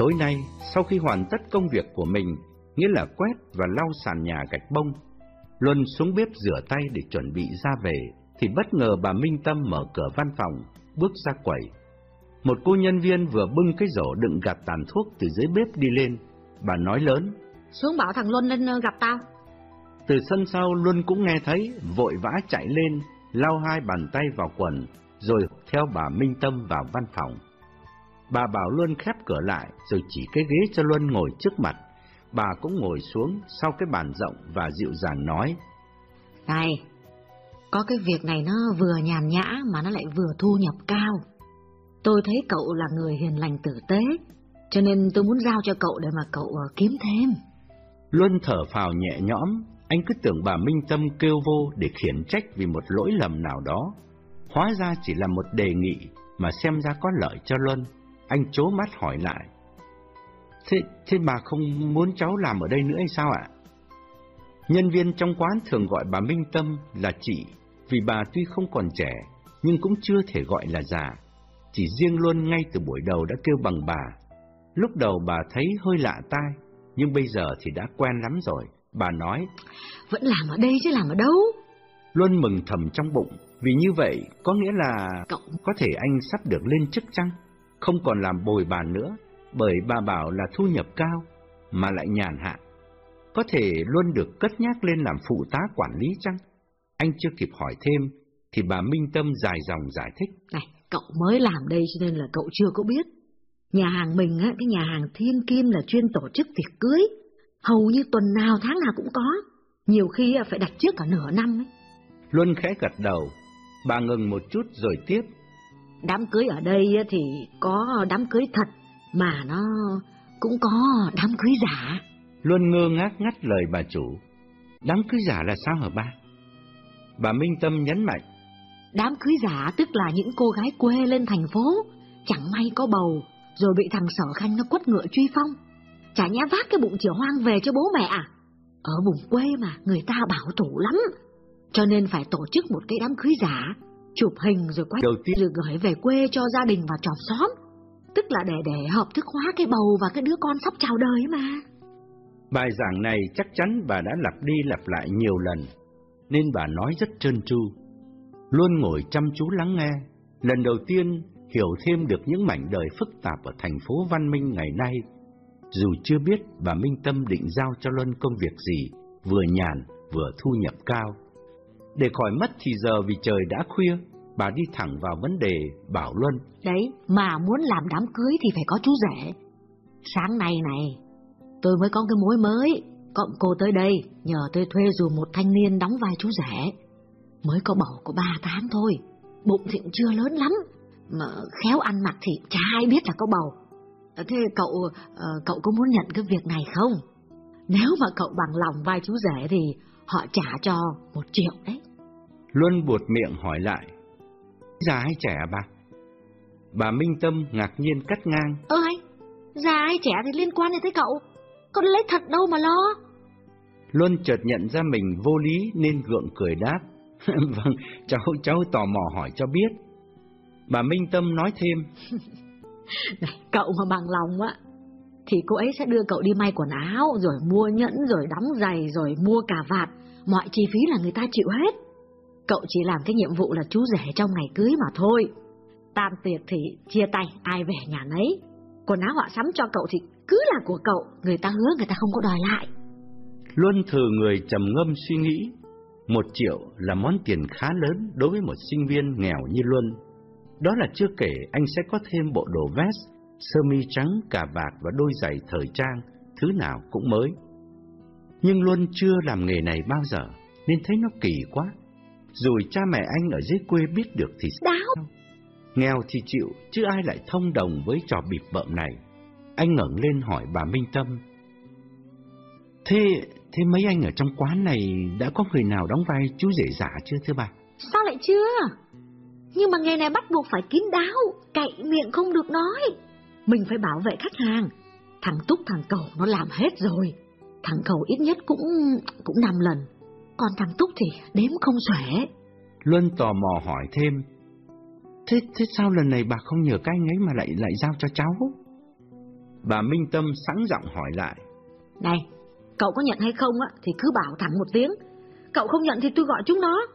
Tối nay, sau khi hoàn tất công việc của mình, nghĩa là quét và lau sàn nhà gạch bông, Luân xuống bếp rửa tay để chuẩn bị ra về, thì bất ngờ bà Minh Tâm mở cửa văn phòng, bước ra quầy. Một cô nhân viên vừa bưng cái rổ đựng gạt tàn thuốc từ dưới bếp đi lên, bà nói lớn. Xuống bảo thằng Luân lên ờ, gặp tao. Từ sân sau Luân cũng nghe thấy, vội vã chạy lên, lau hai bàn tay vào quần, rồi theo bà Minh Tâm vào văn phòng. Bà bảo Luân khép cửa lại, rồi chỉ cái ghế cho Luân ngồi trước mặt. Bà cũng ngồi xuống sau cái bàn rộng và dịu dàng nói. Này, có cái việc này nó vừa nhàn nhã mà nó lại vừa thu nhập cao. Tôi thấy cậu là người hiền lành tử tế, cho nên tôi muốn giao cho cậu để mà cậu ờ, kiếm thêm. Luân thở phào nhẹ nhõm, anh cứ tưởng bà Minh Tâm kêu vô để khiển trách vì một lỗi lầm nào đó. Hóa ra chỉ là một đề nghị mà xem ra có lợi cho Luân. Anh chố mắt hỏi lại. Thế, thế bà không muốn cháu làm ở đây nữa hay sao ạ? Nhân viên trong quán thường gọi bà Minh Tâm là chị, vì bà tuy không còn trẻ, nhưng cũng chưa thể gọi là già. Chỉ riêng Luân ngay từ buổi đầu đã kêu bằng bà. Lúc đầu bà thấy hơi lạ tai, nhưng bây giờ thì đã quen lắm rồi. Bà nói, Vẫn làm ở đây chứ làm ở đâu? Luân mừng thầm trong bụng, vì như vậy có nghĩa là Cậu có thể anh sắp được lên chức chăng? Không còn làm bồi bàn nữa, bởi bà bảo là thu nhập cao, mà lại nhàn hạ. Có thể Luân được cất nhắc lên làm phụ tá quản lý chăng? Anh chưa kịp hỏi thêm, thì bà Minh Tâm dài dòng giải thích. Này, cậu mới làm đây cho nên là cậu chưa có biết. Nhà hàng mình á, cái nhà hàng Thiên Kim là chuyên tổ chức tiệc cưới. Hầu như tuần nào tháng nào cũng có. Nhiều khi phải đặt trước cả nửa năm ấy. Luân khẽ gật đầu, bà ngừng một chút rồi tiếp. Đám cưới ở đây thì có đám cưới thật, mà nó cũng có đám cưới giả. Luân ngơ ngác ngắt lời bà chủ. Đám cưới giả là sao hả ba? Bà Minh Tâm nhấn mạnh. Đám cưới giả tức là những cô gái quê lên thành phố, chẳng may có bầu, rồi bị thằng sở khanh nó quất ngựa truy phong. Chả nhẽ vác cái bụng chìa hoang về cho bố mẹ à? Ở vùng quê mà, người ta bảo thủ lắm. Cho nên phải tổ chức một cái đám cưới giả, chụp hình rồi quay Đầu tiên, rồi gửi về quê cho gia đình và tròm xóm. Tức là để để hợp thức hóa cái bầu và cái đứa con sắp chào đời mà. bài giảng này chắc chắn bà đã lặp đi lặp lại nhiều lần, nên bà nói rất trơn tru. Luôn ngồi chăm chú lắng nghe, lần đầu tiên hiểu thêm được những mảnh đời phức tạp ở thành phố văn minh ngày nay. Dù chưa biết bà Minh Tâm định giao cho Luân công việc gì, vừa nhàn vừa thu nhập cao. Để khỏi mất thì giờ vì trời đã khuya, bà đi thẳng vào vấn đề bảo Luân. Đấy, mà muốn làm đám cưới thì phải có chú rể. Sáng nay này, tôi mới có cái mối mới, cộng cô tới đây, nhờ tôi thuê dùm một thanh niên đóng vai chú rể. Mới có bầu có ba tháng thôi, bụng thì cũng chưa lớn lắm, mà khéo ăn mặc thì chả ai biết là có bầu. Thế cậu, ờ, cậu có muốn nhận cái việc này không? Nếu mà cậu bằng lòng vai chú rể thì họ trả cho một triệu đấy. Luân buột miệng hỏi lại. Già hay trẻ à bà? Bà Minh Tâm ngạc nhiên cắt ngang. Ơ hay, già hay trẻ thì liên quan gì tới cậu? Con lấy thật đâu mà lo. Luân chợt nhận ra mình vô lý nên gượng cười đáp. vâng, cháu cháu tò mò hỏi cho biết. Bà Minh Tâm nói thêm. Này, cậu mà bằng lòng á, thì cô ấy sẽ đưa cậu đi may quần áo, rồi mua nhẫn, rồi đóng giày, rồi mua cà vạt. Mọi chi phí là người ta chịu hết. Cậu chỉ làm cái nhiệm vụ là chú rể trong ngày cưới mà thôi. Tam tiệc thì chia tay, ai về nhà nấy. Quần áo họ sắm cho cậu thì cứ là của cậu, người ta hứa người ta không có đòi lại. Luân thử người trầm ngâm suy nghĩ. Một triệu là món tiền khá lớn đối với một sinh viên nghèo như Luân. Đó là chưa kể anh sẽ có thêm bộ đồ vest, sơ mi trắng, cà vạt và đôi giày thời trang, thứ nào cũng mới. Nhưng Luân chưa làm nghề này bao giờ, nên thấy nó kỳ quá. Rồi cha mẹ anh ở dưới quê biết được thì Đáo! Nghèo thì chịu, chứ ai lại thông đồng với trò bịp bợm này. Anh ngẩng lên hỏi bà Minh Tâm. Thế, thế mấy anh ở trong quán này đã có người nào đóng vai chú rể giả chưa thưa bà? Sao lại chưa? Nhưng mà nghề này bắt buộc phải kín đáo, cậy miệng không được nói. Mình phải bảo vệ khách hàng. Thằng Túc thằng Cầu nó làm hết rồi. Thằng Cầu ít nhất cũng cũng năm lần. Còn thằng Túc thì đếm không xuể. Luân tò mò hỏi thêm. Thế thế sao lần này bà không nhờ cái anh ấy mà lại lại giao cho cháu? Bà Minh Tâm sẵn giọng hỏi lại. Này, cậu có nhận hay không á thì cứ bảo thẳng một tiếng. Cậu không nhận thì tôi gọi chúng nó.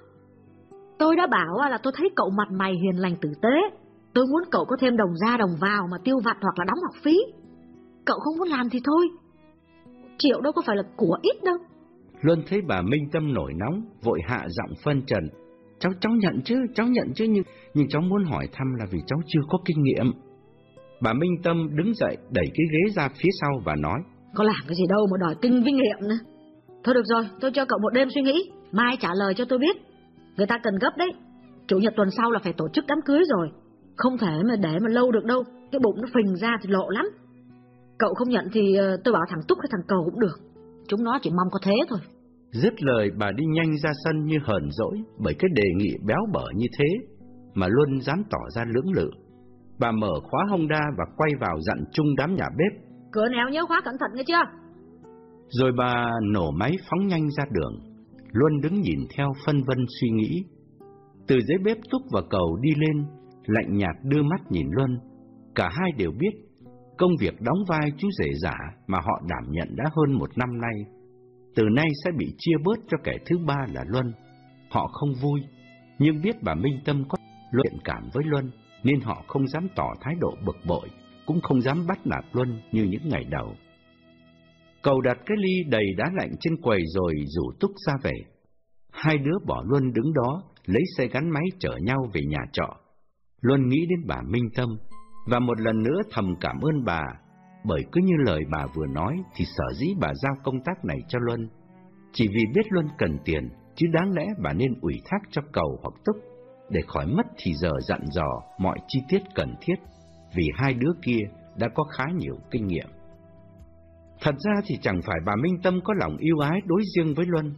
Tôi đã bảo là tôi thấy cậu mặt mày hiền lành tử tế. Tôi muốn cậu có thêm đồng ra đồng vào mà tiêu vặt hoặc là đóng học phí. Cậu không muốn làm thì thôi. Triệu đâu có phải là của ít đâu. Luân thấy bà Minh Tâm nổi nóng, vội hạ giọng phân trần. Cháu cháu nhận chứ, cháu nhận chứ, nhưng, nhưng cháu muốn hỏi thăm là vì cháu chưa có kinh nghiệm. Bà Minh Tâm đứng dậy đẩy cái ghế ra phía sau và nói. Có làm cái gì đâu mà đòi kinh kinh nghiệm nữa. Thôi được rồi, tôi cho cậu một đêm suy nghĩ, mai trả lời cho tôi biết. Người ta cần gấp đấy, chủ nhật tuần sau là phải tổ chức đám cưới rồi. Không thể mà để mà lâu được đâu, cái bụng nó phình ra thì lộ lắm. Cậu không nhận thì ờ, tôi bảo thằng Túc hay thằng Cầu cũng được. Chúng nó chỉ mong có thế thôi. Dứt lời bà đi nhanh ra sân như hờn dỗi bởi cái đề nghị béo bở như thế mà Luân dám tỏ ra lưỡng lự. Bà mở khóa Honda và quay vào dặn chung đám nhà bếp. Cửa néo nhớ khóa cẩn thận nghe chưa? Rồi bà nổ máy phóng nhanh ra đường. Luân đứng nhìn theo phân vân suy nghĩ. Từ dưới bếp Túc và Cầu đi lên, lạnh nhạt đưa mắt nhìn Luân. Cả hai đều biết công việc đóng vai chú rể giả mà họ đảm nhận đã hơn một năm nay. Từ nay sẽ bị chia bớt cho kẻ thứ ba là Luân. Họ không vui, nhưng biết bà Minh Tâm có luyện cảm với Luân, nên họ không dám tỏ thái độ bực bội, cũng không dám bắt nạt Luân như những ngày đầu. Cầu đặt cái ly đầy đá lạnh trên quầy rồi rủ Túc ra về. Hai đứa bỏ Luân đứng đó, lấy xe gắn máy chở nhau về nhà trọ. Luân nghĩ đến bà Minh Tâm, và một lần nữa thầm cảm ơn bà, bởi cứ như lời bà vừa nói thì sở dĩ bà giao công tác này cho Luân. Chỉ vì biết Luân cần tiền, chứ đáng lẽ bà nên ủy thác cho cầu hoặc túc, để khỏi mất thì giờ dặn dò mọi chi tiết cần thiết, vì hai đứa kia đã có khá nhiều kinh nghiệm. Thật ra thì chẳng phải bà Minh Tâm có lòng yêu ái đối riêng với Luân.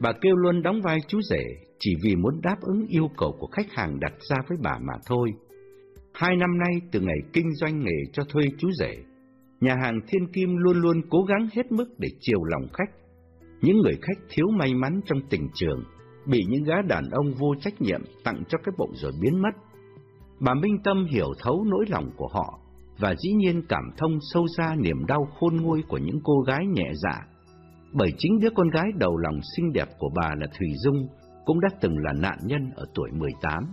Bà kêu Luân đóng vai chú rể chỉ vì muốn đáp ứng yêu cầu của khách hàng đặt ra với bà mà thôi. Hai năm nay, từ ngày kinh doanh nghề cho thuê chú rể, nhà hàng Thiên Kim luôn luôn cố gắng hết mức để chiều lòng khách. Những người khách thiếu may mắn trong tình trường, bị những gã đàn ông vô trách nhiệm tặng cho cái bụng rồi biến mất. Bà Minh Tâm hiểu thấu nỗi lòng của họ, và dĩ nhiên cảm thông sâu xa niềm đau khôn nguôi của những cô gái nhẹ dạ. Bởi chính đứa con gái đầu lòng xinh đẹp của bà là Thùy Dung cũng đã từng là nạn nhân ở tuổi 18.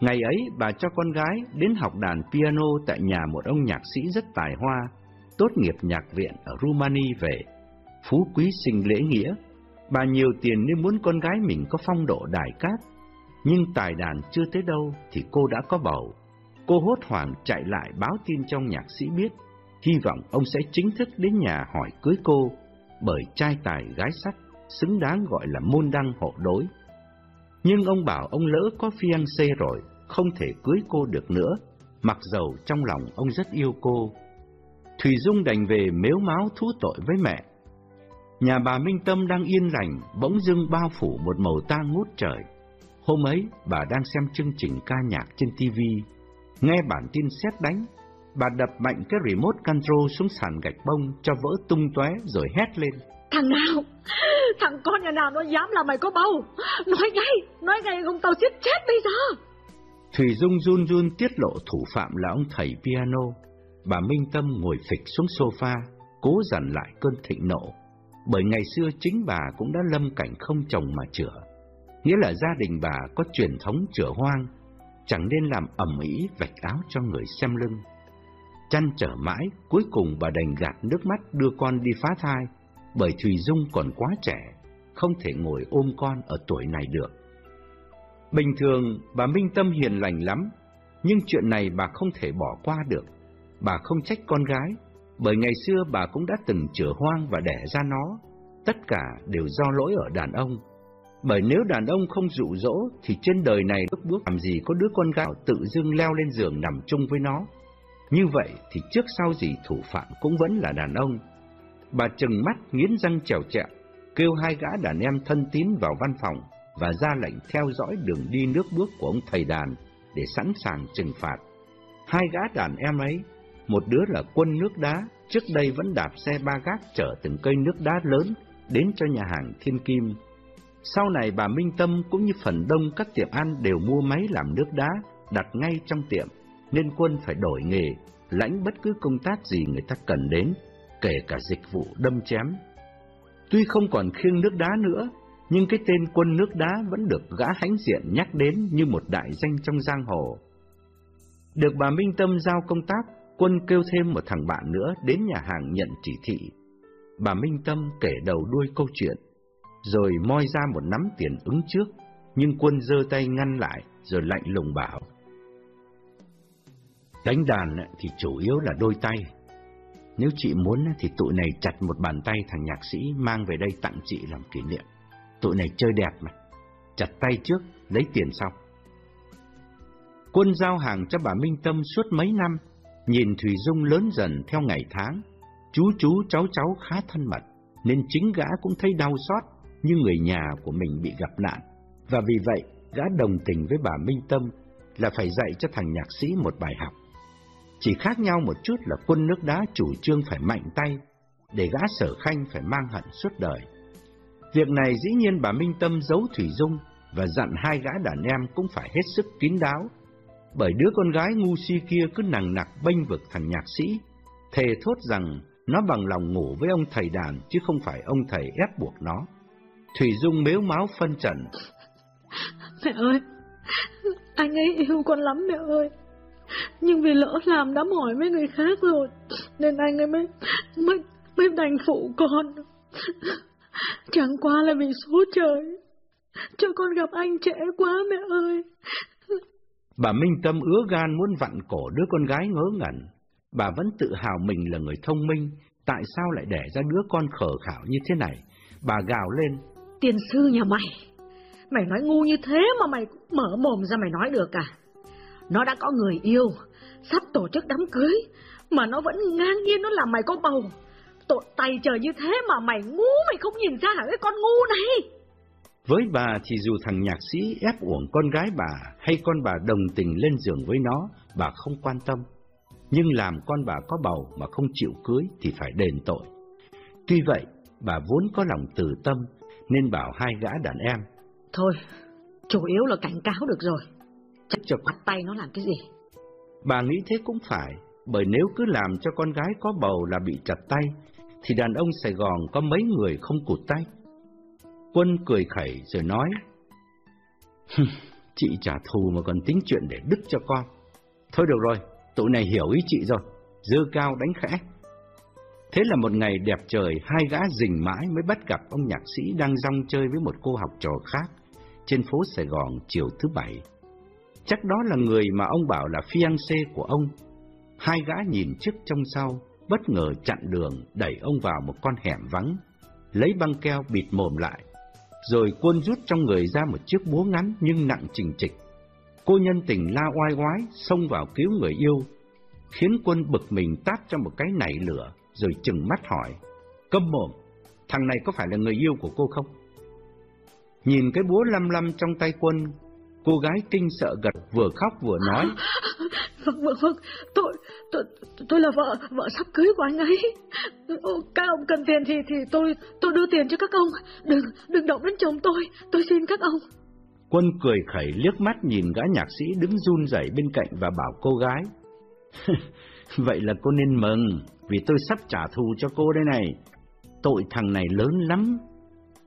Ngày ấy, bà cho con gái đến học đàn piano tại nhà một ông nhạc sĩ rất tài hoa, tốt nghiệp nhạc viện ở Rumani về. Phú quý sinh lễ nghĩa, bà nhiều tiền nên muốn con gái mình có phong độ đài cát. Nhưng tài đàn chưa tới đâu thì cô đã có bầu. Cô hốt hoảng chạy lại báo tin cho nhạc sĩ biết, hy vọng ông sẽ chính thức đến nhà hỏi cưới cô, bởi trai tài gái sắc, xứng đáng gọi là môn đăng hộ đối. Nhưng ông bảo ông lỡ có fiancé rồi, không thể cưới cô được nữa, mặc dầu trong lòng ông rất yêu cô. Thủy Dung đành về mếu máu thú tội với mẹ. Nhà bà Minh Tâm đang yên lành, bỗng dưng bao phủ một màu tang ngút trời. Hôm ấy, bà đang xem chương trình ca nhạc trên TV, nghe bản tin xét đánh, bà đập mạnh cái remote control xuống sàn gạch bông cho vỡ tung tóe rồi hét lên. Thằng nào? Thằng con nhà nào nó dám làm mày có bầu? Nói ngay, nói ngay không tao chết chết bây giờ. Thủy Dung run run tiết lộ thủ phạm là ông thầy piano. Bà Minh Tâm ngồi phịch xuống sofa, cố dằn lại cơn thịnh nộ. Bởi ngày xưa chính bà cũng đã lâm cảnh không chồng mà chữa. Nghĩa là gia đình bà có truyền thống chữa hoang, chẳng nên làm ẩm ý vạch áo cho người xem lưng. Chăn trở mãi, cuối cùng bà đành gạt nước mắt đưa con đi phá thai, bởi Thùy Dung còn quá trẻ, không thể ngồi ôm con ở tuổi này được. Bình thường, bà Minh Tâm hiền lành lắm, nhưng chuyện này bà không thể bỏ qua được. Bà không trách con gái, bởi ngày xưa bà cũng đã từng chữa hoang và đẻ ra nó. Tất cả đều do lỗi ở đàn ông. Bởi nếu đàn ông không dụ dỗ, thì trên đời này bước bước làm gì có đứa con gái tự dưng leo lên giường nằm chung với nó. Như vậy thì trước sau gì thủ phạm cũng vẫn là đàn ông. Bà trừng mắt nghiến răng trèo trẹo, kêu hai gã đàn em thân tín vào văn phòng và ra lệnh theo dõi đường đi nước bước của ông thầy đàn để sẵn sàng trừng phạt. Hai gã đàn em ấy, một đứa là quân nước đá, trước đây vẫn đạp xe ba gác chở từng cây nước đá lớn đến cho nhà hàng Thiên Kim. Sau này bà Minh Tâm cũng như phần đông các tiệm ăn đều mua máy làm nước đá đặt ngay trong tiệm, nên quân phải đổi nghề, lãnh bất cứ công tác gì người ta cần đến, kể cả dịch vụ đâm chém. Tuy không còn khiêng nước đá nữa, nhưng cái tên quân nước đá vẫn được gã hãnh diện nhắc đến như một đại danh trong giang hồ. Được bà Minh Tâm giao công tác, quân kêu thêm một thằng bạn nữa đến nhà hàng nhận chỉ thị. Bà Minh Tâm kể đầu đuôi câu chuyện, rồi moi ra một nắm tiền ứng trước, nhưng quân giơ tay ngăn lại, rồi lạnh lùng bảo. Đánh đàn thì chủ yếu là đôi tay. Nếu chị muốn thì tụi này chặt một bàn tay thằng nhạc sĩ mang về đây tặng chị làm kỷ niệm. Tụi này chơi đẹp mà. Chặt tay trước, lấy tiền sau. Quân giao hàng cho bà Minh Tâm suốt mấy năm, nhìn thùy Dung lớn dần theo ngày tháng. Chú chú cháu cháu khá thân mật, nên chính gã cũng thấy đau xót như người nhà của mình bị gặp nạn. Và vì vậy, gã đồng tình với bà Minh Tâm là phải dạy cho thằng nhạc sĩ một bài học. Chỉ khác nhau một chút là quân nước đá chủ trương phải mạnh tay, để gã sở khanh phải mang hận suốt đời. Việc này dĩ nhiên bà Minh Tâm giấu Thủy Dung và dặn hai gã đàn em cũng phải hết sức kín đáo, bởi đứa con gái ngu si kia cứ nằng nặc bênh vực thằng nhạc sĩ, thề thốt rằng nó bằng lòng ngủ với ông thầy đàn chứ không phải ông thầy ép buộc nó. Thủy Dung mếu máu phân trần. Mẹ ơi, anh ấy yêu con lắm mẹ ơi. Nhưng vì lỡ làm đã mỏi với người khác rồi, nên anh ấy mới, mới, mới đành phụ con. Chẳng qua là vì số trời, cho con gặp anh trễ quá mẹ ơi. Bà Minh Tâm ứa gan muốn vặn cổ đứa con gái ngớ ngẩn. Bà vẫn tự hào mình là người thông minh, tại sao lại đẻ ra đứa con khờ khảo như thế này? Bà gào lên. Tiền sư nhà mày, mày nói ngu như thế mà mày mở mồm ra mày nói được à? Nó đã có người yêu, sắp tổ chức đám cưới, mà nó vẫn ngang nhiên nó làm mày có bầu. Tội tay trời như thế mà mày ngu mày không nhìn ra hả cái con ngu này. Với bà thì dù thằng nhạc sĩ ép uổng con gái bà hay con bà đồng tình lên giường với nó, bà không quan tâm. Nhưng làm con bà có bầu mà không chịu cưới thì phải đền tội. Tuy vậy, bà vốn có lòng từ tâm nên bảo hai gã đàn em. Thôi, chủ yếu là cảnh cáo được rồi. Chắc cho bắt tay nó làm cái gì? Bà nghĩ thế cũng phải, bởi nếu cứ làm cho con gái có bầu là bị chặt tay, thì đàn ông Sài Gòn có mấy người không cụt tay. Quân cười khẩy rồi nói, chị trả thù mà còn tính chuyện để đứt cho con. Thôi được rồi, tụi này hiểu ý chị rồi, dơ cao đánh khẽ. Thế là một ngày đẹp trời, hai gã rình mãi mới bắt gặp ông nhạc sĩ đang rong chơi với một cô học trò khác trên phố Sài Gòn chiều thứ bảy. Chắc đó là người mà ông bảo là fiancé của ông. Hai gã nhìn trước trong sau, bất ngờ chặn đường đẩy ông vào một con hẻm vắng, lấy băng keo bịt mồm lại, rồi quân rút trong người ra một chiếc búa ngắn nhưng nặng trình trịch. Cô nhân tình la oai oái xông vào cứu người yêu, khiến quân bực mình tát cho một cái nảy lửa, rồi chừng mắt hỏi, câm mồm, thằng này có phải là người yêu của cô không? Nhìn cái búa lăm lăm trong tay quân, cô gái kinh sợ gật vừa khóc vừa nói. Vâng, vâng, vâng, tôi, tôi, tôi là vợ, vợ sắp cưới của anh ấy. Các ông cần tiền thì thì tôi tôi đưa tiền cho các ông. Đừng, đừng động đến chồng tôi, tôi xin các ông. Quân cười khẩy liếc mắt nhìn gã nhạc sĩ đứng run rẩy bên cạnh và bảo cô gái. Vậy là cô nên mừng, vì tôi sắp trả thù cho cô đây này. Tội thằng này lớn lắm.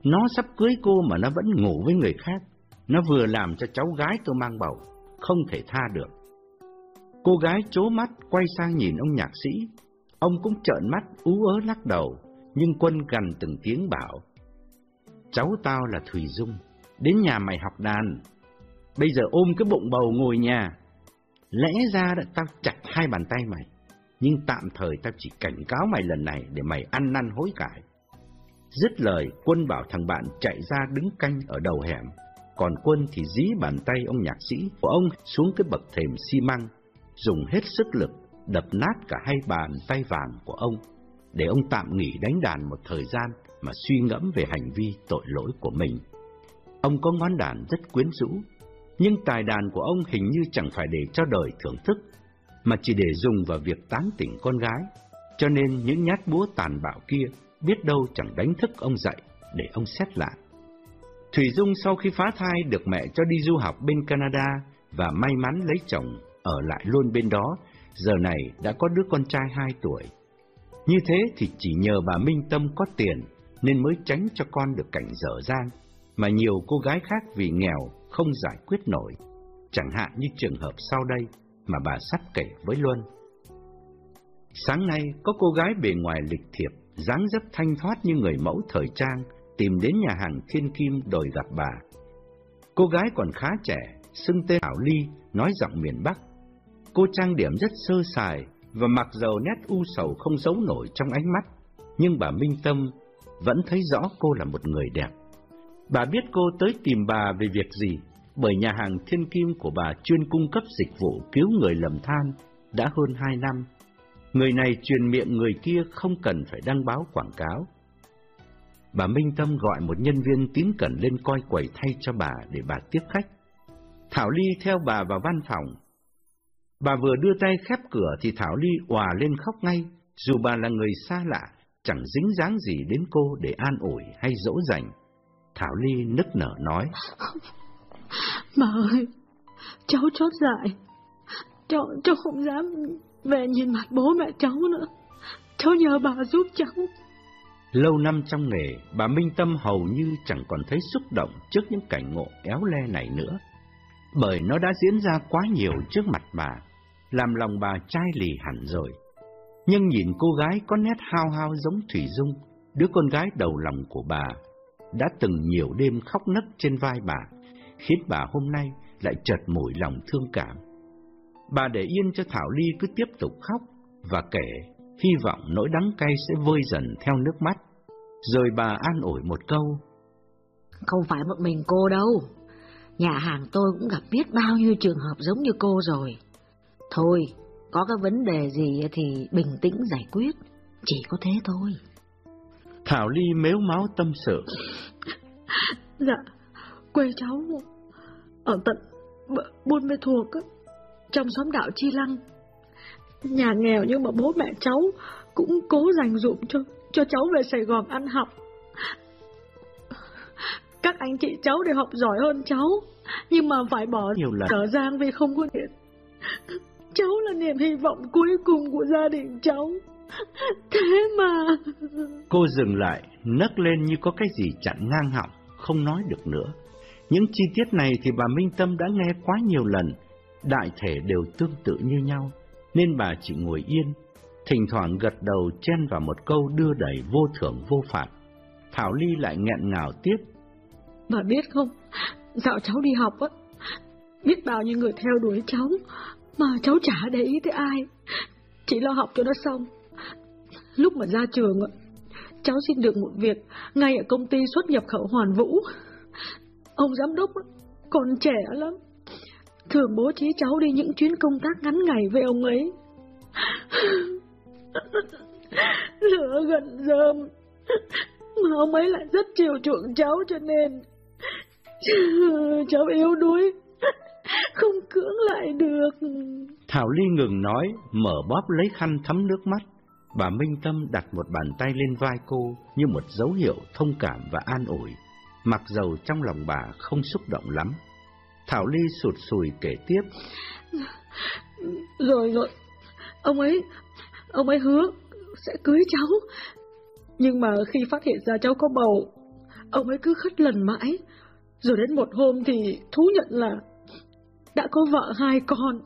Nó sắp cưới cô mà nó vẫn ngủ với người khác. Nó vừa làm cho cháu gái tôi mang bầu, không thể tha được. Cô gái chố mắt quay sang nhìn ông nhạc sĩ. Ông cũng trợn mắt ú ớ lắc đầu, nhưng quân gần từng tiếng bảo. Cháu tao là Thủy Dung, đến nhà mày học đàn. Bây giờ ôm cái bụng bầu ngồi nhà. Lẽ ra đã tao chặt hai bàn tay mày, nhưng tạm thời tao chỉ cảnh cáo mày lần này để mày ăn năn hối cải. Dứt lời, quân bảo thằng bạn chạy ra đứng canh ở đầu hẻm, còn quân thì dí bàn tay ông nhạc sĩ của ông xuống cái bậc thềm xi măng, dùng hết sức lực đập nát cả hai bàn tay vàng của ông, để ông tạm nghỉ đánh đàn một thời gian mà suy ngẫm về hành vi tội lỗi của mình. Ông có ngón đàn rất quyến rũ, nhưng tài đàn của ông hình như chẳng phải để cho đời thưởng thức, mà chỉ để dùng vào việc tán tỉnh con gái, cho nên những nhát búa tàn bạo kia biết đâu chẳng đánh thức ông dậy để ông xét lại. Thủy Dung sau khi phá thai được mẹ cho đi du học bên Canada và may mắn lấy chồng ở lại luôn bên đó, giờ này đã có đứa con trai 2 tuổi. Như thế thì chỉ nhờ bà Minh Tâm có tiền nên mới tránh cho con được cảnh dở dang, mà nhiều cô gái khác vì nghèo không giải quyết nổi, chẳng hạn như trường hợp sau đây mà bà sắp kể với Luân. Sáng nay có cô gái bề ngoài lịch thiệp, dáng dấp thanh thoát như người mẫu thời trang, tìm đến nhà hàng Thiên Kim đòi gặp bà. Cô gái còn khá trẻ, xưng tên Thảo Ly, nói giọng miền Bắc. Cô trang điểm rất sơ sài và mặc dầu nét u sầu không giấu nổi trong ánh mắt, nhưng bà Minh Tâm vẫn thấy rõ cô là một người đẹp. Bà biết cô tới tìm bà về việc gì, bởi nhà hàng Thiên Kim của bà chuyên cung cấp dịch vụ cứu người lầm than đã hơn hai năm. Người này truyền miệng người kia không cần phải đăng báo quảng cáo. Bà Minh Tâm gọi một nhân viên tín cẩn lên coi quầy thay cho bà để bà tiếp khách. Thảo Ly theo bà vào văn phòng. Bà vừa đưa tay khép cửa thì Thảo Ly òa lên khóc ngay, dù bà là người xa lạ, chẳng dính dáng gì đến cô để an ủi hay dỗ dành. Thảo Ly nức nở nói. Bà ơi, cháu chót dại. Cháu, cháu không dám về nhìn mặt bố mẹ cháu nữa. Cháu nhờ bà giúp cháu. Lâu năm trong nghề, bà Minh Tâm hầu như chẳng còn thấy xúc động trước những cảnh ngộ éo le này nữa. Bởi nó đã diễn ra quá nhiều trước mặt bà, làm lòng bà chai lì hẳn rồi. Nhưng nhìn cô gái có nét hao hao giống Thủy Dung, đứa con gái đầu lòng của bà, đã từng nhiều đêm khóc nấc trên vai bà, khiến bà hôm nay lại chợt mủi lòng thương cảm. Bà để yên cho Thảo Ly cứ tiếp tục khóc và kể, hy vọng nỗi đắng cay sẽ vơi dần theo nước mắt. Rồi bà an ủi một câu. Không phải một mình cô đâu. Nhà hàng tôi cũng gặp biết bao nhiêu trường hợp giống như cô rồi. Thôi, có cái vấn đề gì thì bình tĩnh giải quyết, chỉ có thế thôi. Thảo Ly mếu máu tâm sự. Dạ, quê cháu ở tận Buôn Mê Thuột trong xóm đạo Chi Lăng. Nhà nghèo nhưng mà bố mẹ cháu cũng cố dành dụm cho cho cháu về Sài Gòn ăn học. Các anh chị cháu đều học giỏi hơn cháu, nhưng mà phải bỏ nhiều lần trở giang vì không có điện. Cháu là niềm hy vọng cuối cùng của gia đình cháu. Thế mà... Cô dừng lại, nấc lên như có cái gì chặn ngang họng, không nói được nữa. Những chi tiết này thì bà Minh Tâm đã nghe quá nhiều lần, đại thể đều tương tự như nhau, nên bà chỉ ngồi yên, thỉnh thoảng gật đầu chen vào một câu đưa đẩy vô thưởng vô phạt. Thảo Ly lại nghẹn ngào tiếp. Bà biết không, dạo cháu đi học á, biết bao nhiêu người theo đuổi cháu, mà cháu chả để ý tới ai, chỉ lo học cho nó xong. Lúc mà ra trường, cháu xin được một việc ngay ở công ty xuất nhập khẩu Hoàn Vũ. Ông giám đốc còn trẻ lắm, thường bố trí cháu đi những chuyến công tác ngắn ngày với ông ấy. Lửa gần rơm, mà ông ấy lại rất chiều chuộng cháu cho nên cháu yếu đuối, không cưỡng lại được. Thảo Ly ngừng nói, mở bóp lấy khăn thấm nước mắt. Bà Minh Tâm đặt một bàn tay lên vai cô như một dấu hiệu thông cảm và an ủi, mặc dầu trong lòng bà không xúc động lắm. Thảo Ly sụt sùi kể tiếp. Rồi rồi, ông ấy, ông ấy hứa sẽ cưới cháu. Nhưng mà khi phát hiện ra cháu có bầu, ông ấy cứ khất lần mãi. Rồi đến một hôm thì thú nhận là đã có vợ hai con.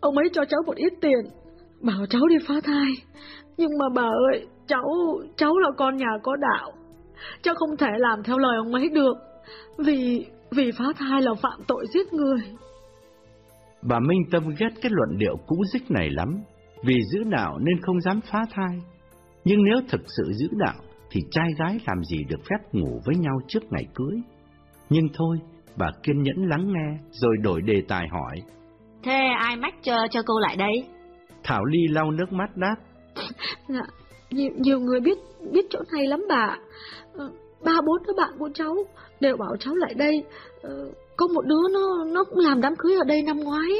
Ông ấy cho cháu một ít tiền, bảo cháu đi phá thai. Nhưng mà bà ơi, cháu, cháu là con nhà có đạo. Cháu không thể làm theo lời ông ấy được. Vì, vì phá thai là phạm tội giết người. Bà Minh Tâm ghét cái luận điệu cũ dích này lắm, vì giữ đạo nên không dám phá thai. Nhưng nếu thực sự giữ đạo, thì trai gái làm gì được phép ngủ với nhau trước ngày cưới. Nhưng thôi, bà kiên nhẫn lắng nghe, rồi đổi đề tài hỏi. Thế ai mách cho, cho cô lại đây? Thảo Ly lau nước mắt đáp. Dạ, nhiều, nhiều người biết biết chỗ này lắm bà. Ờ, ba bốn đứa bạn của cháu đều bảo cháu lại đây. Ờ, có một đứa nó nó cũng làm đám cưới ở đây năm ngoái.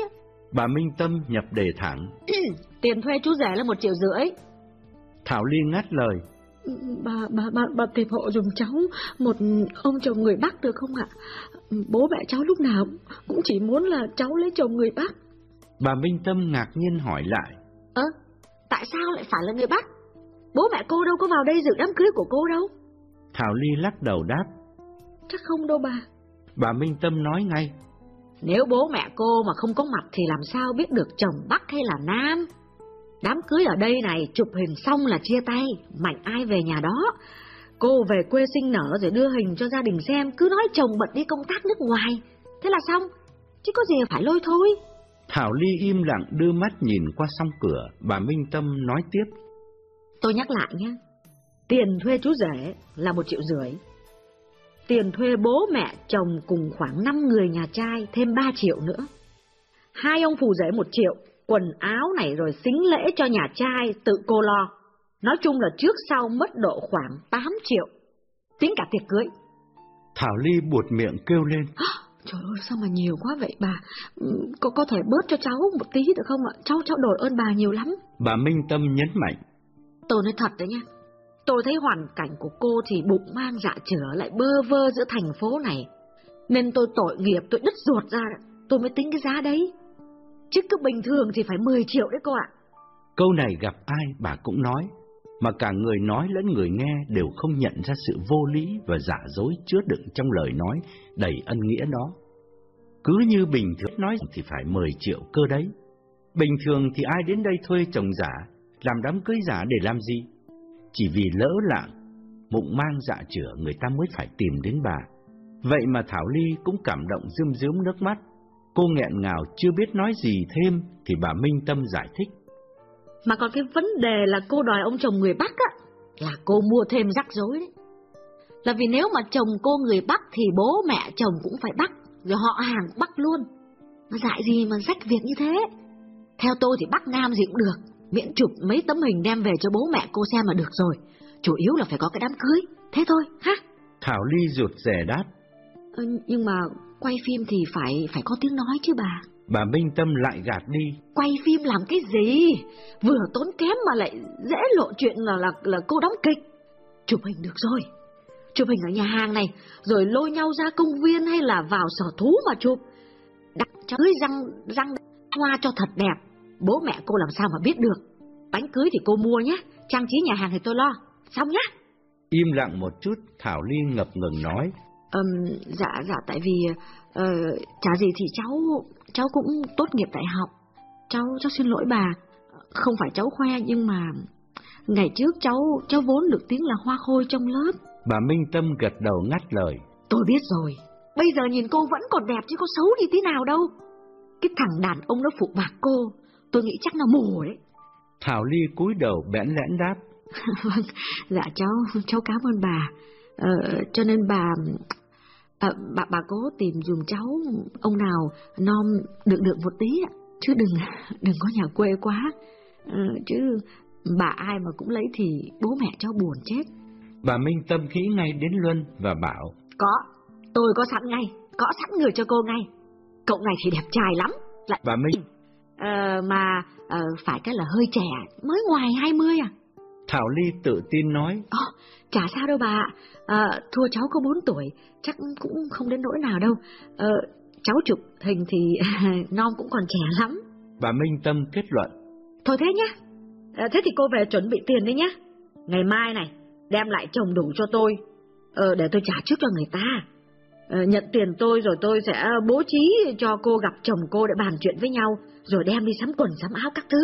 Bà Minh Tâm nhập đề thẳng. Tiền thuê chú rẻ là một triệu rưỡi. Thảo Ly ngắt lời. Bà, bà, bà, bà tìm hộ dùm cháu một ông chồng người Bắc được không ạ? Bố mẹ cháu lúc nào cũng chỉ muốn là cháu lấy chồng người Bắc. Bà Minh Tâm ngạc nhiên hỏi lại. Ơ, tại sao lại phải là người Bắc? Bố mẹ cô đâu có vào đây dự đám cưới của cô đâu. Thảo Ly lắc đầu đáp. Chắc không đâu bà. Bà Minh Tâm nói ngay. Nếu bố mẹ cô mà không có mặt thì làm sao biết được chồng Bắc hay là Nam? Đám cưới ở đây này, chụp hình xong là chia tay, mạnh ai về nhà đó. Cô về quê sinh nở rồi đưa hình cho gia đình xem, cứ nói chồng bận đi công tác nước ngoài. Thế là xong, chứ có gì phải lôi thôi. Thảo Ly im lặng đưa mắt nhìn qua song cửa, bà Minh Tâm nói tiếp. Tôi nhắc lại nhé, tiền thuê chú rể là một triệu rưỡi. Tiền thuê bố mẹ chồng cùng khoảng 5 người nhà trai thêm 3 triệu nữa. Hai ông phù rể một triệu, quần áo này rồi xính lễ cho nhà trai tự cô lo. Nói chung là trước sau mất độ khoảng 8 triệu. Tính cả tiệc cưới. Thảo Ly buột miệng kêu lên. Trời ơi sao mà nhiều quá vậy bà ừ, Có có thể bớt cho cháu một tí được không ạ Cháu cháu đổi ơn bà nhiều lắm Bà Minh Tâm nhấn mạnh Tôi nói thật đấy nha Tôi thấy hoàn cảnh của cô thì bụng mang dạ chửa lại bơ vơ giữa thành phố này Nên tôi tội nghiệp tôi đứt ruột ra Tôi mới tính cái giá đấy Chứ cứ bình thường thì phải 10 triệu đấy cô ạ Câu này gặp ai bà cũng nói Mà cả người nói lẫn người nghe đều không nhận ra sự vô lý và giả dối chứa đựng trong lời nói đầy ân nghĩa đó. Cứ như bình thường nói thì phải 10 triệu cơ đấy. Bình thường thì ai đến đây thuê chồng giả, làm đám cưới giả để làm gì? Chỉ vì lỡ lạng, bụng mang dạ chữa người ta mới phải tìm đến bà. Vậy mà Thảo Ly cũng cảm động rơm rớm nước mắt. Cô nghẹn ngào chưa biết nói gì thêm thì bà Minh Tâm giải thích. Mà còn cái vấn đề là cô đòi ông chồng người Bắc á, là cô mua thêm rắc rối đấy. Là vì nếu mà chồng cô người Bắc thì bố mẹ chồng cũng phải Bắc, rồi họ hàng Bắc luôn. Mà dại gì mà rách việc như thế? Theo tôi thì Bắc Nam gì cũng được, miễn chụp mấy tấm hình đem về cho bố mẹ cô xem là được rồi. Chủ yếu là phải có cái đám cưới, thế thôi, ha? Thảo Ly ruột rè đáp. Ờ, nhưng mà quay phim thì phải phải có tiếng nói chứ bà. Bà Minh Tâm lại gạt đi. Quay phim làm cái gì? Vừa tốn kém mà lại dễ lộ chuyện là là là cô đóng kịch. Chụp hình được rồi. Chụp hình ở nhà hàng này, rồi lôi nhau ra công viên hay là vào sở thú mà chụp. Đặt cho cưới răng răng hoa cho thật đẹp. Bố mẹ cô làm sao mà biết được. Bánh cưới thì cô mua nhé, trang trí nhà hàng thì tôi lo. Xong nhá. Im lặng một chút, Thảo Ly ngập ngừng nói. Um, dạ, dạ, tại vì uh, chả gì thì cháu cháu cũng tốt nghiệp đại học. Cháu cháu xin lỗi bà, không phải cháu khoe nhưng mà ngày trước cháu cháu vốn được tiếng là hoa khôi trong lớp. Bà Minh Tâm gật đầu ngắt lời. Tôi biết rồi, bây giờ nhìn cô vẫn còn đẹp chứ có xấu đi tí nào đâu. Cái thằng đàn ông nó phụ bạc cô, tôi nghĩ chắc là mù đấy. Thảo Ly cúi đầu bẽn lẽn đáp. vâng, dạ cháu, cháu cảm ơn bà. Ờ, cho nên bà À, bà bà cố tìm dùm cháu ông nào non được được một tí ạ, chứ đừng đừng có nhà quê quá, à, chứ bà ai mà cũng lấy thì bố mẹ cháu buồn chết. Bà Minh Tâm nghĩ ngay đến Luân và bảo Có, tôi có sẵn ngay, có sẵn người cho cô ngay. Cậu này thì đẹp trai lắm. Lại... Bà Minh à, Mà à, phải cái là hơi trẻ, mới ngoài 20 à. Thảo Ly tự tin nói. Ồ, chả sao đâu bà à, Thua cháu có 4 tuổi Chắc cũng không đến nỗi nào đâu. À, Cháu chụp hình thì non cũng còn trẻ lắm. Bà Minh Tâm kết luận. Thôi thế nhá. À, Thế thì cô về chuẩn bị tiền đi nhá. Ngày mai này Đem lại chồng đủ cho tôi. Ờ, Để tôi trả trước cho người ta. ờ, Nhận tiền tôi rồi tôi sẽ bố trí cho cô gặp chồng cô để bàn chuyện với nhau Rồi đem đi sắm quần sắm áo các thứ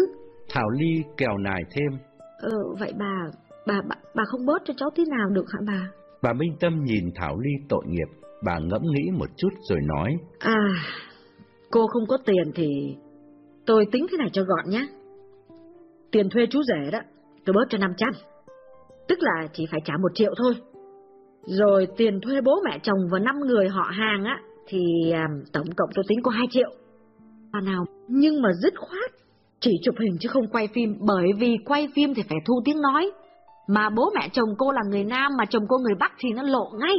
Thảo Ly kèo nài thêm Ờ, vậy bà, bà, bà, bà không bớt cho cháu tí nào được hả bà? Bà Minh Tâm nhìn Thảo Ly tội nghiệp, bà ngẫm nghĩ một chút rồi nói. À, cô không có tiền thì tôi tính thế này cho gọn nhé. Tiền thuê chú rể đó, tôi bớt cho 500. Tức là chỉ phải trả một triệu thôi. Rồi tiền thuê bố mẹ chồng và 5 người họ hàng á, thì à, tổng cộng tôi tính có 2 triệu. Bà nào, nhưng mà dứt khoát chỉ chụp hình chứ không quay phim bởi vì quay phim thì phải thu tiếng nói. Mà bố mẹ chồng cô là người Nam mà chồng cô người Bắc thì nó lộ ngay.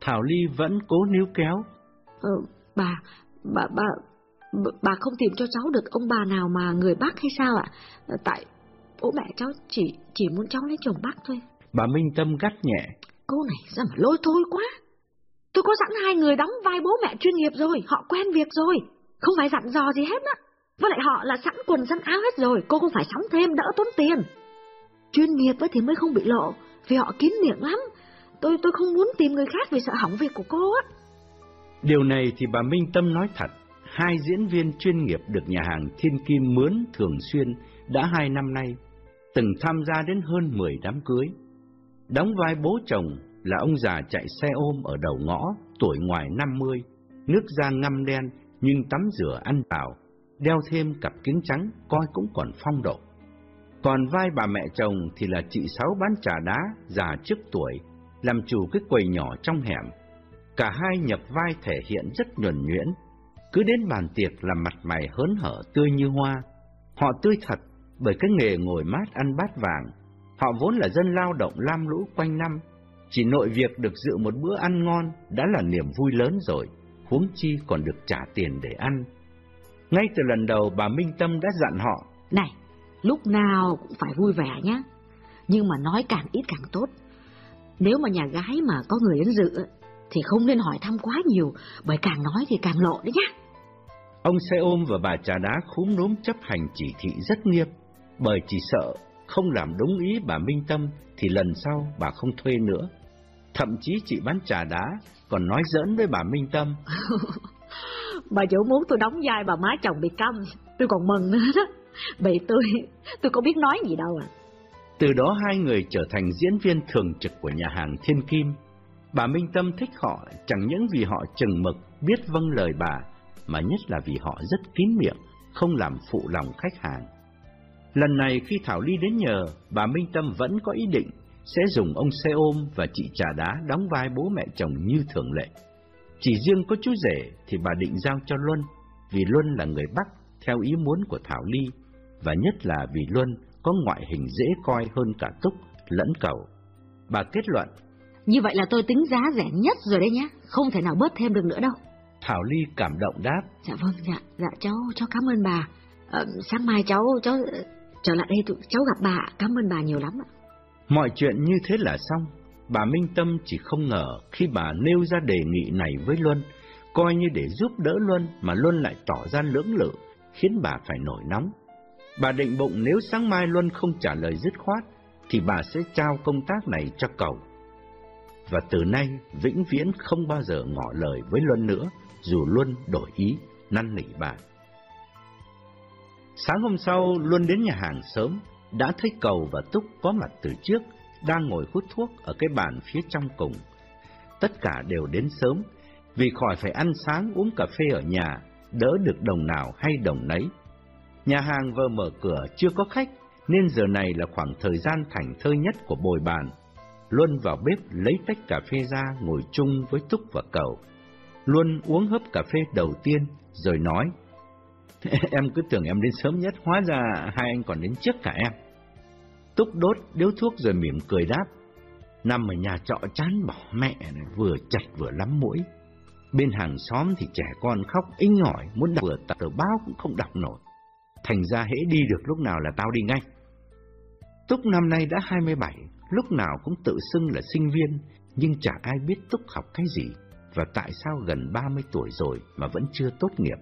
Thảo Ly vẫn cố níu kéo. Ừ, bà, bà, bà, bà không tìm cho cháu được ông bà nào mà người Bắc hay sao ạ? Tại bố mẹ cháu chỉ chỉ muốn cháu lấy chồng Bắc thôi. Bà Minh Tâm gắt nhẹ. Cô này sao mà lôi thôi quá. Tôi có sẵn hai người đóng vai bố mẹ chuyên nghiệp rồi, họ quen việc rồi, không phải dặn dò gì hết á. Với lại họ là sẵn quần sẵn áo hết rồi, cô không phải sắm thêm đỡ tốn tiền. Chuyên nghiệp thì mới không bị lộ, vì họ kín miệng lắm. Tôi tôi không muốn tìm người khác vì sợ hỏng việc của cô á. Điều này thì bà Minh Tâm nói thật. Hai diễn viên chuyên nghiệp được nhà hàng Thiên Kim mướn thường xuyên đã hai năm nay, từng tham gia đến hơn 10 đám cưới. Đóng vai bố chồng là ông già chạy xe ôm ở đầu ngõ, tuổi ngoài 50, nước da ngăm đen nhưng tắm rửa ăn vào, đeo thêm cặp kính trắng coi cũng còn phong độ. Còn vai bà mẹ chồng thì là chị Sáu bán trà đá, già trước tuổi, làm chủ cái quầy nhỏ trong hẻm. Cả hai nhập vai thể hiện rất nhuần nhuyễn, cứ đến bàn tiệc là mặt mày hớn hở tươi như hoa. Họ tươi thật bởi cái nghề ngồi mát ăn bát vàng. Họ vốn là dân lao động lam lũ quanh năm, chỉ nội việc được dự một bữa ăn ngon đã là niềm vui lớn rồi, huống chi còn được trả tiền để ăn. Ngay từ lần đầu bà Minh Tâm đã dặn họ, Này, lúc nào cũng phải vui vẻ nhé, nhưng mà nói càng ít càng tốt. Nếu mà nhà gái mà có người đến dự thì không nên hỏi thăm quá nhiều, bởi càng nói thì càng lộ đấy nhá. Ông xe ôm và bà trà đá khúm núm chấp hành chỉ thị rất nghiêm, bởi chỉ sợ không làm đúng ý bà Minh Tâm thì lần sau bà không thuê nữa. Thậm chí chị bán trà đá còn nói giỡn với bà Minh Tâm. bà chủ muốn tôi đóng vai bà má chồng bị câm, tôi còn mừng nữa đó. Bởi tôi, tôi có biết nói gì đâu à. Từ đó hai người trở thành diễn viên thường trực của nhà hàng Thiên Kim. Bà Minh Tâm thích họ chẳng những vì họ chừng mực, biết vâng lời bà, mà nhất là vì họ rất kín miệng, không làm phụ lòng khách hàng. Lần này khi Thảo Ly đến nhờ, bà Minh Tâm vẫn có ý định sẽ dùng ông xe ôm và chị trà đá đóng vai bố mẹ chồng như thường lệ. Chỉ riêng có chú rể thì bà định giao cho Luân, vì Luân là người Bắc theo ý muốn của Thảo Ly, và nhất là vì Luân có ngoại hình dễ coi hơn cả Túc lẫn cầu. Bà kết luận. Như vậy là tôi tính giá rẻ nhất rồi đấy nhá, không thể nào bớt thêm được nữa đâu. Thảo Ly cảm động đáp. Dạ vâng, dạ, dạ cháu, cháu cảm ơn bà. À, sáng mai cháu, cháu trở lại đây tụi cháu gặp bà, cảm ơn bà nhiều lắm ạ. Mọi chuyện như thế là xong, bà Minh Tâm chỉ không ngờ khi bà nêu ra đề nghị này với Luân, coi như để giúp đỡ Luân mà Luân lại tỏ ra lưỡng lự, khiến bà phải nổi nóng. Bà định bụng nếu sáng mai Luân không trả lời dứt khoát, thì bà sẽ trao công tác này cho cậu. Và từ nay, vĩnh viễn không bao giờ ngỏ lời với Luân nữa, dù Luân đổi ý, năn nỉ bà. Sáng hôm sau, Luân đến nhà hàng sớm, đã thấy Cầu và Túc có mặt từ trước, đang ngồi hút thuốc ở cái bàn phía trong cùng. Tất cả đều đến sớm, vì khỏi phải ăn sáng uống cà phê ở nhà, đỡ được đồng nào hay đồng nấy. Nhà hàng vừa mở cửa chưa có khách, nên giờ này là khoảng thời gian thành thơi nhất của bồi bàn. Luân vào bếp lấy tách cà phê ra ngồi chung với Túc và Cầu. Luân uống hớp cà phê đầu tiên, rồi nói, Em cứ tưởng em đến sớm nhất, hóa ra hai anh còn đến trước cả em. Túc đốt điếu thuốc rồi mỉm cười đáp, nằm ở nhà trọ chán bỏ mẹ này, vừa chặt vừa lắm mũi. Bên hàng xóm thì trẻ con khóc inh ỏi, muốn đọc vừa tập tờ báo cũng không đọc nổi. Thành ra hễ đi được lúc nào là tao đi ngay. Túc năm nay đã 27, lúc nào cũng tự xưng là sinh viên, nhưng chả ai biết Túc học cái gì và tại sao gần 30 tuổi rồi mà vẫn chưa tốt nghiệp.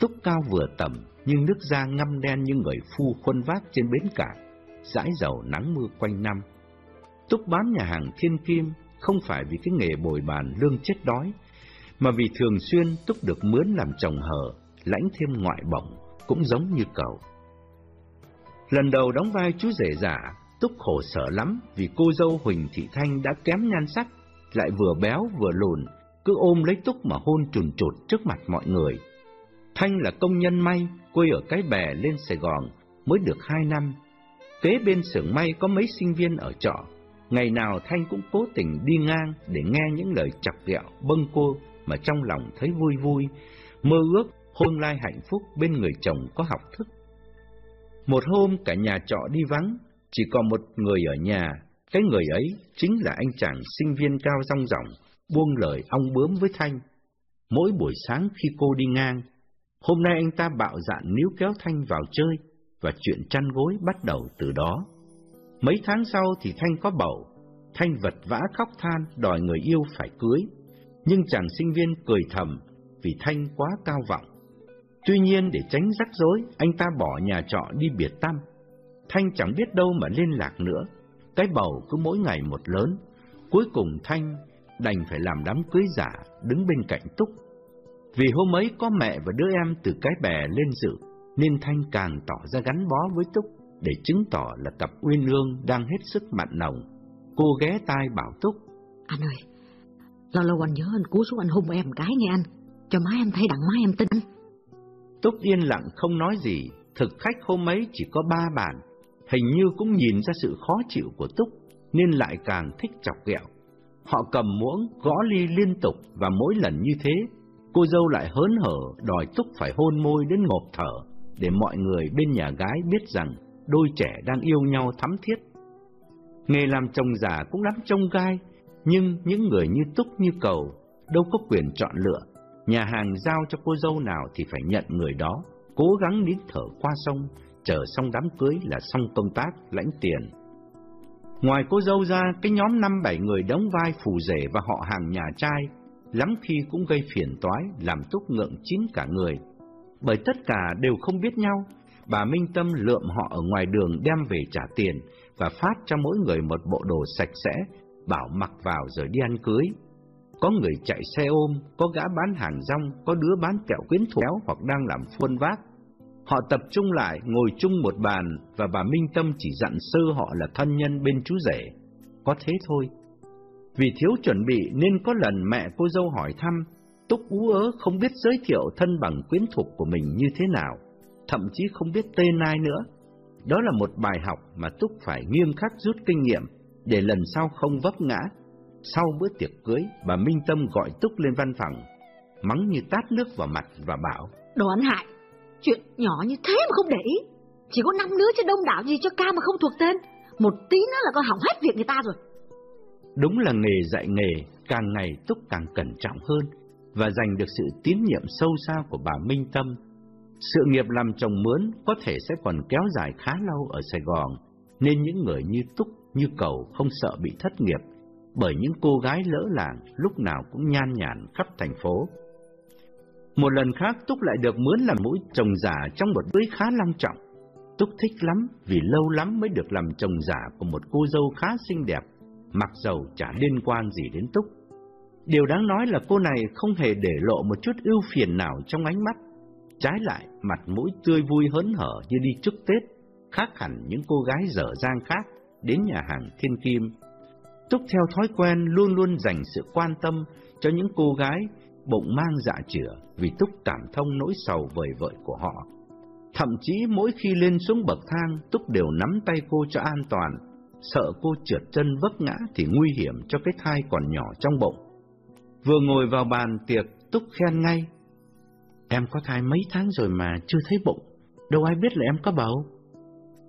Túc cao vừa tầm, nhưng nước da ngăm đen như người phu khuân vác trên bến cảng, dãi dầu nắng mưa quanh năm. Túc bán nhà hàng thiên kim không phải vì cái nghề bồi bàn lương chết đói, mà vì thường xuyên Túc được mướn làm chồng hờ, lãnh thêm ngoại bổng, cũng giống như cậu. Lần đầu đóng vai chú rể giả, Túc khổ sở lắm vì cô dâu Huỳnh Thị Thanh đã kém nhan sắc, lại vừa béo vừa lùn, cứ ôm lấy Túc mà hôn chùn chụt trước mặt mọi người. Thanh là công nhân may, quê ở cái bè lên Sài Gòn, mới được hai năm. Kế bên xưởng may có mấy sinh viên ở trọ, ngày nào Thanh cũng cố tình đi ngang để nghe những lời chọc ghẹo bâng cô mà trong lòng thấy vui vui, mơ ước hôn lai hạnh phúc bên người chồng có học thức. Một hôm cả nhà trọ đi vắng, chỉ còn một người ở nhà, cái người ấy chính là anh chàng sinh viên cao rong ròng, buông lời ong bướm với Thanh. Mỗi buổi sáng khi cô đi ngang, hôm nay anh ta bạo dạn níu kéo Thanh vào chơi, và chuyện chăn gối bắt đầu từ đó. Mấy tháng sau thì Thanh có bầu, Thanh vật vã khóc than đòi người yêu phải cưới, nhưng chàng sinh viên cười thầm vì Thanh quá cao vọng. Tuy nhiên để tránh rắc rối, anh ta bỏ nhà trọ đi biệt tâm. Thanh chẳng biết đâu mà liên lạc nữa. Cái bầu cứ mỗi ngày một lớn. Cuối cùng Thanh đành phải làm đám cưới giả đứng bên cạnh Túc. Vì hôm ấy có mẹ và đứa em từ cái bè lên dự, nên Thanh càng tỏ ra gắn bó với Túc để chứng tỏ là cặp uyên ương đang hết sức mặn nồng. Cô ghé tai bảo Túc. Anh ơi, lâu lâu anh nhớ anh cú xuống anh hôn em cái nghe anh, cho má em thấy đặng má em tin anh. Túc yên lặng không nói gì, thực khách hôm ấy chỉ có ba bàn, hình như cũng nhìn ra sự khó chịu của Túc, nên lại càng thích chọc ghẹo. Họ cầm muỗng, gõ ly liên tục và mỗi lần như thế, cô dâu lại hớn hở đòi Túc phải hôn môi đến ngộp thở, để mọi người bên nhà gái biết rằng đôi trẻ đang yêu nhau thắm thiết. Nghề làm chồng giả cũng lắm trông gai, nhưng những người như Túc như cầu đâu có quyền chọn lựa. Nhà hàng giao cho cô dâu nào thì phải nhận người đó, cố gắng nín thở qua sông, chờ xong đám cưới là xong công tác, lãnh tiền. Ngoài cô dâu ra, cái nhóm năm bảy người đóng vai phù rể và họ hàng nhà trai, lắm khi cũng gây phiền toái, làm túc ngượng chín cả người. Bởi tất cả đều không biết nhau, bà Minh Tâm lượm họ ở ngoài đường đem về trả tiền và phát cho mỗi người một bộ đồ sạch sẽ, bảo mặc vào rồi đi ăn cưới. Có người chạy xe ôm, có gã bán hàng rong, có đứa bán kẹo quyến thuộc hoặc đang làm khuôn vác. Họ tập trung lại, ngồi chung một bàn và bà Minh Tâm chỉ dặn sơ họ là thân nhân bên chú rể. Có thế thôi. Vì thiếu chuẩn bị nên có lần mẹ cô dâu hỏi thăm, Túc ú ớ không biết giới thiệu thân bằng quyến thuộc của mình như thế nào, thậm chí không biết tên ai nữa. Đó là một bài học mà Túc phải nghiêm khắc rút kinh nghiệm để lần sau không vấp ngã. Sau bữa tiệc cưới, bà Minh Tâm gọi Túc lên văn phòng, mắng như tát nước vào mặt và bảo Đồ ăn hại, chuyện nhỏ như thế mà không để ý. Chỉ có năm đứa chứ đông đảo gì cho ca mà không thuộc tên. Một tí nữa là con hỏng hết việc người ta rồi. Đúng là nghề dạy nghề, càng ngày Túc càng cẩn trọng hơn và giành được sự tín nhiệm sâu xa của bà Minh Tâm. Sự nghiệp làm chồng mướn có thể sẽ còn kéo dài khá lâu ở Sài Gòn, nên những người như Túc, như Cầu không sợ bị thất nghiệp, bởi những cô gái lỡ làng lúc nào cũng nhan nhản khắp thành phố. Một lần khác Túc lại được mướn làm mũi chồng giả trong một bữa khá long trọng. Túc thích lắm vì lâu lắm mới được làm chồng giả của một cô dâu khá xinh đẹp, mặc dầu chả liên quan gì đến Túc. Điều đáng nói là cô này không hề để lộ một chút ưu phiền nào trong ánh mắt. Trái lại, mặt mũi tươi vui hớn hở như đi chúc Tết, khác hẳn những cô gái dở dang khác đến nhà hàng Thiên Kim. Túc theo thói quen luôn luôn dành sự quan tâm cho những cô gái bụng mang dạ chữa vì Túc cảm thông nỗi sầu vời vợi của họ. Thậm chí mỗi khi lên xuống bậc thang, Túc đều nắm tay cô cho an toàn, sợ cô trượt chân vấp ngã thì nguy hiểm cho cái thai còn nhỏ trong bụng. Vừa ngồi vào bàn tiệc, Túc khen ngay. Em có thai mấy tháng rồi mà chưa thấy bụng, đâu ai biết là em có bầu.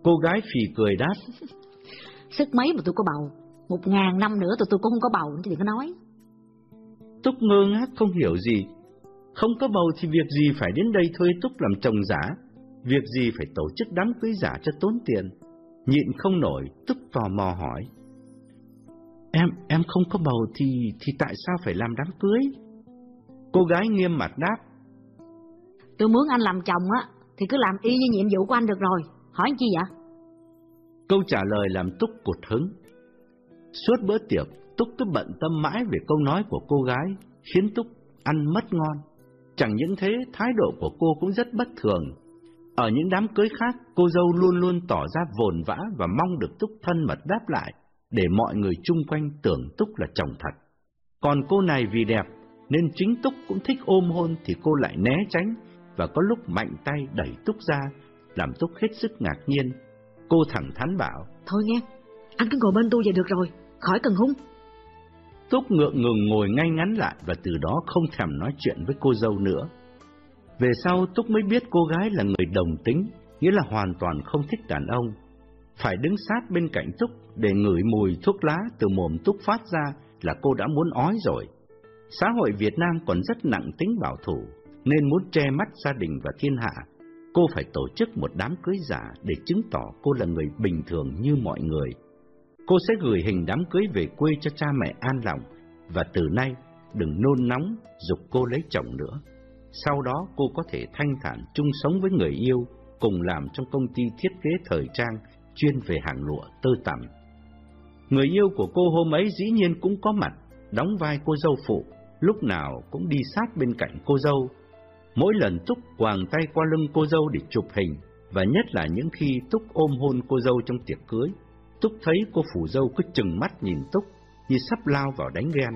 Cô gái phì cười đáp. Sức mấy mà tôi có bầu, một ngàn năm nữa tụi tôi cũng không có bầu, thì đừng có nói. Túc ngơ ngác không hiểu gì. Không có bầu thì việc gì phải đến đây thuê Túc làm chồng giả, việc gì phải tổ chức đám cưới giả cho tốn tiền. Nhịn không nổi, Túc tò mò hỏi. Em, em không có bầu thì, thì tại sao phải làm đám cưới? Cô gái nghiêm mặt đáp. Tôi muốn anh làm chồng á, thì cứ làm y như nhiệm vụ của anh được rồi. Hỏi anh chi vậy? Câu trả lời làm Túc cụt hứng. Suốt bữa tiệc, Túc cứ bận tâm mãi về câu nói của cô gái, khiến Túc ăn mất ngon. Chẳng những thế, thái độ của cô cũng rất bất thường. Ở những đám cưới khác, cô dâu luôn luôn tỏ ra vồn vã và mong được Túc thân mật đáp lại, để mọi người chung quanh tưởng Túc là chồng thật. Còn cô này vì đẹp, nên chính Túc cũng thích ôm hôn thì cô lại né tránh, và có lúc mạnh tay đẩy Túc ra, làm Túc hết sức ngạc nhiên. Cô thẳng thắn bảo, Thôi nghe, anh cứ ngồi bên tôi vậy được rồi, khỏi cần hung. Túc ngượng ngừng ngồi ngay ngắn lại và từ đó không thèm nói chuyện với cô dâu nữa. Về sau Túc mới biết cô gái là người đồng tính, nghĩa là hoàn toàn không thích đàn ông. Phải đứng sát bên cạnh Túc để ngửi mùi thuốc lá từ mồm Túc phát ra là cô đã muốn ói rồi. Xã hội Việt Nam còn rất nặng tính bảo thủ, nên muốn che mắt gia đình và thiên hạ. Cô phải tổ chức một đám cưới giả để chứng tỏ cô là người bình thường như mọi người. Cô sẽ gửi hình đám cưới về quê cho cha mẹ an lòng, và từ nay đừng nôn nóng dục cô lấy chồng nữa sau đó cô có thể thanh thản chung sống với người yêu, cùng làm trong công ty thiết kế thời trang chuyên về hàng lụa tơ tằm. Người yêu của cô hôm ấy dĩ nhiên cũng có mặt, đóng vai cô dâu phụ, lúc nào cũng đi sát bên cạnh cô dâu. Mỗi lần Túc quàng tay qua lưng cô dâu để chụp hình, và nhất là những khi Túc ôm hôn cô dâu trong tiệc cưới, Túc thấy cô phủ dâu cứ chừng mắt nhìn Túc như sắp lao vào đánh ghen.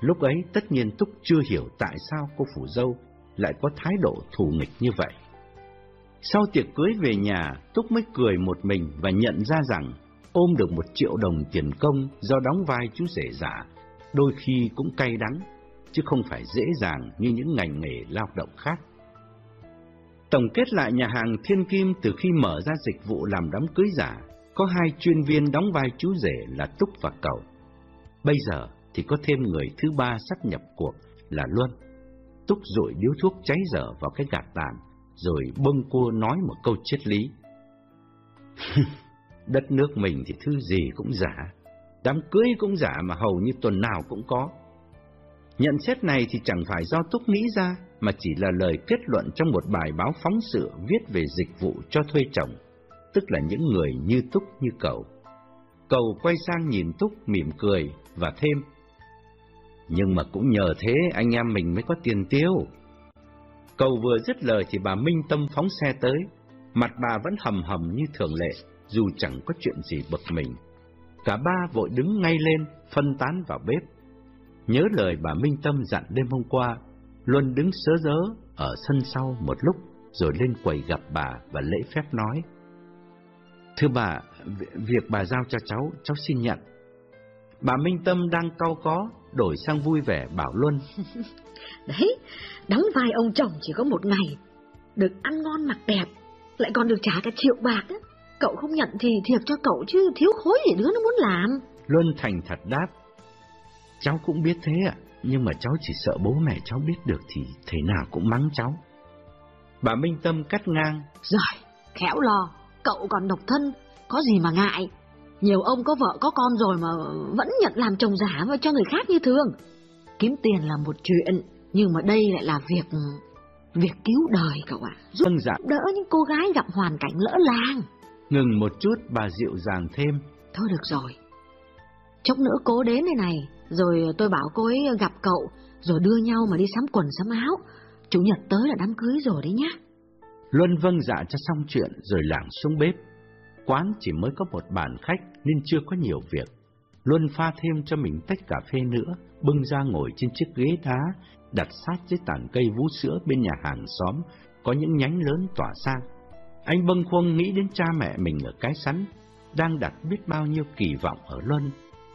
Lúc ấy tất nhiên Túc chưa hiểu tại sao cô phủ dâu lại có thái độ thù nghịch như vậy. Sau tiệc cưới về nhà, Túc mới cười một mình và nhận ra rằng ôm được một triệu đồng tiền công do đóng vai chú rể giả, đôi khi cũng cay đắng, chứ không phải dễ dàng như những ngành nghề lao động khác. Tổng kết lại nhà hàng Thiên Kim từ khi mở ra dịch vụ làm đám cưới giả, có hai chuyên viên đóng vai chú rể là Túc và Cầu. Bây giờ thì có thêm người thứ ba sắp nhập cuộc là Luân. Túc rội điếu thuốc cháy dở vào cái gạt tàn, rồi bâng cua nói một câu triết lý. Đất nước mình thì thứ gì cũng giả, đám cưới cũng giả mà hầu như tuần nào cũng có. Nhận xét này thì chẳng phải do Túc nghĩ ra, mà chỉ là lời kết luận trong một bài báo phóng sự viết về dịch vụ cho thuê chồng, tức là những người như Túc như cậu. Cậu quay sang nhìn Túc mỉm cười và thêm. Nhưng mà cũng nhờ thế anh em mình mới có tiền tiêu. Cầu vừa dứt lời thì bà Minh Tâm phóng xe tới, mặt bà vẫn hầm hầm như thường lệ, dù chẳng có chuyện gì bực mình. Cả ba vội đứng ngay lên, phân tán vào bếp. Nhớ lời bà Minh Tâm dặn đêm hôm qua, Luân đứng sớ dớ ở sân sau một lúc, rồi lên quầy gặp bà và lễ phép nói. Thưa bà, việc bà giao cho cháu, cháu xin nhận. Bà Minh Tâm đang cau có, đổi sang vui vẻ bảo Luân. Đấy, đóng vai ông chồng chỉ có một ngày, được ăn ngon mặc đẹp, lại còn được trả cả triệu bạc á. Cậu không nhận thì thiệt cho cậu chứ thiếu khối gì đứa nó muốn làm. Luân thành thật đáp. Cháu cũng biết thế ạ, nhưng mà cháu chỉ sợ bố mẹ cháu biết được thì thế nào cũng mắng cháu. Bà Minh Tâm cắt ngang. Rồi, khéo lo, cậu còn độc thân, có gì mà ngại. Nhiều ông có vợ có con rồi mà vẫn nhận làm chồng giả và cho người khác như thường. Kiếm tiền là một chuyện, nhưng mà đây lại là việc... việc cứu đời cậu ạ. Giúp Vâng dạ. đỡ những cô gái gặp hoàn cảnh lỡ làng. Ngừng một chút bà dịu dàng thêm. Thôi được rồi. Chốc nữa cố đến đây này, rồi tôi bảo cô ấy gặp cậu, rồi đưa nhau mà đi sắm quần sắm áo. Chủ nhật tới là đám cưới rồi đấy nhá. Luân vâng dạ cho xong chuyện rồi lảng xuống bếp. Quán chỉ mới có một bàn khách nên chưa có nhiều việc. Luân pha thêm cho mình tách cà phê nữa, bưng ra ngồi trên chiếc ghế đá, đặt sát dưới tàn cây vú sữa bên nhà hàng xóm, có những nhánh lớn tỏa sang. Anh bâng khuâng nghĩ đến cha mẹ mình ở cái sắn, đang đặt biết bao nhiêu kỳ vọng ở Luân,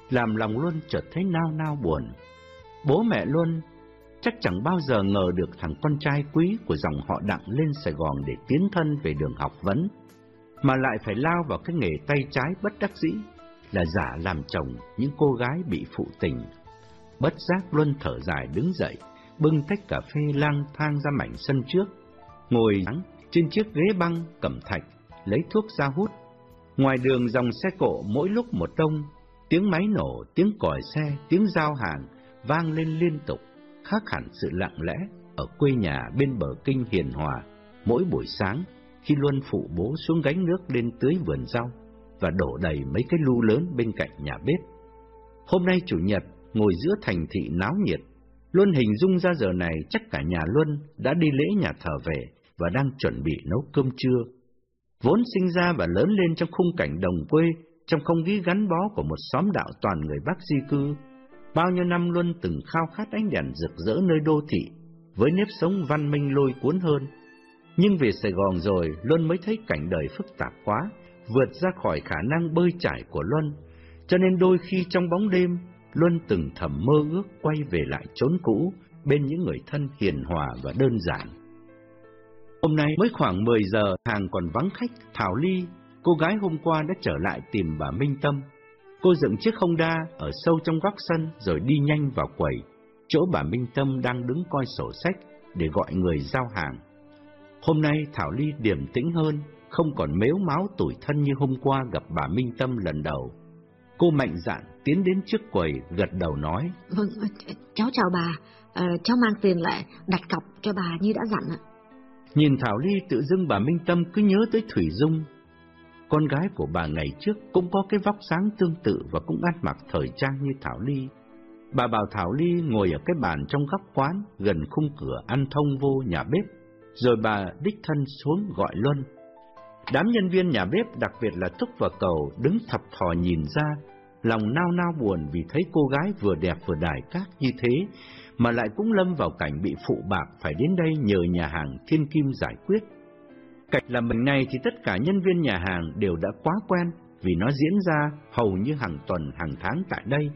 làm lòng Luân chợt thấy nao nao buồn. Bố mẹ Luân chắc chẳng bao giờ ngờ được thằng con trai quý của dòng họ đặng lên Sài Gòn để tiến thân về đường học vấn, mà lại phải lao vào cái nghề tay trái bất đắc dĩ là giả làm chồng những cô gái bị phụ tình. Bất giác Luân thở dài đứng dậy, bưng tách cà phê lang thang ra mảnh sân trước, ngồi nắng trên chiếc ghế băng cẩm thạch, lấy thuốc ra hút. Ngoài đường dòng xe cộ mỗi lúc một đông, tiếng máy nổ, tiếng còi xe, tiếng giao hàng vang lên liên tục, khác hẳn sự lặng lẽ ở quê nhà bên bờ kinh hiền hòa mỗi buổi sáng khi Luân phụ bố xuống gánh nước lên tưới vườn rau và đổ đầy mấy cái lu lớn bên cạnh nhà bếp. Hôm nay chủ nhật, ngồi giữa thành thị náo nhiệt, Luân hình dung ra giờ này chắc cả nhà Luân đã đi lễ nhà thờ về và đang chuẩn bị nấu cơm trưa. Vốn sinh ra và lớn lên trong khung cảnh đồng quê, trong không khí gắn bó của một xóm đạo toàn người Bắc di cư, bao nhiêu năm Luân từng khao khát ánh đèn rực rỡ nơi đô thị, với nếp sống văn minh lôi cuốn hơn. Nhưng về Sài Gòn rồi, Luân mới thấy cảnh đời phức tạp quá, vượt ra khỏi khả năng bơi trải của Luân, cho nên đôi khi trong bóng đêm, Luân từng thầm mơ ước quay về lại chốn cũ, bên những người thân hiền hòa và đơn giản. Hôm nay mới khoảng 10 giờ, hàng còn vắng khách, Thảo Ly, cô gái hôm qua đã trở lại tìm bà Minh Tâm. Cô dựng chiếc Honda ở sâu trong góc sân rồi đi nhanh vào quầy, chỗ bà Minh Tâm đang đứng coi sổ sách để gọi người giao hàng. Hôm nay Thảo Ly điềm tĩnh hơn, không còn mếu máu tủi thân như hôm qua gặp bà Minh Tâm lần đầu. Cô mạnh dạn tiến đến trước quầy, gật đầu nói. Vâng, cháu chào bà, à, cháu mang tiền lại đặt cọc cho bà như đã dặn ạ. Nhìn Thảo Ly tự dưng bà Minh Tâm cứ nhớ tới Thủy Dung. Con gái của bà ngày trước cũng có cái vóc dáng tương tự và cũng ăn mặc thời trang như Thảo Ly. Bà bảo Thảo Ly ngồi ở cái bàn trong góc quán gần khung cửa ăn thông vô nhà bếp, rồi bà đích thân xuống gọi Luân. Đám nhân viên nhà bếp, đặc biệt là Túc và Cầu, đứng thập thò nhìn ra, lòng nao nao buồn vì thấy cô gái vừa đẹp vừa đài cát như thế, mà lại cũng lâm vào cảnh bị phụ bạc phải đến đây nhờ nhà hàng Thiên Kim giải quyết. Cạch làm mình này thì tất cả nhân viên nhà hàng đều đã quá quen vì nó diễn ra hầu như hàng tuần hàng tháng tại đây.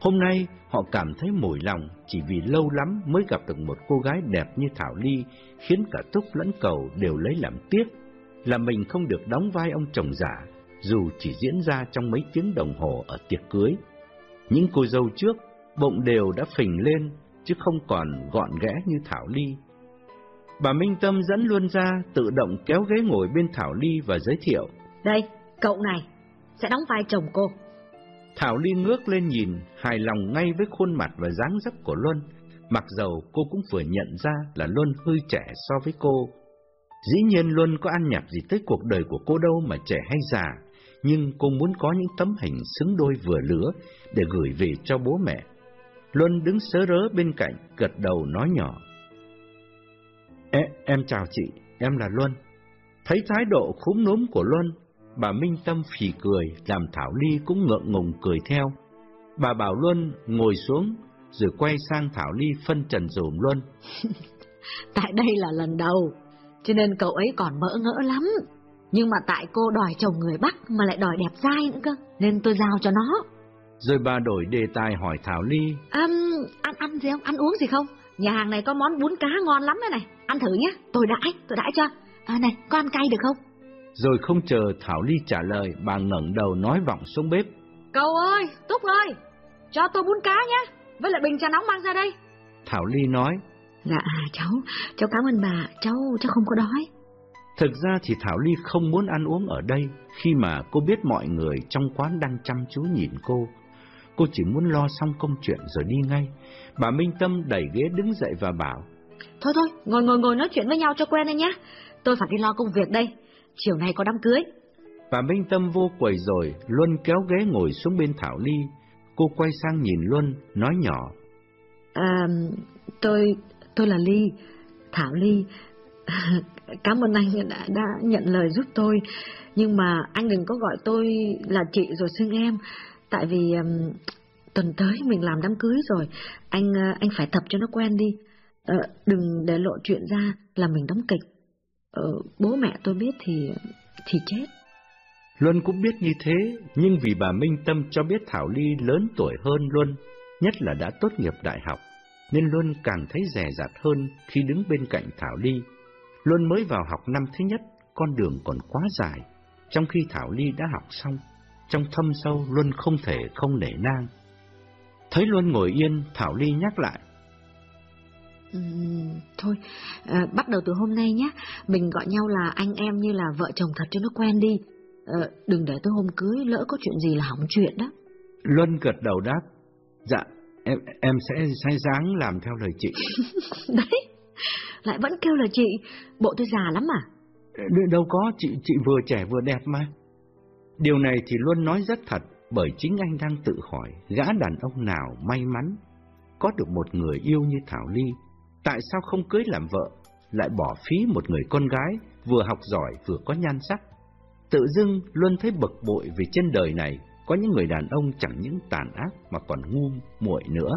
Hôm nay họ cảm thấy mỏi lòng chỉ vì lâu lắm mới gặp được một cô gái đẹp như Thảo Ly khiến cả Túc lẫn Cầu đều lấy làm tiếc là mình không được đóng vai ông chồng giả dù chỉ diễn ra trong mấy tiếng đồng hồ ở tiệc cưới. Những cô dâu trước bụng đều đã phình lên chứ không còn gọn ghẽ như Thảo Ly. Bà Minh Tâm dẫn luôn ra tự động kéo ghế ngồi bên Thảo Ly và giới thiệu. Đây, cậu này sẽ đóng vai chồng cô. Thảo Ly ngước lên nhìn, hài lòng ngay với khuôn mặt và dáng dấp của Luân, mặc dầu cô cũng vừa nhận ra là Luân hơi trẻ so với cô. Dĩ nhiên Luân có ăn nhập gì tới cuộc đời của cô đâu mà trẻ hay già, nhưng cô muốn có những tấm hình xứng đôi vừa lứa để gửi về cho bố mẹ. Luân đứng sớ rớ bên cạnh, gật đầu nói nhỏ. Ê, em chào chị, em là Luân. Thấy thái độ khúm núm của Luân, bà Minh Tâm phì cười, làm Thảo Ly cũng ngượng ngùng cười theo. Bà bảo Luân ngồi xuống, rồi quay sang Thảo Ly phân trần dùm Luân. tại đây là lần đầu, cho nên cậu ấy còn mỡ ngỡ lắm. Nhưng mà tại cô đòi chồng người Bắc mà lại đòi đẹp dai nữa cơ, nên tôi giao cho nó. Rồi bà đổi đề tài hỏi Thảo Ly. Um, ăn ăn gì không? Ăn uống gì không? Nhà hàng này có món bún cá ngon lắm đây này. Ăn thử nhé, tôi đãi, tôi đãi cho. À này, có ăn cay được không? Rồi không chờ Thảo Ly trả lời, bà ngẩng đầu nói vọng xuống bếp. Cậu ơi, Túc ơi, cho tôi bún cá nhé, với lại bình trà nóng mang ra đây. Thảo Ly nói. Dạ, cháu, cháu cảm ơn bà, cháu, cháu không có đói. Thực ra thì Thảo Ly không muốn ăn uống ở đây khi mà cô biết mọi người trong quán đang chăm chú nhìn cô. Cô chỉ muốn lo xong công chuyện rồi đi ngay. Bà Minh Tâm đẩy ghế đứng dậy và bảo. Thôi thôi, ngồi ngồi ngồi nói chuyện với nhau cho quen đây nhé. Tôi phải đi lo công việc đây. Chiều nay có đám cưới. Bà Minh Tâm vô quầy rồi, Luân kéo ghế ngồi xuống bên Thảo Ly. Cô quay sang nhìn Luân, nói nhỏ. À, tôi, tôi là Ly, Thảo Ly. Cảm ơn anh đã, đã nhận lời giúp tôi. Nhưng mà anh đừng có gọi tôi là chị rồi xưng em. Tại vì um, tuần tới mình làm đám cưới rồi. Anh uh, anh phải tập cho nó quen đi. Uh, đừng để lộ chuyện ra là mình đóng kịch. Ờ, bố mẹ tôi biết thì thì chết. Luân cũng biết như thế, nhưng vì bà Minh Tâm cho biết Thảo Ly lớn tuổi hơn Luân, nhất là đã tốt nghiệp đại học, nên Luân càng thấy rẻ rạt hơn khi đứng bên cạnh Thảo Ly. Luân mới vào học năm thứ nhất, con đường còn quá dài, trong khi Thảo Ly đã học xong. Trong thâm sâu, Luân không thể không nể nang. Thấy Luân ngồi yên, Thảo Ly nhắc lại. Thôi, à, bắt đầu từ hôm nay nhé, mình gọi nhau là anh em như là vợ chồng thật cho nó quen đi. À, đừng để tới hôm cưới lỡ có chuyện gì là hỏng chuyện đó. Luân gật đầu đáp. Dạ, em em sẽ sai dáng làm theo lời chị. Đấy, lại vẫn kêu là chị, bộ tôi già lắm à? Đâu có, chị chị vừa trẻ vừa đẹp mà. Điều này thì Luân nói rất thật, bởi chính anh đang tự hỏi gã đàn ông nào may mắn có được một người yêu như Thảo Ly. Tại sao không cưới làm vợ, lại bỏ phí một người con gái vừa học giỏi vừa có nhan sắc? Tự dưng Luân thấy bực bội vì trên đời này có những người đàn ông chẳng những tàn ác mà còn ngu muội nữa.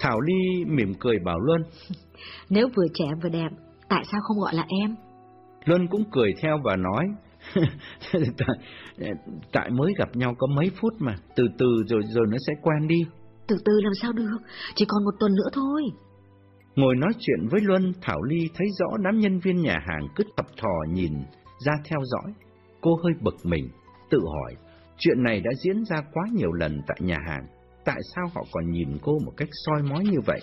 Thảo Ly mỉm cười bảo Luân. Nếu vừa trẻ vừa đẹp, tại sao không gọi là em? Luân cũng cười theo và nói. tại, tại mới gặp nhau có mấy phút mà, từ từ rồi rồi nó sẽ quen đi. Từ từ làm sao được, chỉ còn một tuần nữa thôi. Ngồi nói chuyện với Luân, Thảo Ly thấy rõ đám nhân viên nhà hàng cứ tập thò nhìn ra theo dõi. Cô hơi bực mình, tự hỏi, chuyện này đã diễn ra quá nhiều lần tại nhà hàng. Tại sao họ còn nhìn cô một cách soi mói như vậy?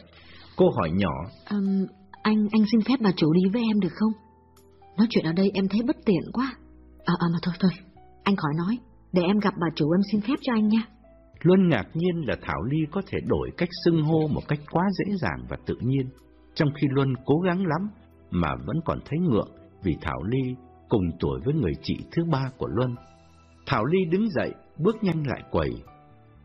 Cô hỏi nhỏ. Um, anh anh xin phép bà chủ đi với em được không? Nói chuyện ở đây em thấy bất tiện quá. À, à mà thôi thôi, anh khỏi nói. Để em gặp bà chủ em xin phép cho anh nha. Luân ngạc nhiên là Thảo Ly có thể đổi cách xưng hô một cách quá dễ dàng và tự nhiên, trong khi Luân cố gắng lắm mà vẫn còn thấy ngượng vì Thảo Ly cùng tuổi với người chị thứ ba của Luân. Thảo Ly đứng dậy, bước nhanh lại quầy.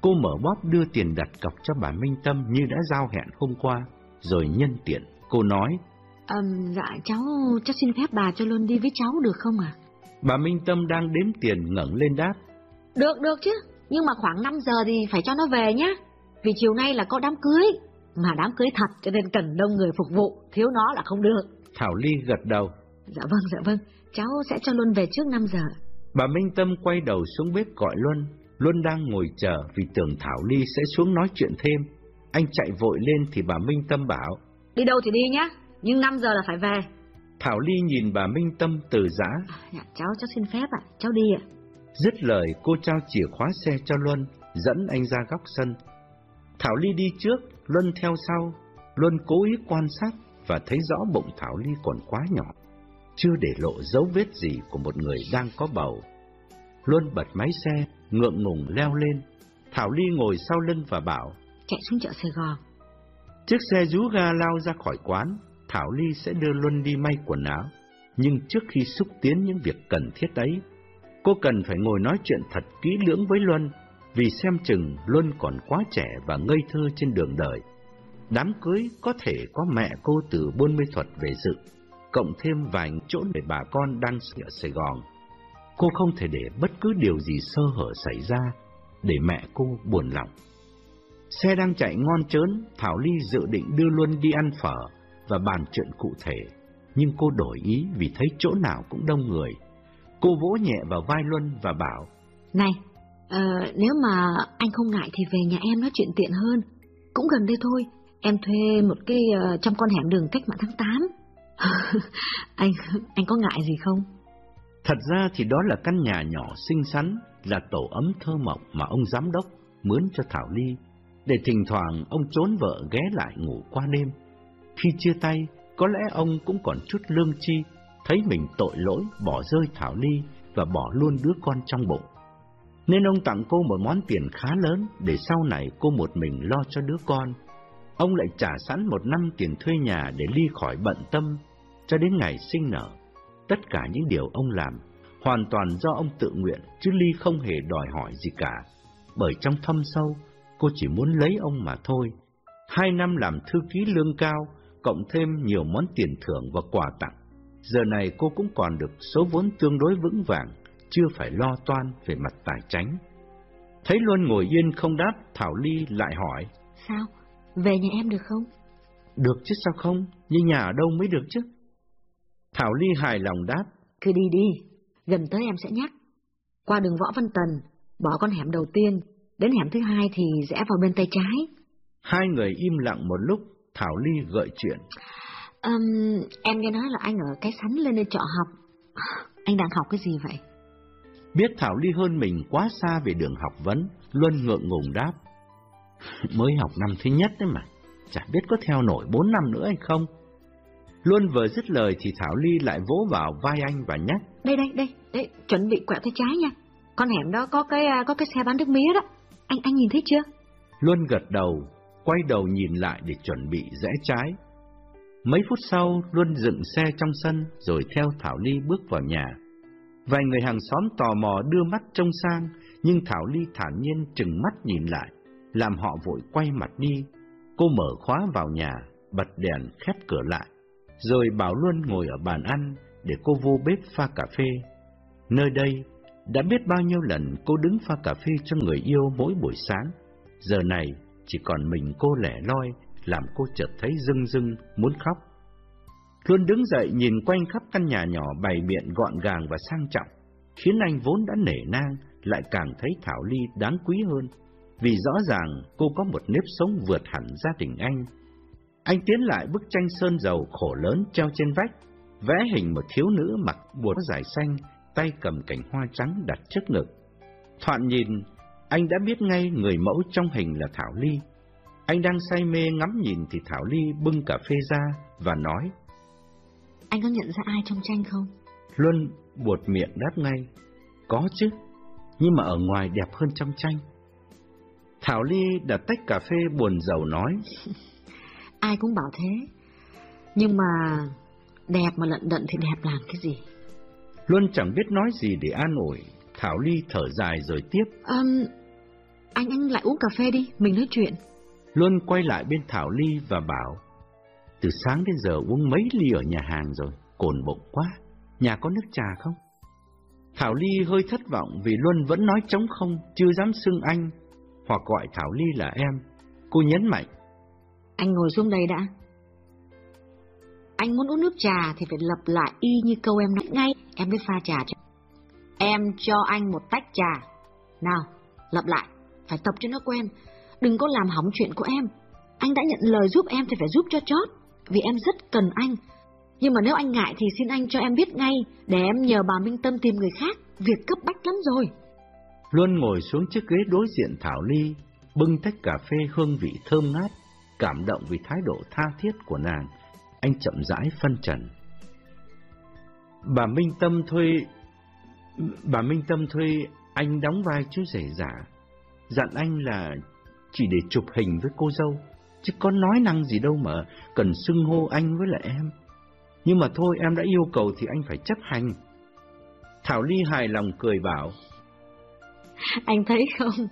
Cô mở bóp đưa tiền đặt cọc cho bà Minh Tâm như đã giao hẹn hôm qua, rồi nhân tiện, cô nói. Um, dạ, cháu, cháu xin phép bà cho Luân đi với cháu được không ạ? Bà Minh Tâm đang đếm tiền ngẩng lên đáp. Được, được chứ, nhưng mà khoảng 5 giờ thì phải cho nó về nhá. Vì chiều nay là có đám cưới, mà đám cưới thật cho nên cần đông người phục vụ, thiếu nó là không được. Thảo Ly gật đầu. Dạ vâng, dạ vâng, cháu sẽ cho Luân về trước 5 giờ. Bà Minh Tâm quay đầu xuống bếp gọi Luân. Luân đang ngồi chờ vì tưởng Thảo Ly sẽ xuống nói chuyện thêm. Anh chạy vội lên thì bà Minh Tâm bảo. Đi đâu thì đi nhá, nhưng 5 giờ là phải về. Thảo Ly nhìn bà Minh Tâm từ giã. À, dạ, cháu, cháu xin phép ạ, cháu đi ạ. Dứt lời cô trao chìa khóa xe cho Luân, dẫn anh ra góc sân. Thảo Ly đi trước, Luân theo sau. Luân cố ý quan sát và thấy rõ bụng Thảo Ly còn quá nhỏ, chưa để lộ dấu vết gì của một người đang có bầu. Luân bật máy xe, ngượng ngùng leo lên. Thảo Ly ngồi sau lưng và bảo, chạy xuống chợ Sài Gòn. Chiếc xe rú ga lao ra khỏi quán, Thảo Ly sẽ đưa Luân đi may quần áo. Nhưng trước khi xúc tiến những việc cần thiết ấy, cô cần phải ngồi nói chuyện thật kỹ lưỡng với Luân, vì xem chừng Luân còn quá trẻ và ngây thơ trên đường đời. Đám cưới có thể có mẹ cô từ buôn mê thuật về dự, cộng thêm vài chỗ để bà con đang ở Sài Gòn. Cô không thể để bất cứ điều gì sơ hở xảy ra để mẹ cô buồn lòng. Xe đang chạy ngon trớn, Thảo Ly dự định đưa Luân đi ăn phở và bàn chuyện cụ thể, nhưng cô đổi ý vì thấy chỗ nào cũng đông người. Cô vỗ nhẹ vào vai Luân và bảo, Này, uh, nếu mà anh không ngại thì về nhà em nói chuyện tiện hơn, cũng gần đây thôi, em thuê một cái uh, trong con hẻm đường cách mạng tháng 8. anh anh có ngại gì không? Thật ra thì đó là căn nhà nhỏ xinh xắn, là tổ ấm thơ mộng mà ông giám đốc mướn cho Thảo Ly, để thỉnh thoảng ông trốn vợ ghé lại ngủ qua đêm. Khi chia tay, có lẽ ông cũng còn chút lương chi, thấy mình tội lỗi bỏ rơi Thảo Ly và bỏ luôn đứa con trong bụng. Nên ông tặng cô một món tiền khá lớn để sau này cô một mình lo cho đứa con. Ông lại trả sẵn một năm tiền thuê nhà để Ly khỏi bận tâm cho đến ngày sinh nở. Tất cả những điều ông làm hoàn toàn do ông tự nguyện, chứ Ly không hề đòi hỏi gì cả. Bởi trong thâm sâu, cô chỉ muốn lấy ông mà thôi. Hai năm làm thư ký lương cao, cộng thêm nhiều món tiền thưởng và quà tặng. Giờ này cô cũng còn được số vốn tương đối vững vàng, chưa phải lo toan về mặt tài chính. Thấy Luân ngồi yên không đáp, Thảo Ly lại hỏi. Sao? Về nhà em được không? Được chứ sao không? Nhưng nhà ở đâu mới được chứ? Thảo Ly hài lòng đáp. Cứ đi đi, gần tới em sẽ nhắc. Qua đường Võ Văn Tần, bỏ con hẻm đầu tiên, đến hẻm thứ hai thì rẽ vào bên tay trái. Hai người im lặng một lúc, Thảo Ly gợi chuyện. Um, em nghe nói là anh ở cái sắn lên đây trọ học. Anh đang học cái gì vậy? Biết Thảo Ly hơn mình quá xa về đường học vấn, Luân ngượng ngùng đáp. Mới học năm thứ nhất đấy mà, chả biết có theo nổi bốn năm nữa hay không. Luân vừa dứt lời thì Thảo Ly lại vỗ vào vai anh và nhắc. Đây đây đây, đây chuẩn bị quẹo tay trái nha. Con hẻm đó có cái à, có cái xe bán nước mía đó. Anh anh nhìn thấy chưa? Luân gật đầu, quay đầu nhìn lại để chuẩn bị rẽ trái. Mấy phút sau, Luân dựng xe trong sân rồi theo Thảo Ly bước vào nhà. Vài người hàng xóm tò mò đưa mắt trông sang, nhưng Thảo Ly thản nhiên chừng mắt nhìn lại, làm họ vội quay mặt đi. Cô mở khóa vào nhà, bật đèn khép cửa lại, rồi bảo Luân ngồi ở bàn ăn để cô vô bếp pha cà phê. Nơi đây, đã biết bao nhiêu lần cô đứng pha cà phê cho người yêu mỗi buổi sáng. Giờ này, chỉ còn mình cô lẻ loi, làm cô chợt thấy rưng rưng, muốn khóc. Luân đứng dậy nhìn quanh khắp căn nhà nhỏ bày biện gọn gàng và sang trọng, khiến anh vốn đã nể nang, lại càng thấy Thảo Ly đáng quý hơn, vì rõ ràng cô có một nếp sống vượt hẳn gia đình anh. Anh tiến lại bức tranh sơn dầu khổ lớn treo trên vách, vẽ hình một thiếu nữ mặc buộc dài xanh, tay cầm cành hoa trắng đặt trước ngực. Thoạn nhìn, anh đã biết ngay người mẫu trong hình là Thảo Ly. Anh đang say mê ngắm nhìn thì Thảo Ly bưng cà phê ra và nói. Anh có nhận ra ai trong tranh không? Luân buột miệng đáp ngay. Có chứ, nhưng mà ở ngoài đẹp hơn trong tranh. Thảo Ly đặt tách cà phê buồn rầu nói. Ai cũng bảo thế. Nhưng mà đẹp mà lận đận thì đẹp làm cái gì? Luân chẳng biết nói gì để an ủi. Thảo Ly thở dài rồi tiếp. Um, anh anh lại uống cà phê đi, mình nói chuyện. Luân quay lại bên Thảo Ly và bảo. Từ sáng đến giờ uống mấy ly ở nhà hàng rồi, cồn bụng quá. Nhà có nước trà không? Thảo Ly hơi thất vọng vì Luân vẫn nói trống không, chưa dám xưng anh, hoặc gọi Thảo Ly là em. Cô nhấn mạnh. Anh ngồi xuống đây đã. Anh muốn uống nước trà thì phải lập lại y như câu em nói ngay, em mới pha trà cho. Em cho anh một tách trà. Nào, lập lại, phải tập cho nó quen. Đừng có làm hỏng chuyện của em. Anh đã nhận lời giúp em thì phải giúp cho chót, vì em rất cần anh. Nhưng mà nếu anh ngại thì xin anh cho em biết ngay, để em nhờ bà Minh Tâm tìm người khác, việc cấp bách lắm rồi. Luân ngồi xuống chiếc ghế đối diện Thảo Ly, bưng tách cà phê hương vị thơm ngát, cảm động vì thái độ tha thiết của nàng. Anh chậm rãi phân trần. Bà Minh Tâm thuê... Bà Minh Tâm thuê anh đóng vai chú rể giả. Dặn anh là chỉ để chụp hình với cô dâu, chứ có nói năng gì đâu mà cần xưng hô anh với lại em. Nhưng mà thôi em đã yêu cầu thì anh phải chấp hành. Thảo Ly hài lòng cười bảo. Anh thấy không?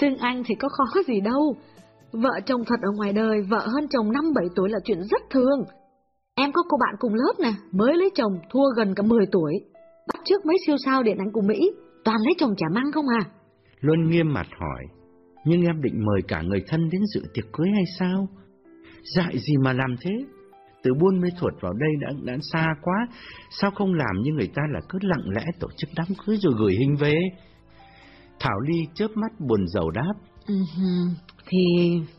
Xưng anh thì có khó gì đâu. Vợ chồng thật ở ngoài đời, vợ hơn chồng năm bảy tuổi là chuyện rất thường. Em có cô bạn cùng lớp nè, mới lấy chồng, thua gần cả 10 tuổi. Bắt trước mấy siêu sao điện ảnh của Mỹ, toàn lấy chồng trả măng không à? Luân nghiêm mặt hỏi, nhưng em định mời cả người thân đến dự tiệc cưới hay sao? Dại gì mà làm thế? Từ buôn mê thuật vào đây đã, đã xa quá, sao không làm như người ta là cứ lặng lẽ tổ chức đám cưới rồi gửi hình về? Thảo Ly chớp mắt buồn rầu đáp. Ừ, thì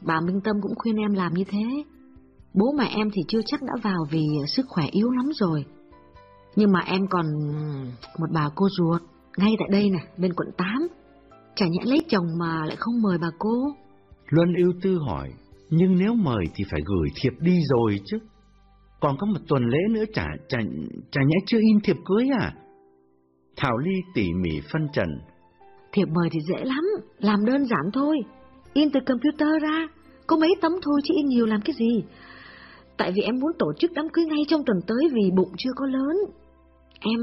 bà Minh Tâm cũng khuyên em làm như thế. Bố mẹ em thì chưa chắc đã vào vì sức khỏe yếu lắm rồi. Nhưng mà em còn một bà cô ruột, ngay tại đây nè, bên quận 8. Chả nhẽ lấy chồng mà lại không mời bà cô. Luân ưu tư hỏi, nhưng nếu mời thì phải gửi thiệp đi rồi chứ. Còn có một tuần lễ nữa chả, chả, chả nhẽ chưa in thiệp cưới à? Thảo Ly tỉ mỉ phân trần. Thiệp mời thì dễ lắm, làm đơn giản thôi. In từ computer ra, có mấy tấm thôi chứ in nhiều làm cái gì. Tại vì em muốn tổ chức đám cưới ngay trong tuần tới vì bụng chưa có lớn. Em...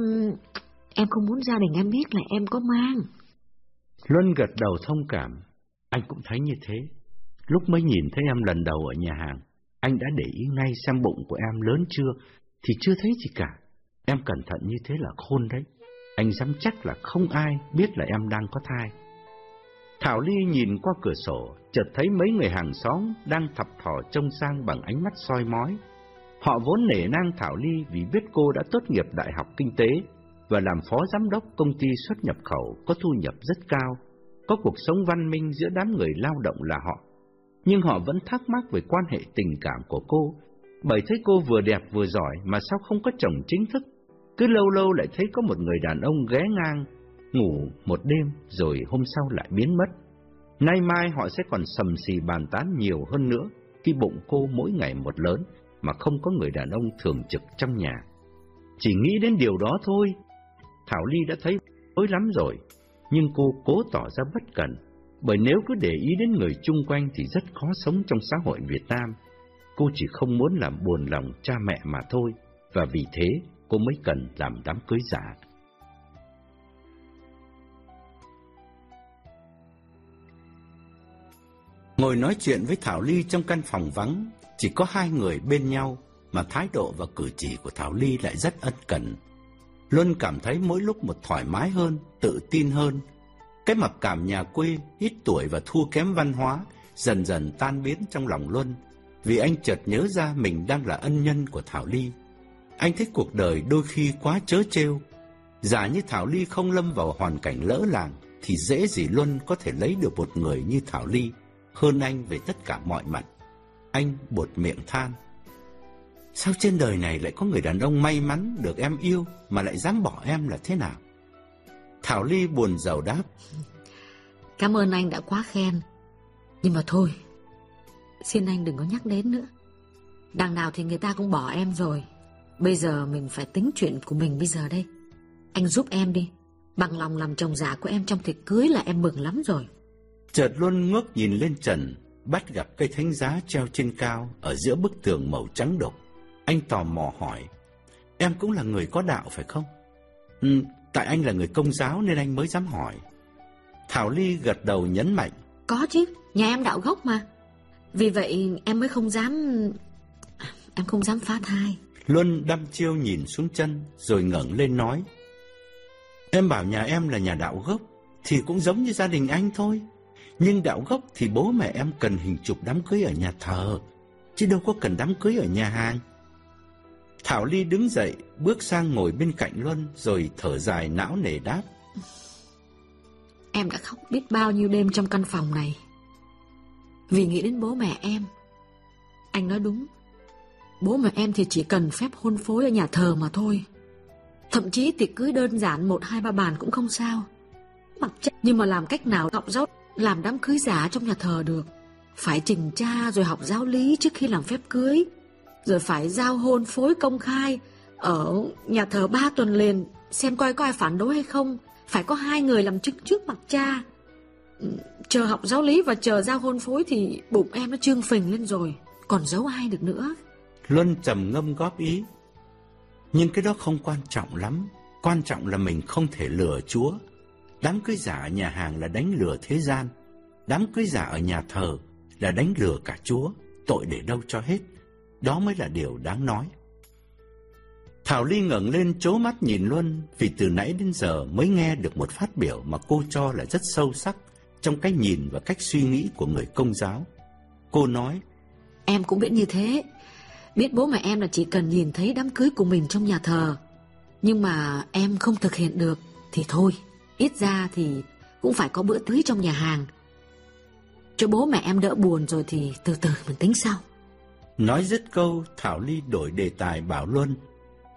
em không muốn gia đình em biết là em có mang. Luân gật đầu thông cảm. Anh cũng thấy như thế. Lúc mới nhìn thấy em lần đầu ở nhà hàng, anh đã để ý ngay xem bụng của em lớn chưa, thì chưa thấy gì cả. Em cẩn thận như thế là khôn đấy. Anh dám chắc là không ai biết là em đang có thai. Thảo Ly nhìn qua cửa sổ, chợt thấy mấy người hàng xóm đang thập thò trông sang bằng ánh mắt soi mói. Họ vốn nể nang Thảo Ly vì biết cô đã tốt nghiệp Đại học Kinh tế và làm phó giám đốc công ty xuất nhập khẩu có thu nhập rất cao, có cuộc sống văn minh giữa đám người lao động là họ. Nhưng họ vẫn thắc mắc về quan hệ tình cảm của cô, bởi thấy cô vừa đẹp vừa giỏi mà sao không có chồng chính thức. Cứ lâu lâu lại thấy có một người đàn ông ghé ngang ngủ một đêm rồi hôm sau lại biến mất. Nay mai họ sẽ còn sầm xì bàn tán nhiều hơn nữa khi bụng cô mỗi ngày một lớn mà không có người đàn ông thường trực trong nhà. Chỉ nghĩ đến điều đó thôi, Thảo Ly đã thấy hối lắm rồi, nhưng cô cố tỏ ra bất cẩn, bởi nếu cứ để ý đến người chung quanh thì rất khó sống trong xã hội Việt Nam. Cô chỉ không muốn làm buồn lòng cha mẹ mà thôi, và vì thế cô mới cần làm đám cưới giả. Ngồi nói chuyện với Thảo Ly trong căn phòng vắng, chỉ có hai người bên nhau mà thái độ và cử chỉ của Thảo Ly lại rất ân cần. Luân cảm thấy mỗi lúc một thoải mái hơn, tự tin hơn. Cái mặc cảm nhà quê, ít tuổi và thua kém văn hóa dần dần tan biến trong lòng Luân, vì anh chợt nhớ ra mình đang là ân nhân của Thảo Ly. Anh thích cuộc đời đôi khi quá chớ trêu. Giả như Thảo Ly không lâm vào hoàn cảnh lỡ làng, thì dễ gì Luân có thể lấy được một người như Thảo Ly hơn anh về tất cả mọi mặt. Anh buột miệng than. Sao trên đời này lại có người đàn ông may mắn được em yêu mà lại dám bỏ em là thế nào? Thảo Ly buồn giàu đáp. Cảm ơn anh đã quá khen. Nhưng mà thôi, xin anh đừng có nhắc đến nữa. Đằng nào thì người ta cũng bỏ em rồi. Bây giờ mình phải tính chuyện của mình bây giờ đây. Anh giúp em đi. Bằng lòng làm chồng giả của em trong tiệc cưới là em mừng lắm rồi. Chợt Luân ngước nhìn lên trần, bắt gặp cây thánh giá treo trên cao ở giữa bức tường màu trắng đục. Anh tò mò hỏi, em cũng là người có đạo phải không? Ừ, tại anh là người công giáo nên anh mới dám hỏi. Thảo Ly gật đầu nhấn mạnh. Có chứ, nhà em đạo gốc mà. Vì vậy em mới không dám... Em không dám phá thai. Luân đăm chiêu nhìn xuống chân rồi ngẩng lên nói. Em bảo nhà em là nhà đạo gốc thì cũng giống như gia đình anh thôi. Nhưng đạo gốc thì bố mẹ em cần hình chụp đám cưới ở nhà thờ, chứ đâu có cần đám cưới ở nhà hàng. Thảo Ly đứng dậy, bước sang ngồi bên cạnh Luân rồi thở dài não nề đáp. Em đã khóc biết bao nhiêu đêm trong căn phòng này. Vì nghĩ đến bố mẹ em. Anh nói đúng. Bố mẹ em thì chỉ cần phép hôn phối ở nhà thờ mà thôi. Thậm chí tiệc cưới đơn giản một hai ba bàn cũng không sao. Mặc chắc nhưng mà làm cách nào học giáo làm đám cưới giả trong nhà thờ được. Phải trình cha rồi học giáo lý trước khi làm phép cưới. Rồi phải giao hôn phối công khai ở nhà thờ ba tuần liền, xem coi có ai phản đối hay không. Phải có hai người làm chứng trước mặt cha. Ừ, chờ học giáo lý và chờ giao hôn phối thì bụng em nó trương phình lên rồi. Còn giấu ai được nữa. Luân trầm ngâm góp ý. Nhưng cái đó không quan trọng lắm. Quan trọng là mình không thể lừa Chúa. Đám cưới giả ở nhà hàng là đánh lừa thế gian. Đám cưới giả ở nhà thờ là đánh lừa cả Chúa. Tội để đâu cho hết. Đó mới là điều đáng nói. Thảo Ly ngẩng lên chố mắt nhìn Luân vì từ nãy đến giờ mới nghe được một phát biểu mà cô cho là rất sâu sắc trong cách nhìn và cách suy nghĩ của người công giáo. Cô nói, Em cũng biết như thế. Biết bố mẹ em là chỉ cần nhìn thấy đám cưới của mình trong nhà thờ. Nhưng mà em không thực hiện được thì thôi. Ít ra thì cũng phải có bữa cưới trong nhà hàng. Cho bố mẹ em đỡ buồn rồi thì từ từ mình tính sau. Nói dứt câu, Thảo Ly đổi đề tài bảo Luân.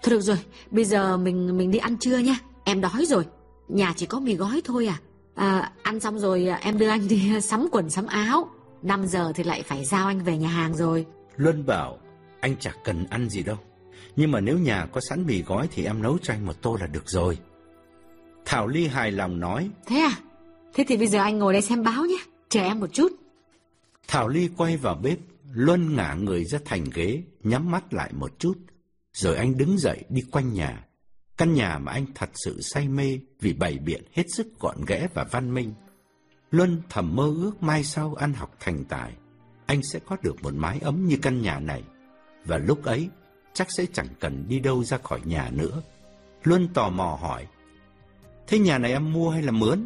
Thôi được rồi, bây giờ mình mình đi ăn trưa nha. Em đói rồi. Nhà chỉ có mì gói thôi à. à ăn xong rồi em đưa anh đi sắm quần sắm áo. 5 giờ thì lại phải giao anh về nhà hàng rồi. Luân bảo, anh chẳng cần ăn gì đâu. Nhưng mà nếu nhà có sẵn mì gói thì em nấu cho anh một tô là được rồi. Thảo Ly hài lòng nói. Thế à? Thế thì bây giờ anh ngồi đây xem báo nhé. Chờ em một chút. Thảo Ly quay vào bếp, Luân ngả người ra thành ghế, nhắm mắt lại một chút. Rồi anh đứng dậy đi quanh nhà. Căn nhà mà anh thật sự say mê vì bày biện hết sức gọn ghẽ và văn minh. Luân thầm mơ ước mai sau ăn học thành tài, anh sẽ có được một mái ấm như căn nhà này. Và lúc ấy, chắc sẽ chẳng cần đi đâu ra khỏi nhà nữa. Luân tò mò hỏi, Thế nhà này em mua hay là mướn?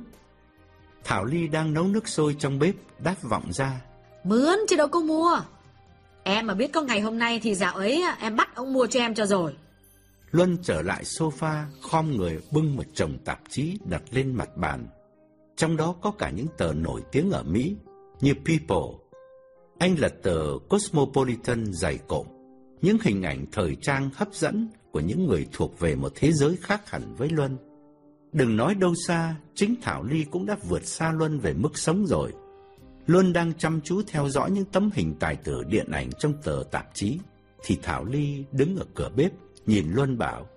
Thảo Ly đang nấu nước sôi trong bếp, đáp vọng ra. Mướn chứ đâu có mua. Em mà biết có ngày hôm nay thì dạo ấy em bắt ông mua cho em cho rồi. Luân trở lại sofa, khom người bưng một chồng tạp chí đặt lên mặt bàn. Trong đó có cả những tờ nổi tiếng ở Mỹ như People. Anh lật tờ Cosmopolitan dày cộm, những hình ảnh thời trang hấp dẫn của những người thuộc về một thế giới khác hẳn với Luân. Đừng nói đâu xa, chính Thảo Ly cũng đã vượt xa Luân về mức sống rồi luôn đang chăm chú theo dõi những tấm hình tài tử điện ảnh trong tờ tạp chí, thì Thảo Ly đứng ở cửa bếp, nhìn Luân bảo.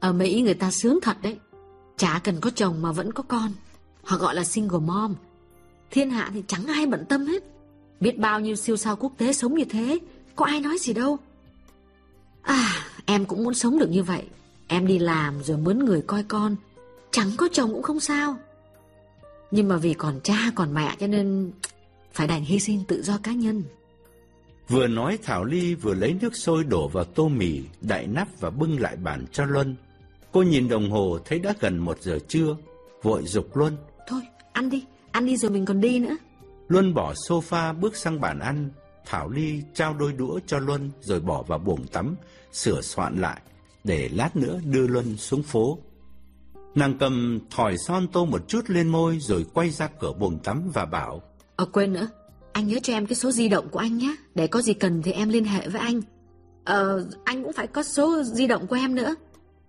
Ở Mỹ người ta sướng thật đấy, chả cần có chồng mà vẫn có con. Họ gọi là single mom. Thiên hạ thì chẳng ai bận tâm hết. Biết bao nhiêu siêu sao quốc tế sống như thế, có ai nói gì đâu. À, em cũng muốn sống được như vậy. Em đi làm rồi mướn người coi con, chẳng có chồng cũng không sao. Nhưng mà vì còn cha còn mẹ cho nên phải đành hy sinh tự do cá nhân. Vừa nói Thảo Ly vừa lấy nước sôi đổ vào tô mì, đậy nắp và bưng lại bàn cho Luân. Cô nhìn đồng hồ thấy đã gần một giờ trưa, vội dục Luân. Thôi, ăn đi, ăn đi rồi mình còn đi nữa. Luân bỏ sofa bước sang bàn ăn. Thảo Ly trao đôi đũa cho Luân rồi bỏ vào buồng tắm, sửa soạn lại, để lát nữa đưa Luân xuống phố. Nàng cầm thỏi son tô một chút lên môi rồi quay ra cửa buồng tắm và bảo. Ờ quên nữa, anh nhớ cho em cái số di động của anh nhé, để có gì cần thì em liên hệ với anh. Ờ, anh cũng phải có số di động của em nữa.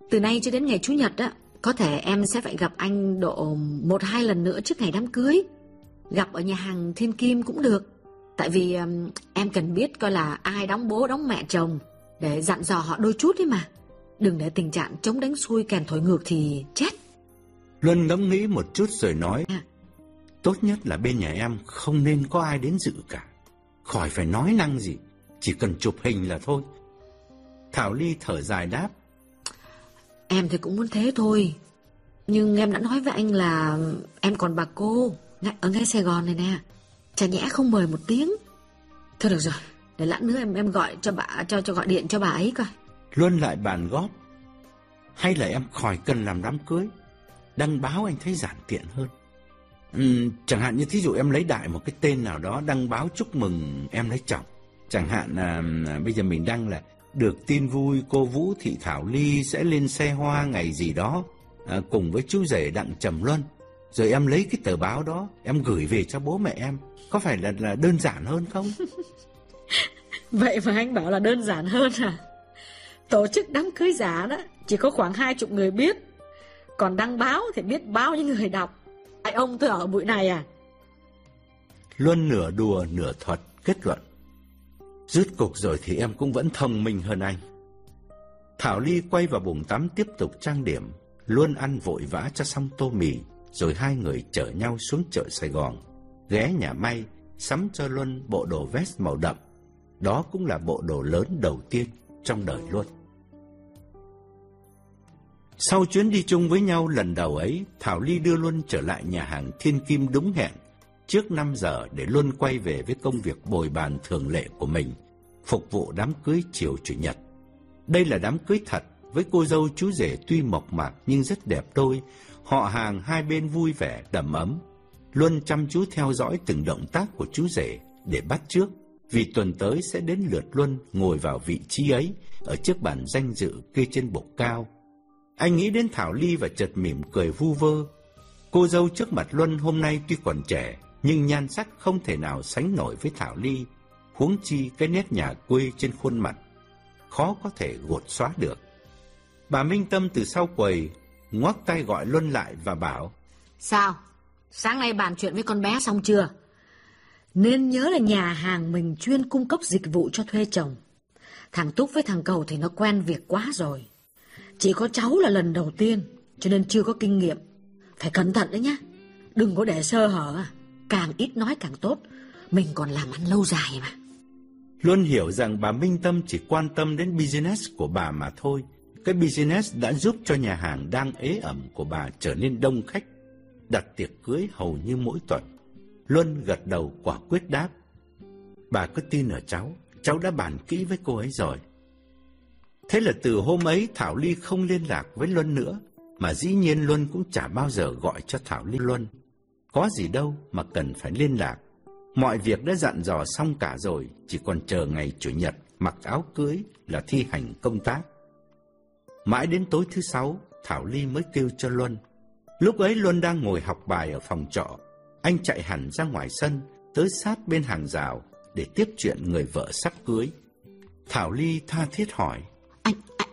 Từ nay cho đến ngày Chủ nhật á, có thể em sẽ phải gặp anh độ một hai lần nữa trước ngày đám cưới. Gặp ở nhà hàng Thiên Kim cũng được. Tại vì um, em cần biết coi là ai đóng bố đóng mẹ chồng để dặn dò họ đôi chút đấy mà. Đừng để tình trạng chống đánh xuôi kèn thổi ngược thì chết. Luân ngẫm nghĩ một chút rồi nói. À, Tốt nhất là bên nhà em không nên có ai đến dự cả. Khỏi phải nói năng gì, chỉ cần chụp hình là thôi. Thảo Ly thở dài đáp. Em thì cũng muốn thế thôi. Nhưng em đã nói với anh là em còn bà cô ở ngay Sài Gòn này nè. Chả nhẽ không mời một tiếng. Thôi được rồi, để lát nữa em em gọi cho bà cho cho gọi điện cho bà ấy coi. Luân lại bàn góp. Hay là em khỏi cần làm đám cưới, đăng báo anh thấy giản tiện hơn. Ừ, chẳng hạn như thí dụ em lấy đại một cái tên nào đó đăng báo chúc mừng em lấy chồng. Chẳng hạn là à, bây giờ mình đăng là được tin vui cô Vũ Thị Thảo Ly sẽ lên xe hoa ngày gì đó à, cùng với chú rể Đặng Trầm Luân. Rồi em lấy cái tờ báo đó, em gửi về cho bố mẹ em. Có phải là là đơn giản hơn không? Vậy mà anh bảo là đơn giản hơn à? Tổ chức đám cưới giả đó, chỉ có khoảng hai chục người biết. Còn đăng báo thì biết bao nhiêu người đọc. Ai ông tôi ở bụi này à? Luân nửa đùa nửa thuật kết luận. Rút cục rồi thì em cũng vẫn thông minh hơn anh. Thảo Ly quay vào bồn tắm tiếp tục trang điểm, luôn ăn vội vã cho xong tô mì, rồi hai người chở nhau xuống chợ Sài Gòn, ghé nhà may, sắm cho Luân bộ đồ vest màu đậm. Đó cũng là bộ đồ lớn đầu tiên trong đời Luân. Sau chuyến đi chung với nhau lần đầu ấy, Thảo Ly đưa Luân trở lại nhà hàng Thiên Kim đúng hẹn, trước 5 giờ để Luân quay về với công việc bồi bàn thường lệ của mình, phục vụ đám cưới chiều Chủ nhật. Đây là đám cưới thật, với cô dâu chú rể tuy mộc mạc nhưng rất đẹp đôi, họ hàng hai bên vui vẻ, đầm ấm. Luân chăm chú theo dõi từng động tác của chú rể để bắt trước, vì tuần tới sẽ đến lượt Luân ngồi vào vị trí ấy ở chiếc bàn danh dự kê trên bục cao anh nghĩ đến Thảo Ly và chợt mỉm cười vu vơ. Cô dâu trước mặt Luân hôm nay tuy còn trẻ, nhưng nhan sắc không thể nào sánh nổi với Thảo Ly, huống chi cái nét nhà quê trên khuôn mặt, khó có thể gột xóa được. Bà Minh Tâm từ sau quầy, ngoắc tay gọi Luân lại và bảo, Sao? Sáng nay bàn chuyện với con bé xong chưa? Nên nhớ là nhà hàng mình chuyên cung cấp dịch vụ cho thuê chồng. Thằng Túc với thằng Cầu thì nó quen việc quá rồi. Chỉ có cháu là lần đầu tiên, cho nên chưa có kinh nghiệm. Phải cẩn thận đấy nhá. Đừng có để sơ hở, càng ít nói càng tốt. Mình còn làm ăn lâu dài mà. Luôn hiểu rằng bà Minh Tâm chỉ quan tâm đến business của bà mà thôi. Cái business đã giúp cho nhà hàng đang ế ẩm của bà trở nên đông khách, đặt tiệc cưới hầu như mỗi tuần. Luân gật đầu quả quyết đáp. Bà cứ tin ở cháu, cháu đã bàn kỹ với cô ấy rồi. Thế là từ hôm ấy Thảo Ly không liên lạc với Luân nữa, mà dĩ nhiên Luân cũng chả bao giờ gọi cho Thảo Ly Luân. Có gì đâu mà cần phải liên lạc. Mọi việc đã dặn dò xong cả rồi, chỉ còn chờ ngày Chủ nhật mặc áo cưới là thi hành công tác. Mãi đến tối thứ sáu, Thảo Ly mới kêu cho Luân. Lúc ấy Luân đang ngồi học bài ở phòng trọ. Anh chạy hẳn ra ngoài sân, tới sát bên hàng rào để tiếp chuyện người vợ sắp cưới. Thảo Ly tha thiết hỏi.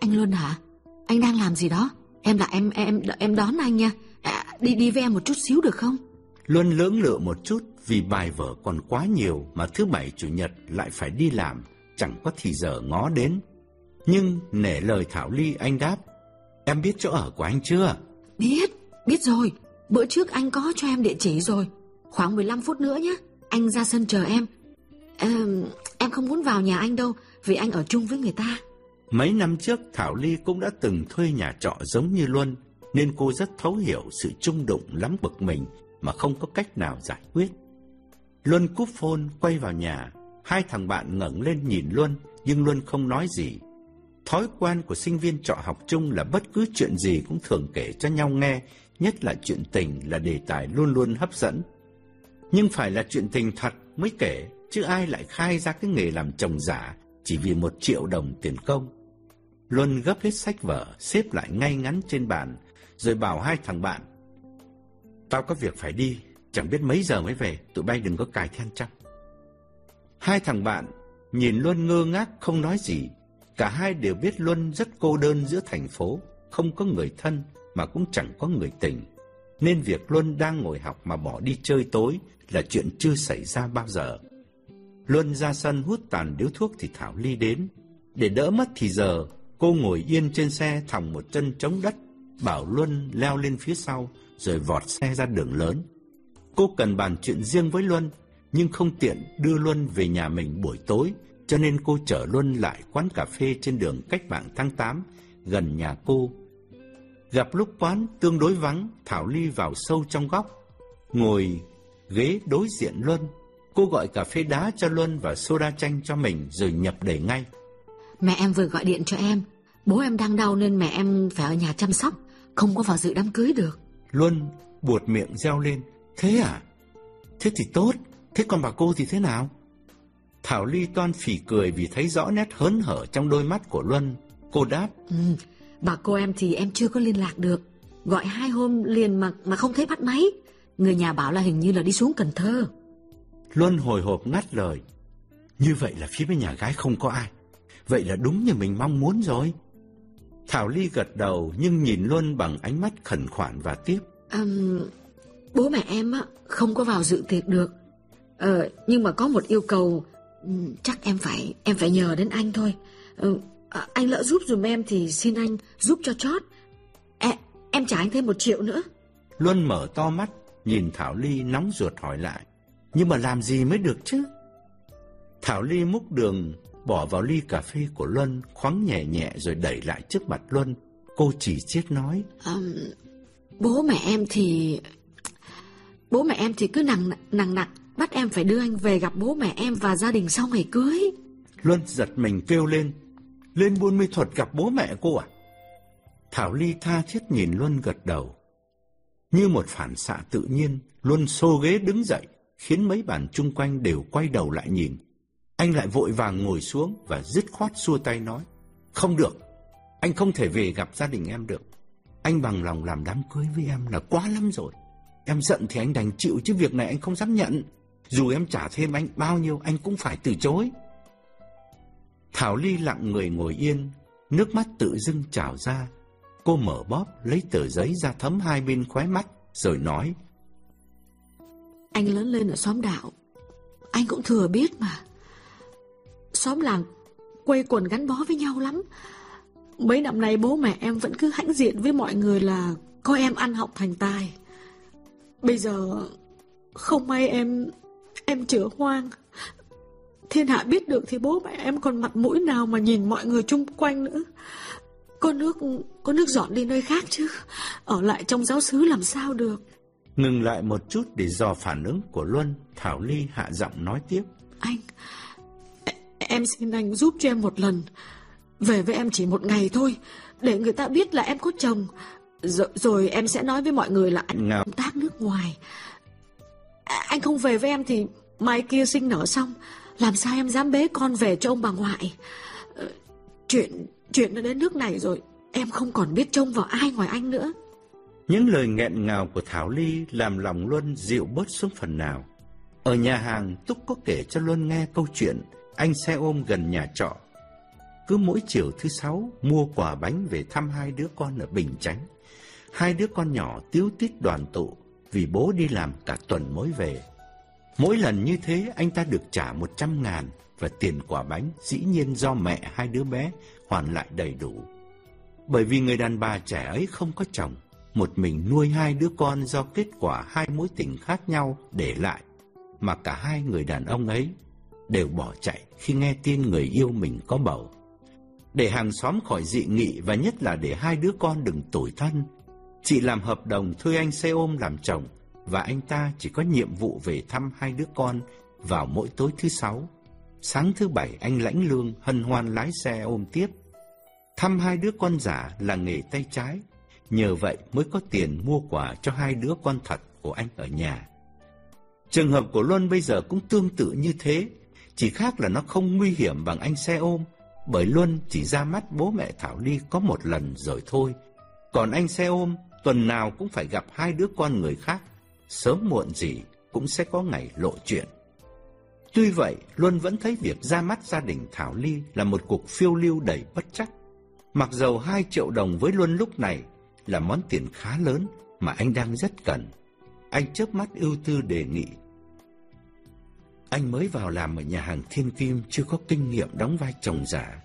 Anh, Luân hả? Anh đang làm gì đó? Em là em em em đón anh nha. À, đi đi với em một chút xíu được không? Luân lưỡng lự một chút vì bài vở còn quá nhiều mà thứ bảy chủ nhật lại phải đi làm, chẳng có thì giờ ngó đến. Nhưng nể lời Thảo Ly anh đáp, em biết chỗ ở của anh chưa? Biết, biết rồi. Bữa trước anh có cho em địa chỉ rồi. Khoảng 15 phút nữa nhé. Anh ra sân chờ em. Em, em không muốn vào nhà anh đâu vì anh ở chung với người ta. Mấy năm trước Thảo Ly cũng đã từng thuê nhà trọ giống như Luân, nên cô rất thấu hiểu sự trung đụng lắm bực mình mà không có cách nào giải quyết. Luân cúp phone quay vào nhà, hai thằng bạn ngẩng lên nhìn Luân, nhưng Luân không nói gì. Thói quen của sinh viên trọ học chung là bất cứ chuyện gì cũng thường kể cho nhau nghe, nhất là chuyện tình là đề tài luôn luôn hấp dẫn. Nhưng phải là chuyện tình thật mới kể, chứ ai lại khai ra cái nghề làm chồng giả chỉ vì một triệu đồng tiền công. Luân gấp hết sách vở, xếp lại ngay ngắn trên bàn, rồi bảo hai thằng bạn. Tao có việc phải đi, chẳng biết mấy giờ mới về, tụi bay đừng có cài then chăng. Hai thằng bạn nhìn Luân ngơ ngác không nói gì. Cả hai đều biết Luân rất cô đơn giữa thành phố, không có người thân mà cũng chẳng có người tình. Nên việc Luân đang ngồi học mà bỏ đi chơi tối là chuyện chưa xảy ra bao giờ. Luân ra sân hút tàn điếu thuốc thì Thảo Ly đến. Để đỡ mất thì giờ, cô ngồi yên trên xe thòng một chân chống đất, bảo Luân leo lên phía sau, rồi vọt xe ra đường lớn. Cô cần bàn chuyện riêng với Luân, nhưng không tiện đưa Luân về nhà mình buổi tối, cho nên cô chở Luân lại quán cà phê trên đường Cách mạng tháng 8, gần nhà cô. Gặp lúc quán tương đối vắng, Thảo Ly vào sâu trong góc, ngồi ghế đối diện Luân. Cô gọi cà phê đá cho Luân và soda chanh cho mình rồi nhập để ngay. Mẹ em vừa gọi điện cho em, bố em đang đau nên mẹ em phải ở nhà chăm sóc, không có vào dự đám cưới được. Luân buột miệng reo lên, thế à? Thế thì tốt, thế còn bà cô thì thế nào? Thảo Ly toan phỉ cười vì thấy rõ nét hớn hở trong đôi mắt của Luân. Cô đáp, Ừ, bà cô em thì em chưa có liên lạc được, gọi hai hôm liền mà mà không thấy bắt máy. Người nhà bảo là hình như là đi xuống Cần Thơ. Luân hồi hộp ngắt lời. Như vậy là phía bên nhà gái không có ai. Vậy là đúng như mình mong muốn rồi. Thảo Ly gật đầu nhưng nhìn Luân bằng ánh mắt khẩn khoản và tiếp. Ừm, bố mẹ em á không có vào dự tiệc được. Ờ, nhưng mà có một yêu cầu chắc em phải em phải nhờ đến anh thôi. Ừ, à, anh lỡ giúp dùm em thì xin anh giúp cho chót. E, em trả anh thêm một triệu nữa. Luân mở to mắt, nhìn Thảo Ly nóng ruột hỏi lại. Nhưng mà làm gì mới được chứ? Thảo Ly múc đường, bỏ vào ly cà phê của Luân, khoáng nhẹ nhẹ rồi đẩy lại trước mặt Luân. Cô chỉ chiết nói. Ừm, bố mẹ em thì bố mẹ em thì cứ nặng nặng nặng bắt em phải đưa anh về gặp bố mẹ em và gia đình sau ngày cưới. Luân giật mình kêu lên. Lên buôn mỹ thuật gặp bố mẹ cô à? Thảo Ly tha thiết nhìn Luân gật đầu. Như một phản xạ tự nhiên, Luân xô ghế đứng dậy, khiến mấy bản chung quanh đều quay đầu lại nhìn. Anh lại vội vàng ngồi xuống và dứt khoát xua tay nói. Không được, anh không thể về gặp gia đình em được. Anh bằng lòng làm đám cưới với em là quá lắm rồi. Em giận thì anh đành chịu chứ việc này anh không dám nhận. Dù em trả thêm anh bao nhiêu anh cũng phải từ chối. Thảo Ly lặng người ngồi yên, nước mắt tự dưng trào ra. Cô mở bóp lấy tờ giấy ra thấm hai bên khóe mắt rồi nói. Anh lớn lên ở xóm đạo, anh cũng thừa biết mà. Xóm làng quây quần gắn bó với nhau lắm. Mấy năm nay bố mẹ em vẫn cứ hãnh diện với mọi người là có em ăn học thành tài. Bây giờ không may em em chữa hoang. Thiên hạ biết được thì bố mẹ em còn mặt mũi nào mà nhìn mọi người chung quanh nữa. Có nước có nước dọn đi nơi khác chứ. Ở lại trong giáo xứ làm sao được. Ngừng lại một chút để dò phản ứng của Luân, Thảo Ly hạ giọng nói tiếp. Anh, e- em xin anh giúp cho em một lần. Về với em chỉ một ngày thôi, để người ta biết là em có chồng. Rồi, rồi em sẽ nói với mọi người là anh Ngào. công tác nước ngoài. À, anh không về với em thì mai kia sinh nở xong, làm sao em dám bế con về cho ông bà ngoại. Ờ, Chuyện chuyện nó đến nước này rồi, em không còn biết trông vào ai ngoài anh nữa. Những lời nghẹn ngào của Thảo Ly làm lòng Luân dịu bớt xuống phần nào. Ở nhà hàng, Túc có kể cho Luân nghe câu chuyện anh xe ôm gần nhà trọ. Cứ mỗi chiều thứ sáu mua quả bánh về thăm hai đứa con ở Bình Chánh. Hai đứa con nhỏ tiếu tít đoàn tụ vì bố đi làm cả tuần mới về. Mỗi lần như thế anh ta được trả một trăm ngàn và tiền quả bánh dĩ nhiên do mẹ hai đứa bé hoàn lại đầy đủ. Bởi vì người đàn bà trẻ ấy không có chồng, một mình nuôi hai đứa con do kết quả hai mối tình khác nhau để lại, mà cả hai người đàn ông ấy đều bỏ chạy khi nghe tin người yêu mình có bầu. Để hàng xóm khỏi dị nghị và nhất là để hai đứa con đừng tủi thân, chị làm hợp đồng thuê anh xe ôm làm chồng và anh ta chỉ có nhiệm vụ về thăm hai đứa con vào mỗi tối thứ sáu. Sáng thứ bảy anh lãnh lương hân hoan lái xe ôm tiếp. Thăm hai đứa con giả là nghề tay trái, nhờ vậy mới có tiền mua quà cho hai đứa con thật của anh ở nhà. Trường hợp của Luân bây giờ cũng tương tự như thế, chỉ khác là nó không nguy hiểm bằng anh xe ôm, bởi Luân chỉ ra mắt bố mẹ Thảo Ly có một lần rồi thôi. Còn anh xe ôm, tuần nào cũng phải gặp hai đứa con người khác, sớm muộn gì cũng sẽ có ngày lộ chuyện. Tuy vậy, Luân vẫn thấy việc ra mắt gia đình Thảo Ly là một cuộc phiêu lưu đầy bất chắc. Mặc dầu hai triệu đồng với Luân lúc này là món tiền khá lớn mà anh đang rất cần. Anh chớp mắt ưu tư đề nghị. Anh mới vào làm ở nhà hàng Thiên Kim chưa có kinh nghiệm đóng vai chồng giả.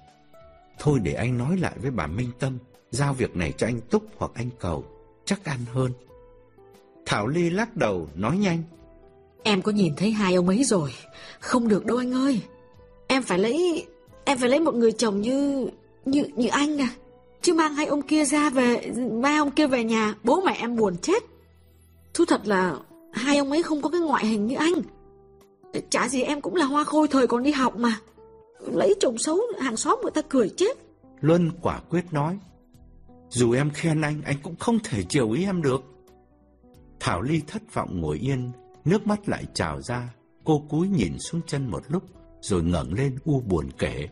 Thôi để anh nói lại với bà Minh Tâm, giao việc này cho anh Túc hoặc anh Cầu, chắc ăn hơn. Thảo Ly lắc đầu, nói nhanh. Em có nhìn thấy hai ông ấy rồi Không được đâu anh ơi Em phải lấy Em phải lấy một người chồng như Như như anh nè Chứ mang hai ông kia ra về Mang ông kia về nhà Bố mẹ em buồn chết. Thú thật là Hai ông ấy không có cái ngoại hình như anh. Chả gì em cũng là hoa khôi thời còn đi học mà. Lấy chồng xấu hàng xóm người ta cười chết. Luân quả quyết nói Dù em khen anh Anh cũng không thể chiều ý em được. Thảo Ly thất vọng ngồi yên Nước mắt lại trào ra. Cô cúi nhìn xuống chân một lúc Rồi ngẩng lên u buồn kể.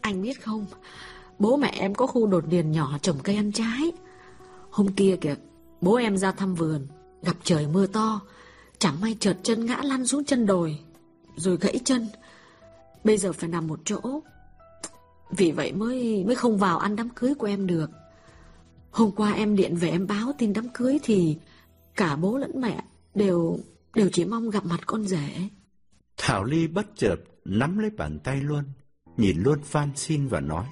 Anh biết không Bố mẹ em có khu đột điền nhỏ trồng cây ăn trái. Hôm kia kìa, Bố em ra thăm vườn, Gặp trời mưa to. Chẳng may trượt chân ngã lăn xuống chân đồi, Rồi gãy chân. Bây giờ phải nằm một chỗ. Vì vậy mới mới không vào ăn đám cưới của em được. Hôm qua em điện về em báo tin đám cưới thì Cả bố lẫn mẹ đều đều chỉ mong gặp mặt con rể. Thảo Ly bất chợt nắm lấy bàn tay Luân Nhìn Luân van xin và nói.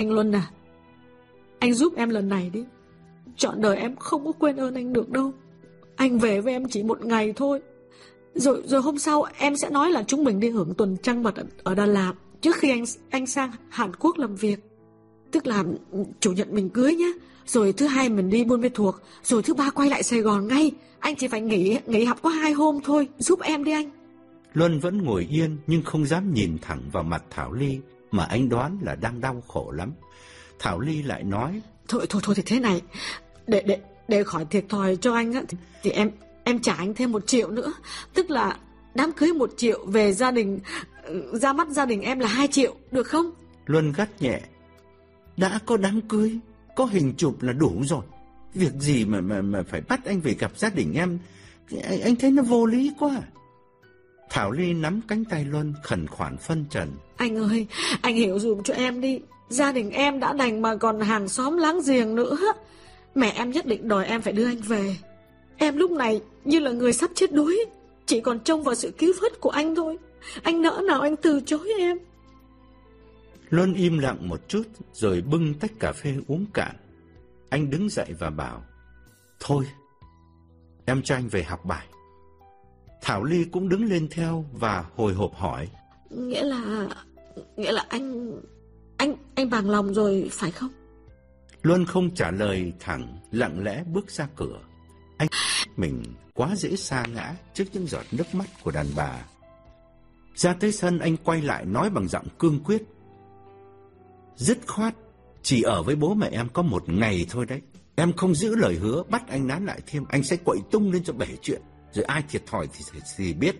Anh Luân à? Anh giúp em lần này đi. Chọn đời em không có quên ơn anh được đâu. Anh về với em chỉ một ngày thôi. Rồi rồi hôm sau em sẽ nói là chúng mình đi hưởng tuần trăng mật ở, ở Đà Lạt Trước khi anh anh sang Hàn Quốc làm việc. Tức là chủ nhật mình cưới nhá. Rồi thứ hai mình đi Buôn Mê Thuột. Rồi thứ ba quay lại Sài Gòn ngay. Anh chỉ phải nghỉ nghỉ học có hai hôm thôi. Giúp em đi anh. Luân vẫn ngồi yên nhưng không dám nhìn thẳng vào mặt Thảo Ly. Mà anh đoán là đang đau khổ lắm. Thảo Ly lại nói Thôi thôi thôi thì thế này. Để để để khỏi thiệt thòi cho anh á thì, em em trả anh thêm một triệu nữa. Tức là đám cưới một triệu Về gia đình Ra mắt gia đình em là hai triệu Được không? Luân gắt nhẹ. Đã có đám cưới Có hình chụp là đủ rồi. Việc gì mà mà mà phải bắt anh về gặp gia đình em? Anh, anh thấy nó vô lý quá Thảo Ly nắm cánh tay Luân khẩn khoản phân trần. Anh ơi Anh hiểu dùm cho em đi. Gia đình em đã đành mà còn hàng xóm láng giềng nữa. Mẹ em nhất định đòi em phải đưa anh về. Em lúc này như là người sắp chết đuối. Chỉ còn trông vào sự cứu vớt của anh thôi. Anh nỡ nào anh từ chối em? Luân im lặng một chút Rồi bưng tách cà phê uống cạn. Anh đứng dậy và bảo Thôi Em cho anh về học bài Thảo Ly cũng đứng lên theo Và hồi hộp hỏi. Nghĩa là Nghĩa là anh Anh anh bằng lòng rồi phải không? Luân không trả lời thẳng Lặng lẽ bước ra cửa. Anh mình quá dễ sa ngã Trước những giọt nước mắt của đàn bà. Ra tới sân anh quay lại nói bằng giọng cương quyết. Dứt khoát Chỉ ở với bố mẹ em có một ngày thôi đấy. Em không giữ lời hứa Bắt anh nán lại thêm Anh sẽ quậy tung lên cho bể chuyện Rồi ai thiệt thòi thì, thì, biết.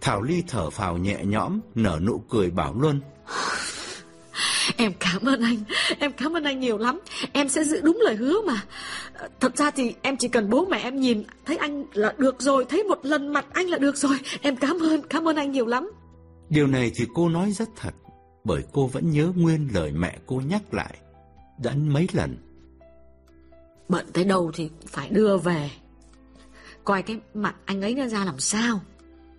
Thảo Ly thở phào nhẹ nhõm Nở nụ cười bảo Luân Em cảm ơn anh Em cảm ơn anh nhiều lắm. Em sẽ giữ đúng lời hứa mà. Thật ra thì em chỉ cần bố mẹ em nhìn Thấy anh là được rồi Thấy một lần mặt anh là được rồi. Em cảm ơn, cảm ơn anh nhiều lắm. Điều này thì cô nói rất thật Bởi cô vẫn nhớ nguyên lời mẹ cô nhắc lại Đã mấy lần. Bận tới đâu thì phải đưa về Coi cái mặt anh ấy nó ra làm sao?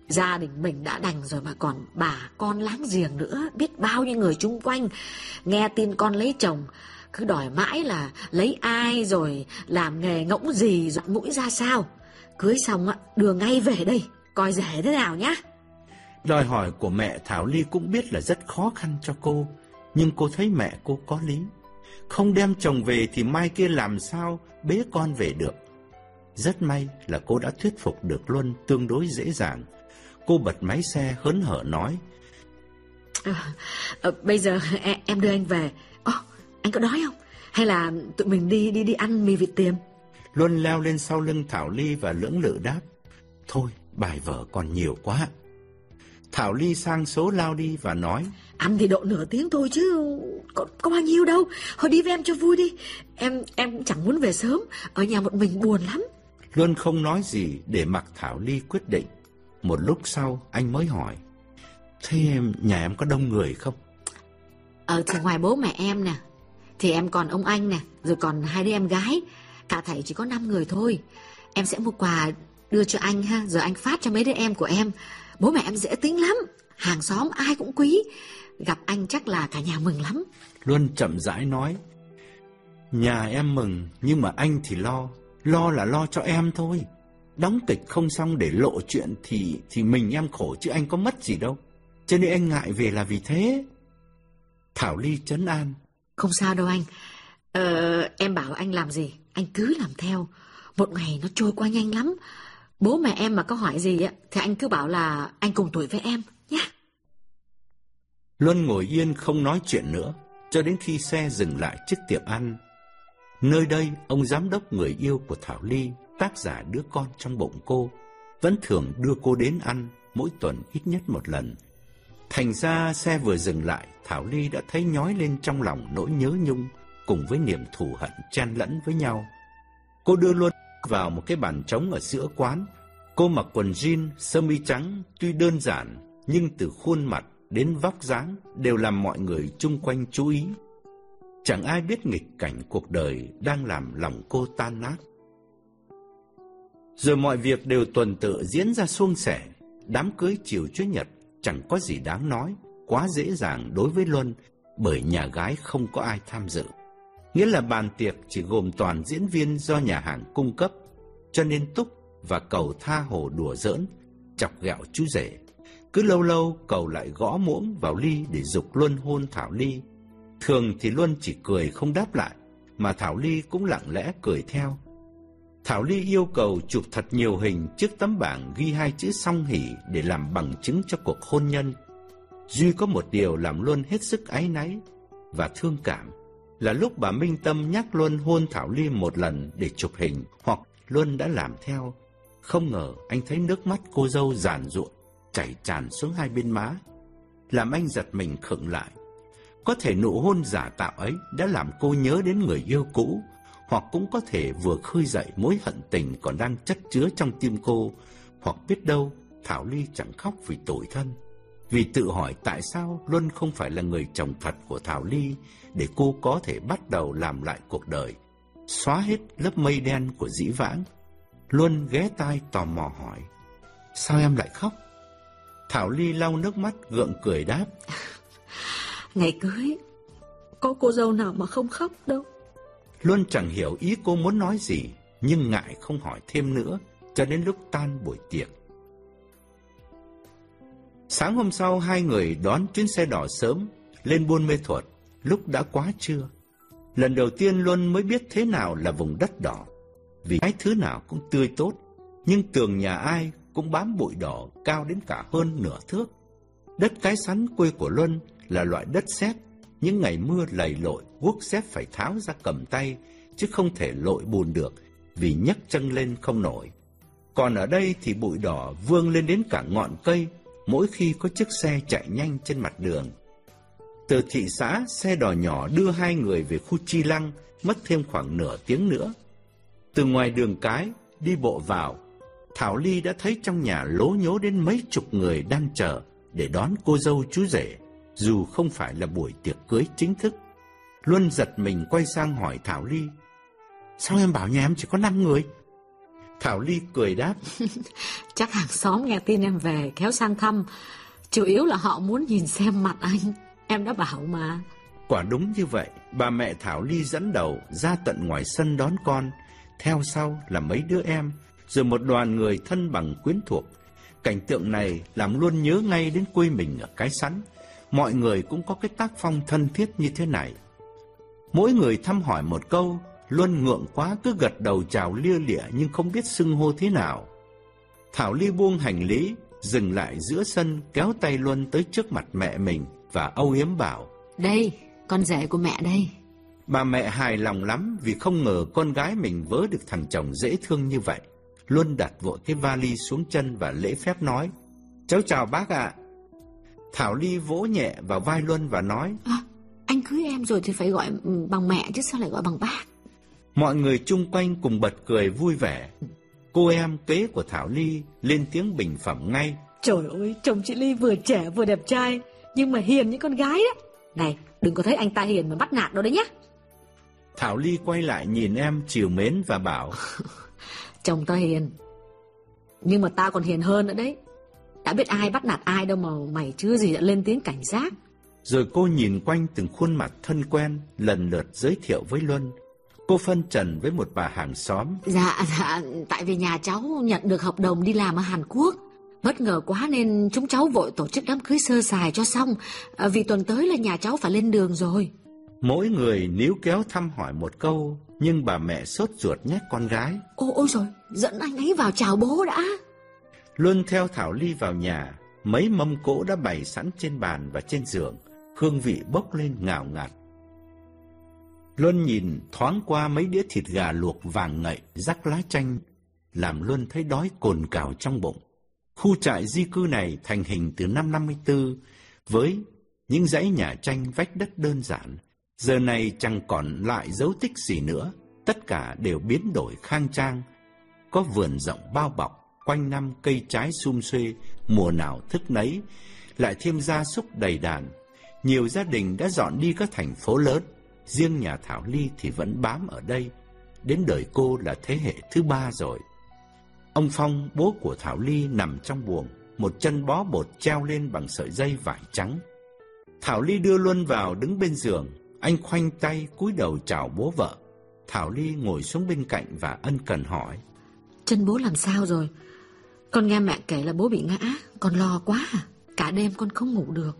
Gia đình mình đã đành rồi mà còn bà con láng giềng nữa, Biết bao nhiêu người chung quanh. Nghe tin con lấy chồng, Cứ đòi mãi là lấy ai rồi Làm nghề ngỗng gì, dọn mũi ra sao? Cưới xong đưa ngay về đây, Coi rể thế nào nhá. Đòi hỏi của mẹ Thảo Ly cũng biết là rất khó khăn cho cô, Nhưng cô thấy mẹ cô có lý. Không đem chồng về thì mai kia làm sao bế con về được? Rất may là cô đã thuyết phục được Luân tương đối dễ dàng. Cô bật máy xe hớn hở nói à, à, Bây giờ em, em đưa anh về. Ồ, anh có đói không? Hay là tụi mình đi đi đi ăn mì vịt tiềm? Luân leo lên sau lưng Thảo Ly và lưỡng lự đáp Thôi bài vở còn nhiều quá. Thảo Ly sang số lao đi và nói Ăn thì độ nửa tiếng thôi chứ Có, có bao nhiêu đâu. Thôi đi với em cho vui đi. Em em cũng chẳng muốn về sớm. Ở nhà một mình buồn lắm Luân không nói gì để mặc Thảo Ly quyết định. Một lúc sau anh mới hỏi Thế em, nhà em có đông người không? Ờ thì ngoài bố mẹ em nè Thì em còn ông anh nè Rồi còn hai đứa em gái. Cả thảy chỉ có 5 người thôi. Em sẽ mua quà đưa cho anh ha Rồi anh phát cho mấy đứa em của em. Bố mẹ em dễ tính lắm Hàng xóm ai cũng quý. Gặp anh chắc là cả nhà mừng lắm. Luân chậm rãi nói Nhà em mừng Nhưng mà anh thì lo Lo là lo cho em thôi Đóng kịch không xong để lộ chuyện thì thì mình em khổ chứ anh có mất gì đâu. Cho nên anh ngại về là vì thế. Thảo Ly chấn an. Không sao đâu anh. Ờ, em bảo anh làm gì, anh cứ làm theo. Một ngày nó trôi qua nhanh lắm. Bố mẹ em mà có hỏi gì á, thì anh cứ bảo là anh cùng tuổi với em, nhé. Luân ngồi yên không nói chuyện nữa, cho đến khi xe dừng lại trước tiệm ăn. Nơi đây, ông giám đốc người yêu của Thảo Ly, tác giả đứa con trong bụng cô, vẫn thường đưa cô đến ăn mỗi tuần ít nhất một lần. Thành ra xe vừa dừng lại, Thảo Ly đã thấy nhói lên trong lòng nỗi nhớ nhung cùng với niềm thù hận chen lẫn với nhau. Cô đưa luôn vào một cái bàn trống ở giữa quán. Cô mặc quần jean, sơ mi trắng, tuy đơn giản, nhưng từ khuôn mặt đến vóc dáng đều làm mọi người chung quanh chú ý. Chẳng ai biết nghịch cảnh cuộc đời đang làm lòng cô tan nát. Rồi mọi việc đều tuần tự diễn ra suôn sẻ. Đám cưới chiều Chúa Nhật chẳng có gì đáng nói, quá dễ dàng đối với Luân bởi nhà gái không có ai tham dự. Nghĩa là bàn tiệc chỉ gồm toàn diễn viên do nhà hàng cung cấp, cho nên Túc và cầu tha hồ đùa giỡn, chọc ghẹo chú rể. Cứ lâu lâu cầu lại gõ muỗng vào ly để dục Luân hôn Thảo Ly. Thường thì Luân chỉ cười không đáp lại, mà Thảo Ly cũng lặng lẽ cười theo. Thảo Ly yêu cầu chụp thật nhiều hình trước tấm bảng ghi hai chữ song hỷ để làm bằng chứng cho cuộc hôn nhân. Duy có một điều làm Luân hết sức áy náy và thương cảm là lúc bà Minh Tâm nhắc Luân hôn Thảo Ly một lần để chụp hình hoặc Luân đã làm theo. Không ngờ anh thấy nước mắt cô dâu giàn ruộng, chảy tràn xuống hai bên má. Làm anh giật mình khựng lại. Có thể nụ hôn giả tạo ấy đã làm cô nhớ đến người yêu cũ, hoặc cũng có thể vừa khơi dậy mối hận tình còn đang chất chứa trong tim cô, hoặc biết đâu Thảo Ly chẳng khóc vì tội thân. Vì tự hỏi tại sao Luân không phải là người chồng thật của Thảo Ly để cô có thể bắt đầu làm lại cuộc đời, xóa hết lớp mây đen của dĩ vãng. Luân ghé tai tò mò hỏi, sao em lại khóc? Thảo Ly lau nước mắt gượng cười đáp. Ngày cưới, có cô dâu nào mà không khóc đâu. Luân chẳng hiểu ý cô muốn nói gì, nhưng ngại không hỏi thêm nữa, cho đến lúc tan buổi tiệc. Sáng hôm sau hai người đón chuyến xe đỏ sớm lên buôn mê thuật, lúc đã quá trưa. Lần đầu tiên Luân mới biết thế nào là vùng đất đỏ, vì cái thứ nào cũng tươi tốt, nhưng tường nhà ai cũng bám bụi đỏ cao đến cả hơn nửa thước. Đất cái sắn quê của Luân là loại đất sét, những ngày mưa lầy lội, guốc sét phải tháo ra cầm tay, chứ không thể lội bùn được, vì nhấc chân lên không nổi. Còn ở đây thì bụi đỏ vương lên đến cả ngọn cây, mỗi khi có chiếc xe chạy nhanh trên mặt đường. Từ thị xã, xe đò nhỏ đưa hai người về khu Chi Lăng, mất thêm khoảng nửa tiếng nữa. Từ ngoài đường cái, đi bộ vào, Thảo Ly đã thấy trong nhà lố nhố đến mấy chục người đang chờ để đón cô dâu chú rể, dù không phải là buổi tiệc cưới chính thức. Luân giật mình quay sang hỏi Thảo Ly, Sao em bảo nhà em chỉ có 5 người? Thảo Ly cười đáp. Chắc hàng xóm nghe tin em về kéo sang thăm. Chủ yếu là họ muốn nhìn xem mặt anh. Em đã bảo mà. Quả đúng như vậy, bà mẹ Thảo Ly dẫn đầu ra tận ngoài sân đón con. Theo sau là mấy đứa em, rồi một đoàn người thân bằng quyến thuộc. Cảnh tượng này làm luôn nhớ ngay đến quê mình ở cái sắn. Mọi người cũng có cái tác phong thân thiết như thế này. Mỗi người thăm hỏi một câu, Luân ngượng quá cứ gật đầu chào lia lịa nhưng không biết xưng hô thế nào. Thảo Ly buông hành lý, dừng lại giữa sân kéo tay Luân tới trước mặt mẹ mình và âu yếm bảo. Đây, con rể của mẹ đây. Bà mẹ hài lòng lắm vì không ngờ con gái mình vớ được thằng chồng dễ thương như vậy. Luân đặt vội cái vali xuống chân và lễ phép nói. Cháu chào bác ạ. Thảo Ly vỗ nhẹ vào vai Luân và nói. À, anh cưới em rồi thì phải gọi bằng mẹ chứ sao lại gọi bằng bác. Mọi người chung quanh cùng bật cười vui vẻ. Cô em kế của Thảo Ly lên tiếng bình phẩm ngay. Trời ơi, chồng chị Ly vừa trẻ vừa đẹp trai, nhưng mà hiền như con gái đó. Này, đừng có thấy anh ta hiền mà bắt nạt đâu đấy nhá. Thảo Ly quay lại nhìn em chiều mến và bảo. chồng ta hiền, nhưng mà ta còn hiền hơn nữa đấy. Đã biết ai bắt nạt ai đâu mà mày chưa gì đã lên tiếng cảnh giác. Rồi cô nhìn quanh từng khuôn mặt thân quen, lần lượt giới thiệu với Luân. Cô phân trần với một bà hàng xóm. Dạ, dạ, tại vì nhà cháu nhận được hợp đồng đi làm ở Hàn Quốc. Bất ngờ quá nên chúng cháu vội tổ chức đám cưới sơ sài cho xong, à, vì tuần tới là nhà cháu phải lên đường rồi. Mỗi người níu kéo thăm hỏi một câu, nhưng bà mẹ sốt ruột nhắc con gái. Ôi, ôi rồi, dẫn anh ấy vào chào bố đã. Luân theo Thảo Ly vào nhà, mấy mâm cỗ đã bày sẵn trên bàn và trên giường, hương vị bốc lên ngào ngạt. Luân nhìn thoáng qua mấy đĩa thịt gà luộc vàng ngậy, rắc lá chanh, làm Luân thấy đói cồn cào trong bụng. Khu trại di cư này thành hình từ năm 54 với những dãy nhà tranh vách đất đơn giản. Giờ này chẳng còn lại dấu tích gì nữa, tất cả đều biến đổi khang trang. Có vườn rộng bao bọc, quanh năm cây trái sum xuê, mùa nào thức nấy, lại thêm gia súc đầy đàn. Nhiều gia đình đã dọn đi các thành phố lớn, riêng nhà Thảo Ly thì vẫn bám ở đây, đến đời cô là thế hệ thứ ba rồi. Ông Phong, bố của Thảo Ly nằm trong buồng, một chân bó bột treo lên bằng sợi dây vải trắng. Thảo Ly đưa Luân vào đứng bên giường, anh khoanh tay cúi đầu chào bố vợ. Thảo Ly ngồi xuống bên cạnh và ân cần hỏi. Chân bố làm sao rồi? Con nghe mẹ kể là bố bị ngã, con lo quá à? Cả đêm con không ngủ được.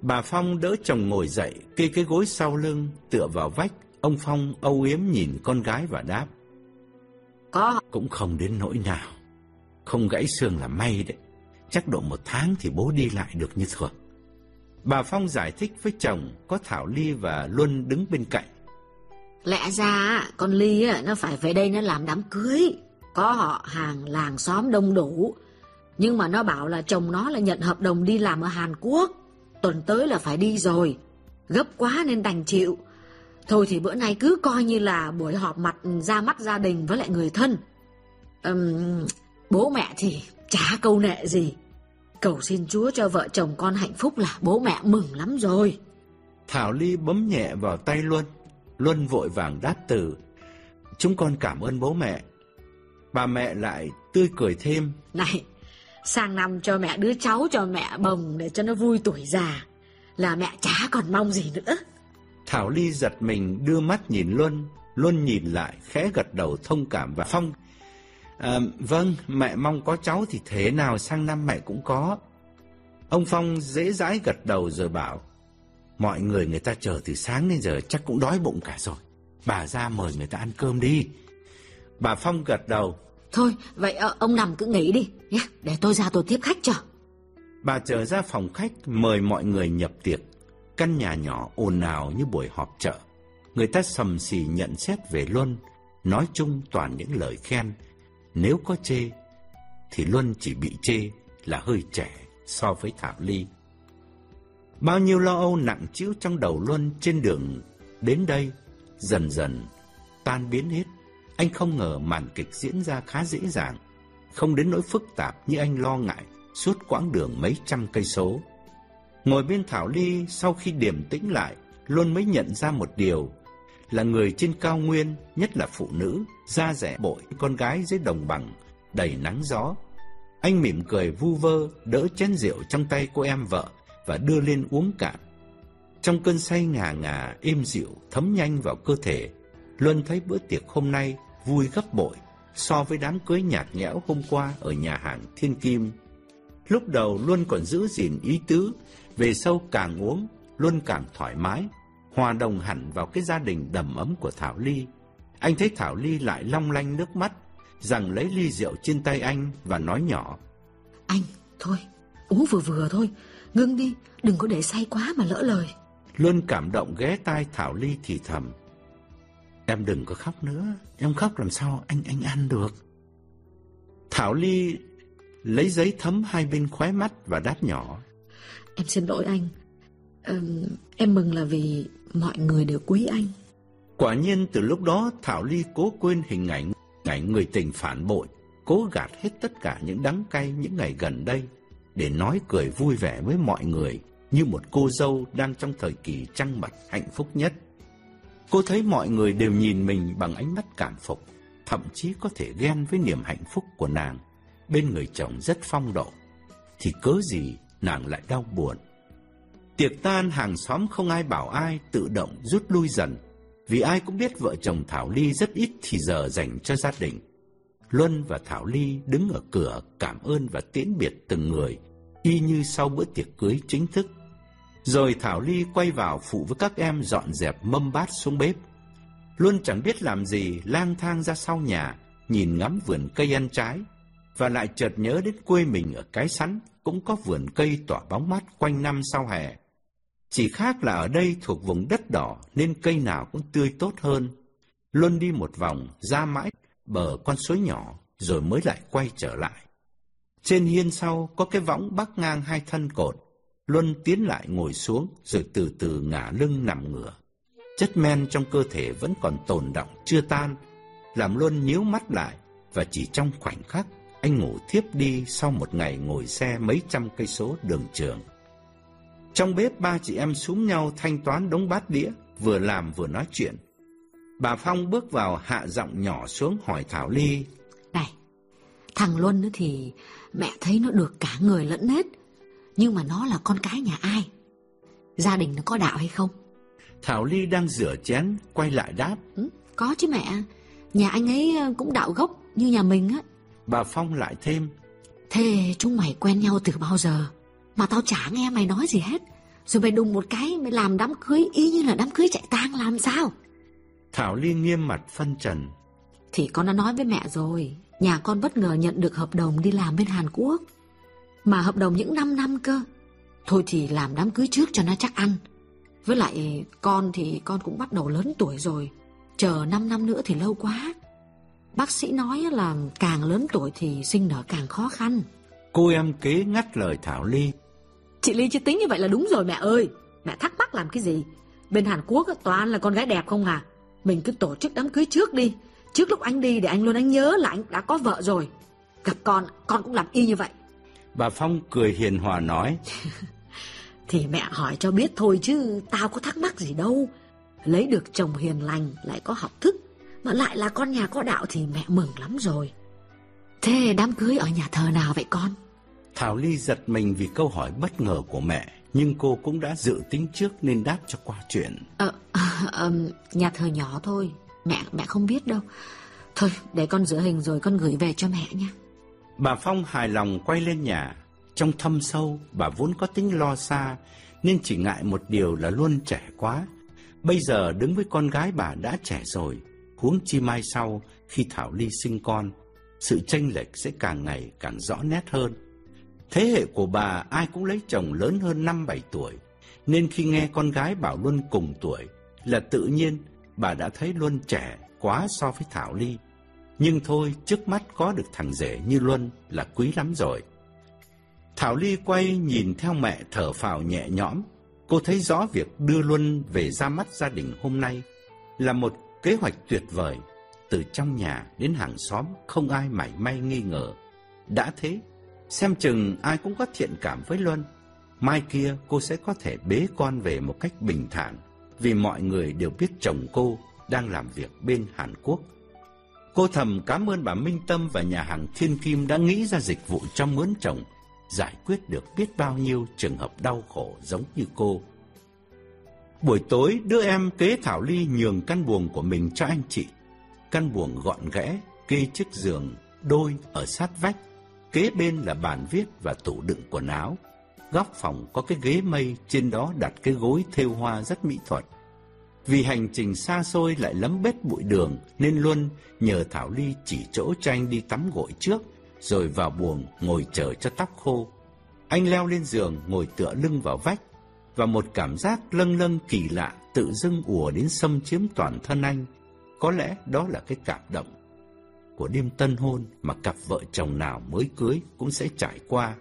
Bà Phong đỡ chồng ngồi dậy, kê cái gối sau lưng, tựa vào vách. Ông Phong âu yếm nhìn con gái và đáp. Có. Cũng không đến nỗi nào. Không gãy xương là may đấy. Chắc độ một tháng thì bố đi lại được như thường. Bà Phong giải thích với chồng có Thảo Ly và Luân đứng bên cạnh. Lẽ ra con Ly nó phải về đây nó làm đám cưới. Có họ hàng làng xóm đông đủ. Nhưng mà nó bảo là chồng nó là nhận hợp đồng đi làm ở Hàn Quốc. Tuần tới là phải đi rồi. Gấp quá nên đành chịu. Thôi thì bữa nay cứ coi như là buổi họp mặt ra mắt gia đình với lại người thân. Uhm, bố mẹ thì chả câu nệ gì. Cầu xin Chúa cho vợ chồng con hạnh phúc là bố mẹ mừng lắm rồi. Thảo Ly bấm nhẹ vào tay Luân. Luân vội vàng đáp từ. Chúng con cảm ơn bố mẹ. Bà mẹ lại tươi cười thêm. Này, sang năm cho mẹ đứa cháu cho mẹ bồng để cho nó vui tuổi già. Là mẹ chả còn mong gì nữa. Thảo Ly giật mình đưa mắt nhìn Luân. Luân nhìn lại khẽ gật đầu thông cảm và Phong. À, vâng, mẹ mong có cháu thì thế nào sang năm mẹ cũng có. Ông Phong dễ dãi gật đầu rồi bảo. Mọi người người ta chờ từ sáng đến giờ chắc cũng đói bụng cả rồi. Bà ra mời người ta ăn cơm đi. Bà Phong gật đầu. Thôi, vậy ờ, ông nằm cứ nghỉ đi, nhé, để tôi ra tôi tiếp khách cho. Bà trở ra phòng khách mời mọi người nhập tiệc. Căn nhà nhỏ ồn ào như buổi họp chợ. Người ta sầm xì nhận xét về Luân, nói chung toàn những lời khen. Nếu có chê, thì Luân chỉ bị chê là hơi trẻ so với Thảo Ly. Bao nhiêu lo âu nặng trĩu trong đầu Luân trên đường đến đây, dần dần tan biến hết. Anh không ngờ màn kịch diễn ra khá dễ dàng, không đến nỗi phức tạp như anh lo ngại suốt quãng đường mấy trăm cây số. Ngồi bên Thảo Ly sau khi điềm tĩnh lại, luôn mới nhận ra một điều là người trên cao nguyên, nhất là phụ nữ, da rẻ bội con gái dưới đồng bằng, đầy nắng gió. Anh mỉm cười vu vơ, đỡ chén rượu trong tay cô em vợ và đưa lên uống cạn. Trong cơn say ngà ngà, êm dịu, thấm nhanh vào cơ thể, Luân thấy bữa tiệc hôm nay vui gấp bội so với đám cưới nhạt nhẽo hôm qua ở nhà hàng Thiên Kim. Lúc đầu Luân còn giữ gìn ý tứ, về sau càng uống, Luân càng thoải mái, hòa đồng hẳn vào cái gia đình đầm ấm của Thảo Ly. Anh thấy Thảo Ly lại long lanh nước mắt, rằng lấy ly rượu trên tay anh và nói nhỏ. Anh, thôi, uống vừa vừa thôi, ngưng đi, đừng có để say quá mà lỡ lời. Luân cảm động ghé tai Thảo Ly thì thầm. Em đừng có khóc nữa, em khóc làm sao anh anh ăn được. Thảo Ly lấy giấy thấm hai bên khóe mắt và đáp nhỏ. Em xin lỗi anh, um, em mừng là vì mọi người đều quý anh. Quả nhiên từ lúc đó Thảo Ly cố quên hình ảnh, ảnh người tình phản bội, cố gạt hết tất cả những đắng cay những ngày gần đây để nói cười vui vẻ với mọi người như một cô dâu đang trong thời kỳ trăng mật hạnh phúc nhất. Cô thấy mọi người đều nhìn mình bằng ánh mắt cảm phục, thậm chí có thể ghen với niềm hạnh phúc của nàng. Bên người chồng rất phong độ, thì cớ gì nàng lại đau buồn. Tiệc tan hàng xóm không ai bảo ai tự động rút lui dần. Vì ai cũng biết vợ chồng Thảo Ly rất ít thì giờ dành cho gia đình. Luân và Thảo Ly đứng ở cửa cảm ơn và tiễn biệt từng người, y như sau bữa tiệc cưới chính thức. Rồi Thảo Ly quay vào phụ với các em dọn dẹp mâm bát xuống bếp. luôn chẳng biết làm gì, lang thang ra sau nhà, nhìn ngắm vườn cây ăn trái, và lại chợt nhớ đến quê mình ở cái sắn, cũng có vườn cây tỏa bóng mát quanh năm sau hè. Chỉ khác là ở đây thuộc vùng đất đỏ nên cây nào cũng tươi tốt hơn. Luân đi một vòng, ra mãi bờ con suối nhỏ, rồi mới lại quay trở lại. Trên hiên sau có cái võng bắc ngang hai thân cột. Luân tiến lại ngồi xuống, rồi từ từ ngả lưng nằm ngửa. Chất men trong cơ thể vẫn còn tồn động chưa tan, làm Luân nhíu mắt lại, và chỉ trong khoảnh khắc, anh ngủ thiếp đi sau một ngày ngồi xe mấy trăm cây số đường trường. Trong bếp ba chị em súm nhau thanh toán đống bát đĩa, vừa làm vừa nói chuyện. Bà Phong bước vào hạ giọng nhỏ xuống hỏi Thảo Ly. Này, thằng Luân thì mẹ thấy nó được cả người lẫn nết, nhưng mà nó là con cái nhà ai? Gia đình nó có đạo hay không? Thảo Ly đang rửa chén, quay lại đáp. Ừ, có chứ mẹ, nhà anh ấy ờ, cũng đạo gốc như nhà mình á. Bà Phong lại thêm. Thế chúng mày quen nhau từ bao giờ? Mà tao chả nghe mày nói gì hết. Rồi mày đùng một cái mày làm đám cưới y như là đám cưới chạy tang làm sao? Thảo Ly nghiêm mặt phân trần. Thì con đã nói với mẹ rồi, nhà con bất ngờ nhận được hợp đồng đi làm bên Hàn Quốc. Mà hợp đồng những 5 năm cơ. Thôi thì làm đám cưới trước cho nó chắc ăn. Với lại con thì con cũng bắt đầu lớn tuổi rồi. Chờ 5 năm nữa thì lâu quá. Bác sĩ nói là càng lớn tuổi thì sinh nở càng khó khăn. Cô em kế ngắt lời Thảo Ly. Chị Ly chứ tính như vậy là đúng rồi mẹ ơi. Mẹ thắc mắc làm cái gì? Bên Hàn Quốc toàn là con gái đẹp không à? Mình cứ tổ chức đám cưới trước đi. Trước lúc anh đi để anh luôn anh nhớ là anh đã có vợ rồi. Gặp con, con cũng làm y như vậy. Bà Phong cười hiền hòa nói. Thì mẹ hỏi cho biết thôi chứ tao có thắc mắc gì đâu. Lấy được chồng hiền lành lại có học thức. Mà lại là con nhà có đạo thì mẹ mừng lắm rồi. Thế đám cưới ở nhà thờ nào vậy con? Thảo Ly giật mình vì câu hỏi bất ngờ của mẹ, nhưng cô cũng đã dự tính trước nên đáp cho qua chuyện. Ờ, à, nhà thờ nhỏ thôi, mẹ mẹ không biết đâu. Thôi, để con rửa hình rồi con gửi về cho mẹ nha. Bà Phong hài lòng quay lên nhà. Trong thâm sâu, bà vốn có tính lo xa, nên chỉ ngại một điều là luôn trẻ quá. Bây giờ đứng với con gái bà đã trẻ rồi, huống chi mai sau khi Thảo Ly sinh con, sự tranh lệch sẽ càng ngày càng rõ nét hơn. Thế hệ của bà ai cũng lấy chồng lớn hơn 5-7 tuổi, nên khi nghe con gái bảo Luân cùng tuổi là tự nhiên bà đã thấy Luân trẻ quá so với Thảo Ly. Nhưng thôi, trước mắt có được thằng rể như Luân là quý lắm rồi. Thảo Ly quay nhìn theo mẹ thở phào nhẹ nhõm. Cô thấy rõ việc đưa Luân về ra mắt gia đình hôm nay là một kế hoạch tuyệt vời. Từ trong nhà đến hàng xóm không ai mảy may nghi ngờ. Đã thế, xem chừng ai cũng có thiện cảm với Luân. Mai kia cô sẽ có thể bế con về một cách bình thản vì mọi người đều biết chồng cô đang làm việc bên Hàn Quốc. Cô thầm cảm ơn bà Minh Tâm và nhà hàng Thiên Kim đã nghĩ ra dịch vụ cho mướn chồng, giải quyết được biết bao nhiêu trường hợp đau khổ giống như cô. Buổi tối, đứa em kế Thảo Ly nhường căn buồng của mình cho anh chị. Căn buồng gọn ghẽ, kê chiếc giường, đôi ở sát vách. Kế bên là bàn viết và tủ đựng quần áo. Góc phòng có cái ghế mây, trên đó đặt cái gối thêu hoa rất mỹ thuật. Vì hành trình xa xôi lại lấm bết bụi đường, nên Luân nhờ Thảo Ly chỉ chỗ cho anh đi tắm gội trước, rồi vào buồng ngồi chờ cho tóc khô. Anh leo lên giường, ngồi tựa lưng vào vách, và một cảm giác lâng lâng kỳ lạ tự dưng ùa đến xâm chiếm toàn thân anh. Có lẽ đó là cái cảm động của đêm tân hôn mà cặp vợ chồng nào mới cưới cũng sẽ trải qua.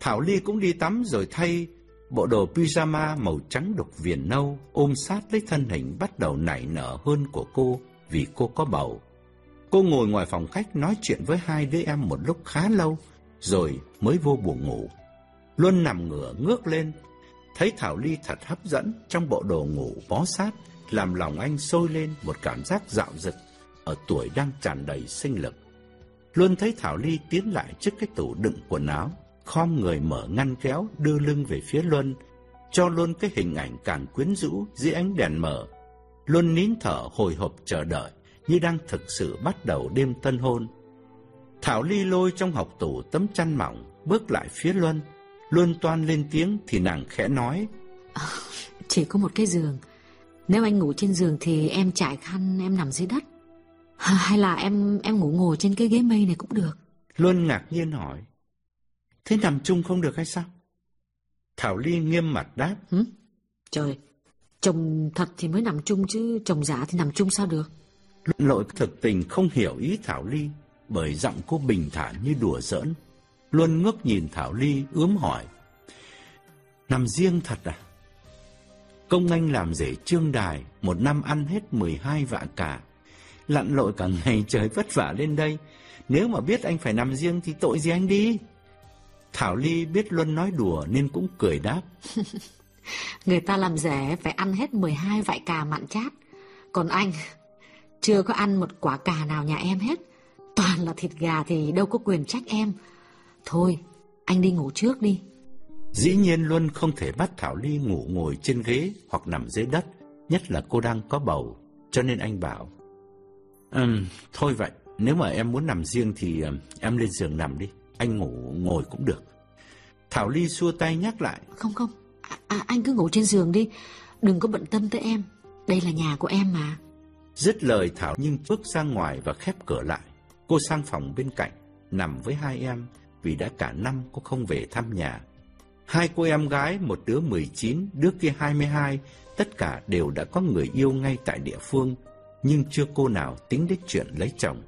Thảo Ly cũng đi tắm rồi thay bộ đồ pyjama màu trắng đục viền nâu ôm sát lấy thân hình bắt đầu nảy nở hơn của cô vì cô có bầu. Cô ngồi ngoài phòng khách nói chuyện với hai đứa em một lúc khá lâu rồi mới vô buồn ngủ. Luân nằm ngửa ngước lên, thấy Thảo Ly thật hấp dẫn trong bộ đồ ngủ bó sát, làm lòng anh sôi lên một cảm giác dạo dực ở tuổi đang tràn đầy sinh lực. Luân thấy Thảo Ly tiến lại trước cái tủ đựng quần áo, khom người mở ngăn kéo đưa lưng về phía Luân, cho Luân cái hình ảnh càng quyến rũ dưới ánh đèn mở. Luân nín thở hồi hộp chờ đợi, như đang thực sự bắt đầu đêm tân hôn. Thảo Ly lôi trong học tủ tấm chăn mỏng, bước lại phía Luân. Luân toan lên tiếng thì nàng khẽ nói. Chỉ có một cái giường. Nếu anh ngủ trên giường thì em trải khăn em nằm dưới đất. Hay là em em ngủ ngồi trên cái ghế mây này cũng được. Luân ngạc nhiên hỏi. Thế nằm chung không được hay sao? Thảo Ly nghiêm mặt đáp. Hử? Trời, chồng thật thì mới nằm chung chứ chồng giả thì nằm chung sao được? Luận lội thực tình không hiểu ý Thảo Ly bởi giọng cô bình thản như đùa giỡn. Luân ngước nhìn Thảo Ly ướm hỏi. Nằm riêng thật à? Công anh làm rể trương đài, một năm ăn hết 12 vạ cả. Lặn lội cả ngày trời vất vả lên đây. Nếu mà biết anh phải nằm riêng thì tội gì anh đi? Thảo Ly biết Luân nói đùa nên cũng cười đáp. Người ta làm rể phải ăn hết 12 vại cà mặn chát. Còn anh, chưa có ăn một quả cà nào nhà em hết. Toàn là thịt gà thì đâu có quyền trách em. Thôi, anh đi ngủ trước đi. Dĩ nhiên Luân không thể bắt Thảo Ly ngủ ngồi trên ghế hoặc nằm dưới đất, nhất là cô đang có bầu, cho nên anh bảo. Um, thôi vậy, nếu mà em muốn nằm riêng thì um, em lên giường nằm đi, anh ngủ ngồi cũng được. Thảo Ly xua tay nhắc lại. Không không, à, à, anh cứ ngủ trên giường đi, đừng có bận tâm tới em, đây là nhà của em mà. Dứt lời Thảo nhưng bước ra ngoài và khép cửa lại. Cô sang phòng bên cạnh, nằm với hai em vì đã cả năm cô không về thăm nhà. Hai cô em gái, một đứa 19, đứa kia 22, tất cả đều đã có người yêu ngay tại địa phương, nhưng chưa cô nào tính đến chuyện lấy chồng.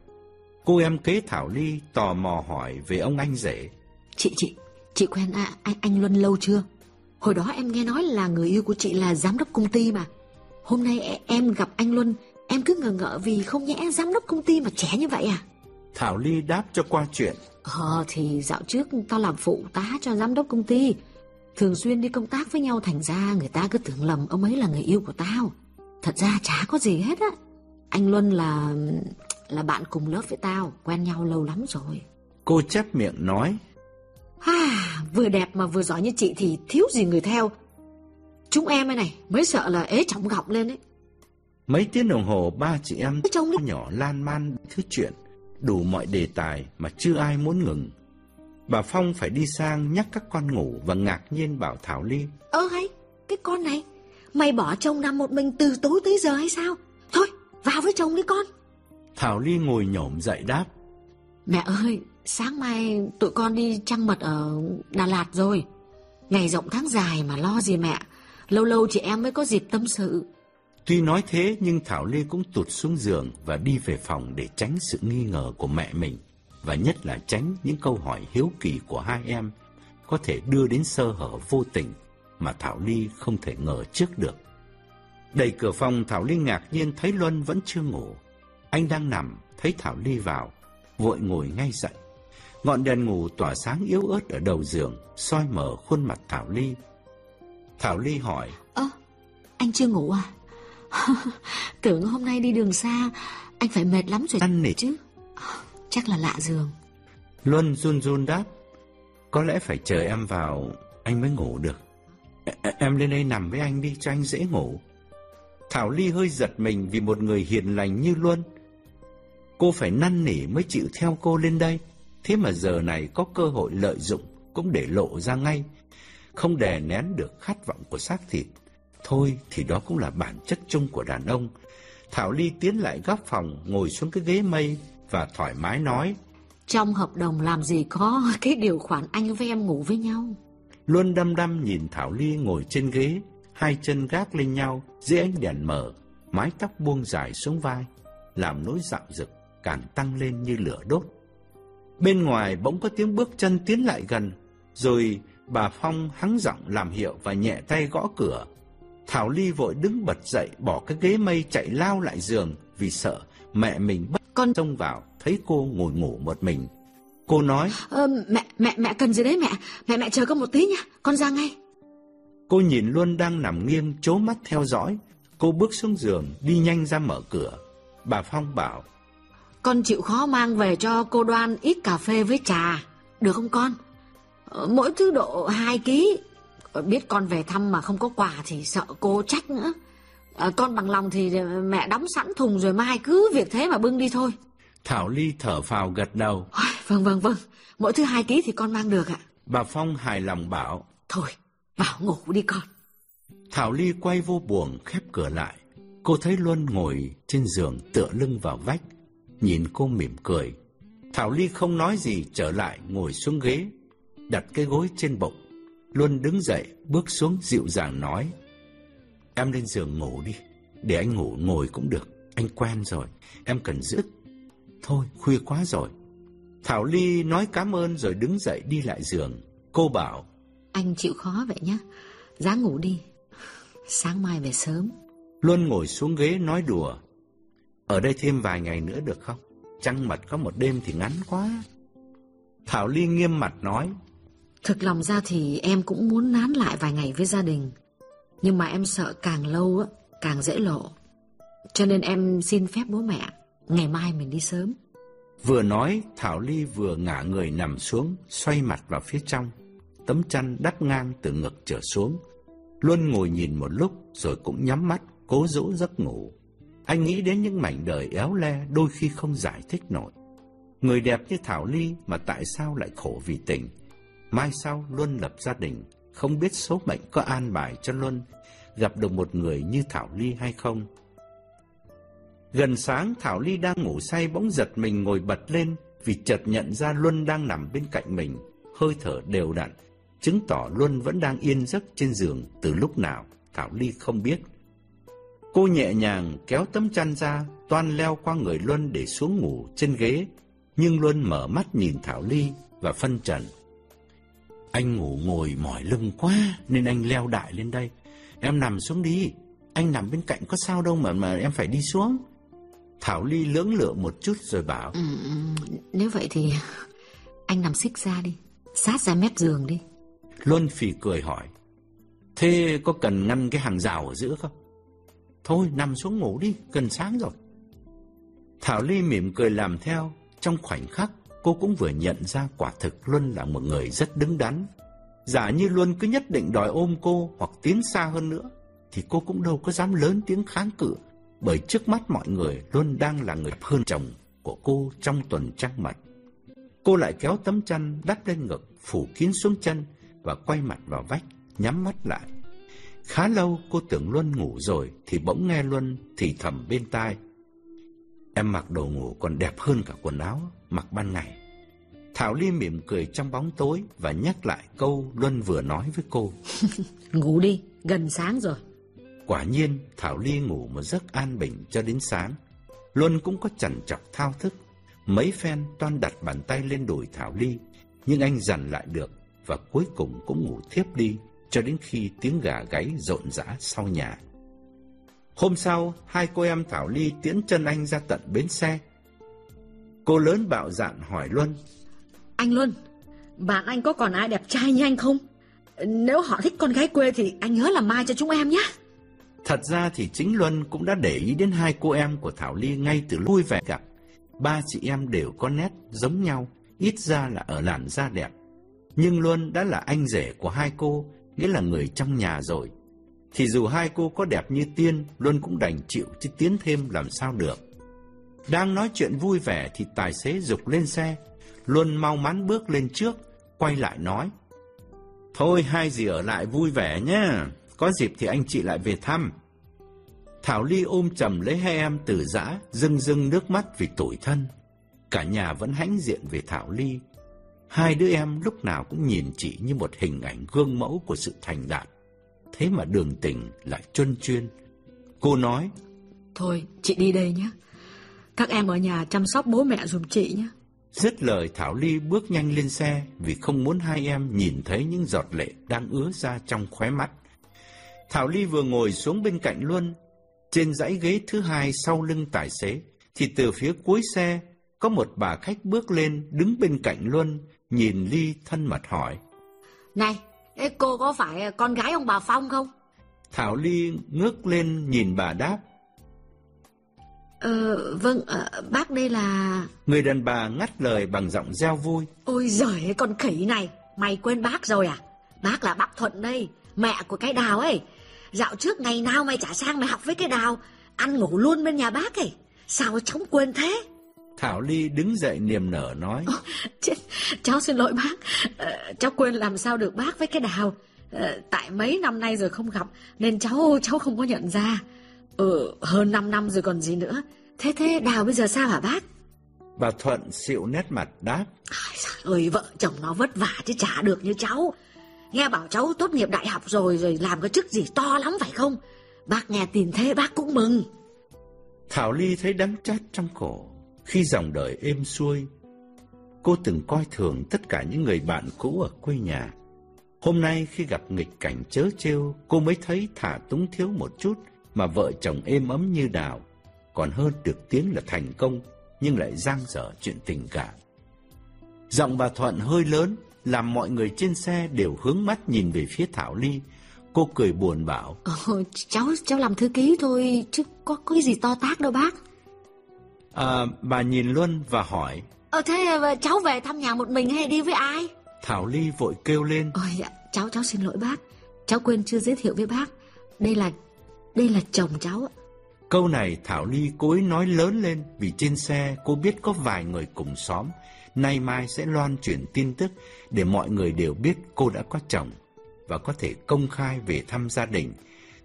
Cô em kế Thảo Ly tò mò hỏi về ông anh rể. Chị, chị, chị quen à, anh, anh Luân lâu chưa? Hồi đó em nghe nói là người yêu của chị là giám đốc công ty mà. Hôm nay em gặp anh Luân, em cứ ngờ ngợ vì không nhẽ giám đốc công ty mà trẻ như vậy à? Thảo Ly đáp cho qua chuyện. Ờ thì dạo trước tao làm phụ tá cho giám đốc công ty. Thường xuyên đi công tác với nhau thành ra người ta cứ tưởng lầm ông ấy là người yêu của tao. Thật ra chả có gì hết á. Anh Luân là là bạn cùng lớp với tao, quen nhau lâu lắm rồi. Cô chép miệng nói. À, vừa đẹp mà vừa giỏi như chị thì thiếu gì người theo. Chúng em này mới sợ là ế trọng gọng lên ấy. Mấy tiếng đồng hồ ba chị em Trông nhỏ lan man thứ chuyện, đủ mọi đề tài mà chưa ai muốn ngừng. Bà Phong phải đi sang nhắc các con ngủ và ngạc nhiên bảo Thảo Ly. Ơ hay, cái con này, mày bỏ chồng nằm một mình từ tối tới giờ hay sao? Thôi, vào với chồng đi con. Thảo Ly ngồi nhổm dậy đáp. Mẹ ơi, sáng mai tụi con đi trăng mật ở Đà Lạt rồi. Ngày rộng tháng dài mà lo gì mẹ, lâu lâu chị em mới có dịp tâm sự. Tuy nói thế nhưng Thảo Ly cũng tụt xuống giường và đi về phòng để tránh sự nghi ngờ của mẹ mình và nhất là tránh những câu hỏi hiếu kỳ của hai em có thể đưa đến sơ hở vô tình mà Thảo Ly không thể ngờ trước được. Đẩy cửa phòng Thảo Ly ngạc nhiên thấy Luân vẫn chưa ngủ. Anh đang nằm, thấy Thảo Ly vào, vội ngồi ngay dậy. Ngọn đèn ngủ tỏa sáng yếu ớt ở đầu giường, soi mở khuôn mặt Thảo Ly. Thảo Ly hỏi, Ơ, anh chưa ngủ à? Tưởng hôm nay đi đường xa, anh phải mệt lắm rồi Ăn nỉ chứ. Chắc là lạ giường. Luân run run đáp, có lẽ phải chờ em vào, anh mới ngủ được. Em lên đây nằm với anh đi cho anh dễ ngủ. Thảo Ly hơi giật mình vì một người hiền lành như Luân. Cô phải năn nỉ mới chịu theo cô lên đây. Thế mà giờ này có cơ hội lợi dụng cũng để lộ ra ngay. Không đè nén được khát vọng của xác thịt. Thôi thì đó cũng là bản chất chung của đàn ông. Thảo Ly tiến lại góc phòng, ngồi xuống cái ghế mây và thoải mái nói. Trong hợp đồng làm gì có cái điều khoản anh với em ngủ với nhau. Luân đăm đăm nhìn Thảo Ly ngồi trên ghế, hai chân gác lên nhau dưới ánh đèn mở, mái tóc buông dài xuống vai, làm nỗi dạo rực càng tăng lên như lửa đốt. Bên ngoài bỗng có tiếng bước chân tiến lại gần, rồi bà Phong hắng giọng làm hiệu và nhẹ tay gõ cửa. Thảo Ly vội đứng bật dậy bỏ cái ghế mây chạy lao lại giường vì sợ mẹ mình bất con xông vào thấy cô ngồi ngủ một mình. Cô nói: ờ, "Mẹ mẹ mẹ cần gì đấy mẹ? Mẹ mẹ chờ con một tí nha, con ra ngay." Cô nhìn Luân đang nằm nghiêng chố mắt theo dõi, cô bước xuống giường đi nhanh ra mở cửa. Bà Phong bảo: "Con chịu khó mang về cho cô Đoan ít cà phê với trà, được không con? Ờ, mỗi thứ độ 2 ký. Biết con về thăm mà không có quà thì sợ cô trách nữa. À, con bằng lòng thì mẹ đóng sẵn thùng rồi mai cứ việc thế mà bưng đi thôi. Thảo Ly thở phào gật đầu. Vâng vâng vâng, mỗi thứ hai ký thì con mang được ạ. Bà Phong hài lòng bảo. Thôi, vào ngủ đi con. Thảo Ly quay vô buồng khép cửa lại. Cô thấy Luân ngồi trên giường tựa lưng vào vách, nhìn cô mỉm cười. Thảo Ly không nói gì trở lại ngồi xuống ghế, đặt cái gối trên bụng. Luân đứng dậy, bước xuống dịu dàng nói. Em lên giường ngủ đi, để anh ngủ ngồi cũng được, anh quen rồi, em cần giữ. Thôi, khuya quá rồi. Thảo Ly nói cảm ơn rồi đứng dậy đi lại giường. Cô bảo. Anh chịu khó vậy nhé, dáng ngủ đi, sáng mai về sớm. Luân ngồi xuống ghế nói đùa. Ở đây thêm vài ngày nữa được không? Trăng mật có một đêm thì ngắn quá. Thảo Ly nghiêm mặt nói. Thực lòng ra thì em cũng muốn nán lại vài ngày với gia đình. Nhưng mà em sợ càng lâu á, càng dễ lộ. Cho nên em xin phép bố mẹ, ngày mai mình đi sớm. Vừa nói, Thảo Ly vừa ngả người nằm xuống, xoay mặt vào phía trong. Tấm chăn đắp ngang từ ngực trở xuống. Luân ngồi nhìn một lúc rồi cũng nhắm mắt, cố dỗ giấc ngủ. Anh nghĩ đến những mảnh đời éo le đôi khi không giải thích nổi. Người đẹp như Thảo Ly mà tại sao lại khổ vì tình? Mai sau Luân lập gia đình, không biết số mệnh có an bài cho Luân gặp được một người như Thảo Ly hay không. Gần sáng Thảo Ly đang ngủ say bỗng giật mình ngồi bật lên vì chợt nhận ra Luân đang nằm bên cạnh mình, hơi thở đều đặn, chứng tỏ Luân vẫn đang yên giấc trên giường từ lúc nào, Thảo Ly không biết. Cô nhẹ nhàng kéo tấm chăn ra, toan leo qua người Luân để xuống ngủ trên ghế, nhưng Luân mở mắt nhìn Thảo Ly và phân trần. Anh ngủ ngồi mỏi lưng quá nên anh leo đại lên đây. Em nằm xuống đi, anh nằm bên cạnh có sao đâu mà mà em phải đi xuống. Thảo Ly lưỡng lựa một chút rồi bảo. Ừ, ừ, nếu vậy thì anh nằm xích ra đi, sát ra mép giường đi. Luân phì cười hỏi. Thế có cần ngăn cái hàng rào ở giữa không? Thôi nằm xuống ngủ đi, gần sáng rồi. Thảo Ly mỉm cười làm theo. Trong khoảnh khắc, cô cũng vừa nhận ra quả thực Luân là một người rất đứng đắn. Giả như Luân cứ nhất định đòi ôm cô hoặc tiến xa hơn nữa, thì cô cũng đâu có dám lớn tiếng kháng cự. Bởi trước mắt mọi người, Luân đang là người hơn chồng của cô trong tuần trăng mật. Cô lại kéo tấm chăn đắp lên ngực, phủ kín xuống chân và quay mặt vào vách, nhắm mắt lại. Khá lâu cô tưởng Luân ngủ rồi thì bỗng nghe Luân thì thầm bên tai. Em mặc đồ ngủ còn đẹp hơn cả quần áo mặc ban ngày. Thảo Ly mỉm cười trong bóng tối và nhắc lại câu Luân vừa nói với cô. ngủ đi, gần sáng rồi. Quả nhiên Thảo Ly ngủ một giấc an bình cho đến sáng. Luân cũng có chần chọc thao thức. Mấy phen toan đặt bàn tay lên đùi Thảo Ly, nhưng anh dằn lại được và cuối cùng cũng ngủ thiếp đi cho đến khi tiếng gà gáy rộn rã sau nhà. Hôm sau, hai cô em Thảo Ly tiễn chân anh ra tận bến xe. Cô lớn bạo dạn hỏi Luân. Anh Luân, bạn anh có còn ai đẹp trai như anh không? Nếu họ thích con gái quê thì anh nhớ làm mai cho chúng em nhé. Thật ra thì chính Luân cũng đã để ý đến hai cô em của Thảo Ly ngay từ lúc vui vẻ gặp. Ba chị em đều có nét giống nhau, ít ra là ở làn da đẹp. Nhưng Luân đã là anh rể của hai cô, nghĩa là người trong nhà rồi. Thì dù hai cô có đẹp như tiên, Luân cũng đành chịu chứ tiến thêm làm sao được. Đang nói chuyện vui vẻ thì tài xế dục lên xe. Luân mau mắn bước lên trước, quay lại nói. Thôi hai dì ở lại vui vẻ nhé, có dịp thì anh chị lại về thăm. Thảo Ly ôm chầm lấy hai em từ giã, rưng rưng nước mắt vì tủi thân. Cả nhà vẫn hãnh diện về Thảo Ly. Hai đứa em lúc nào cũng nhìn chị như một hình ảnh gương mẫu của sự thành đạt. Thế mà đường tình lại chuyên chuyên. Cô nói, Thôi, chị đi đây nhé. Các em ở nhà chăm sóc bố mẹ dùm chị nhé. Dứt lời Thảo Ly bước nhanh lên xe vì không muốn hai em nhìn thấy những giọt lệ đang ứa ra trong khóe mắt. Thảo Ly vừa ngồi xuống bên cạnh Luân, trên dãy ghế thứ hai sau lưng tài xế, thì từ phía cuối xe có một bà khách bước lên đứng bên cạnh Luân, nhìn Ly thân mật hỏi. Này, cô có phải con gái ông bà Phong không? Thảo Ly ngước lên nhìn bà đáp. Ờ, vâng, ờ, bác đây là... Người đàn bà ngắt lời bằng giọng reo vui. Ôi giời con khỉ này, mày quên bác rồi à? Bác là bác Thuận đây, mẹ của cái đào ấy. dạo trước ngày nào mày chả sang mày học với cái đào, ăn ngủ luôn bên nhà bác ấy. Sao cháu quên thế? Thảo Ly đứng dậy niềm nở nói. Ch cháu xin lỗi bác, ờ, cháu quên làm sao được bác với cái đào. Ờ, tại mấy năm nay rồi không gặp nên cháu cháu không có nhận ra. Ừ, hơn 5 năm rồi còn gì nữa. Thế thế đào bây giờ sao hả bác? Bà Thuận xịu nét mặt đáp. Ai ơi, vợ chồng nó vất vả chứ chả được như cháu. Nghe bảo cháu tốt nghiệp đại học rồi rồi làm cái chức gì to lắm phải không? Bác nghe tin thế bác cũng mừng. Thảo Ly thấy đắng chát trong cổ khi dòng đời êm xuôi. Cô từng coi thường tất cả những người bạn cũ ở quê nhà. Hôm nay khi gặp nghịch cảnh chớ trêu, cô mới thấy thả túng thiếu một chút mà vợ chồng êm ấm như đào, còn hơn được tiếng là thành công nhưng lại giang dở chuyện tình cảm. Giọng bà Thuận hơi lớn, làm mọi người trên xe đều hướng mắt nhìn về phía Thảo Ly. Cô cười buồn bảo. Ờ, cháu cháu làm thư ký thôi, chứ có, có cái gì to tác đâu bác. À, bà nhìn Luân và hỏi. Ờ thế cháu về thăm nhà một mình hay đi với ai? Thảo Ly vội kêu lên. Ôi, dạ, cháu cháu xin lỗi bác. Cháu quên chưa giới thiệu với bác. Đây là đây là chồng cháu. Câu này Thảo Ly cố ý nói lớn lên vì trên xe cô biết có vài người cùng xóm. Nay mai sẽ loan truyền tin tức để mọi người đều biết cô đã có chồng và có thể công khai về thăm gia đình.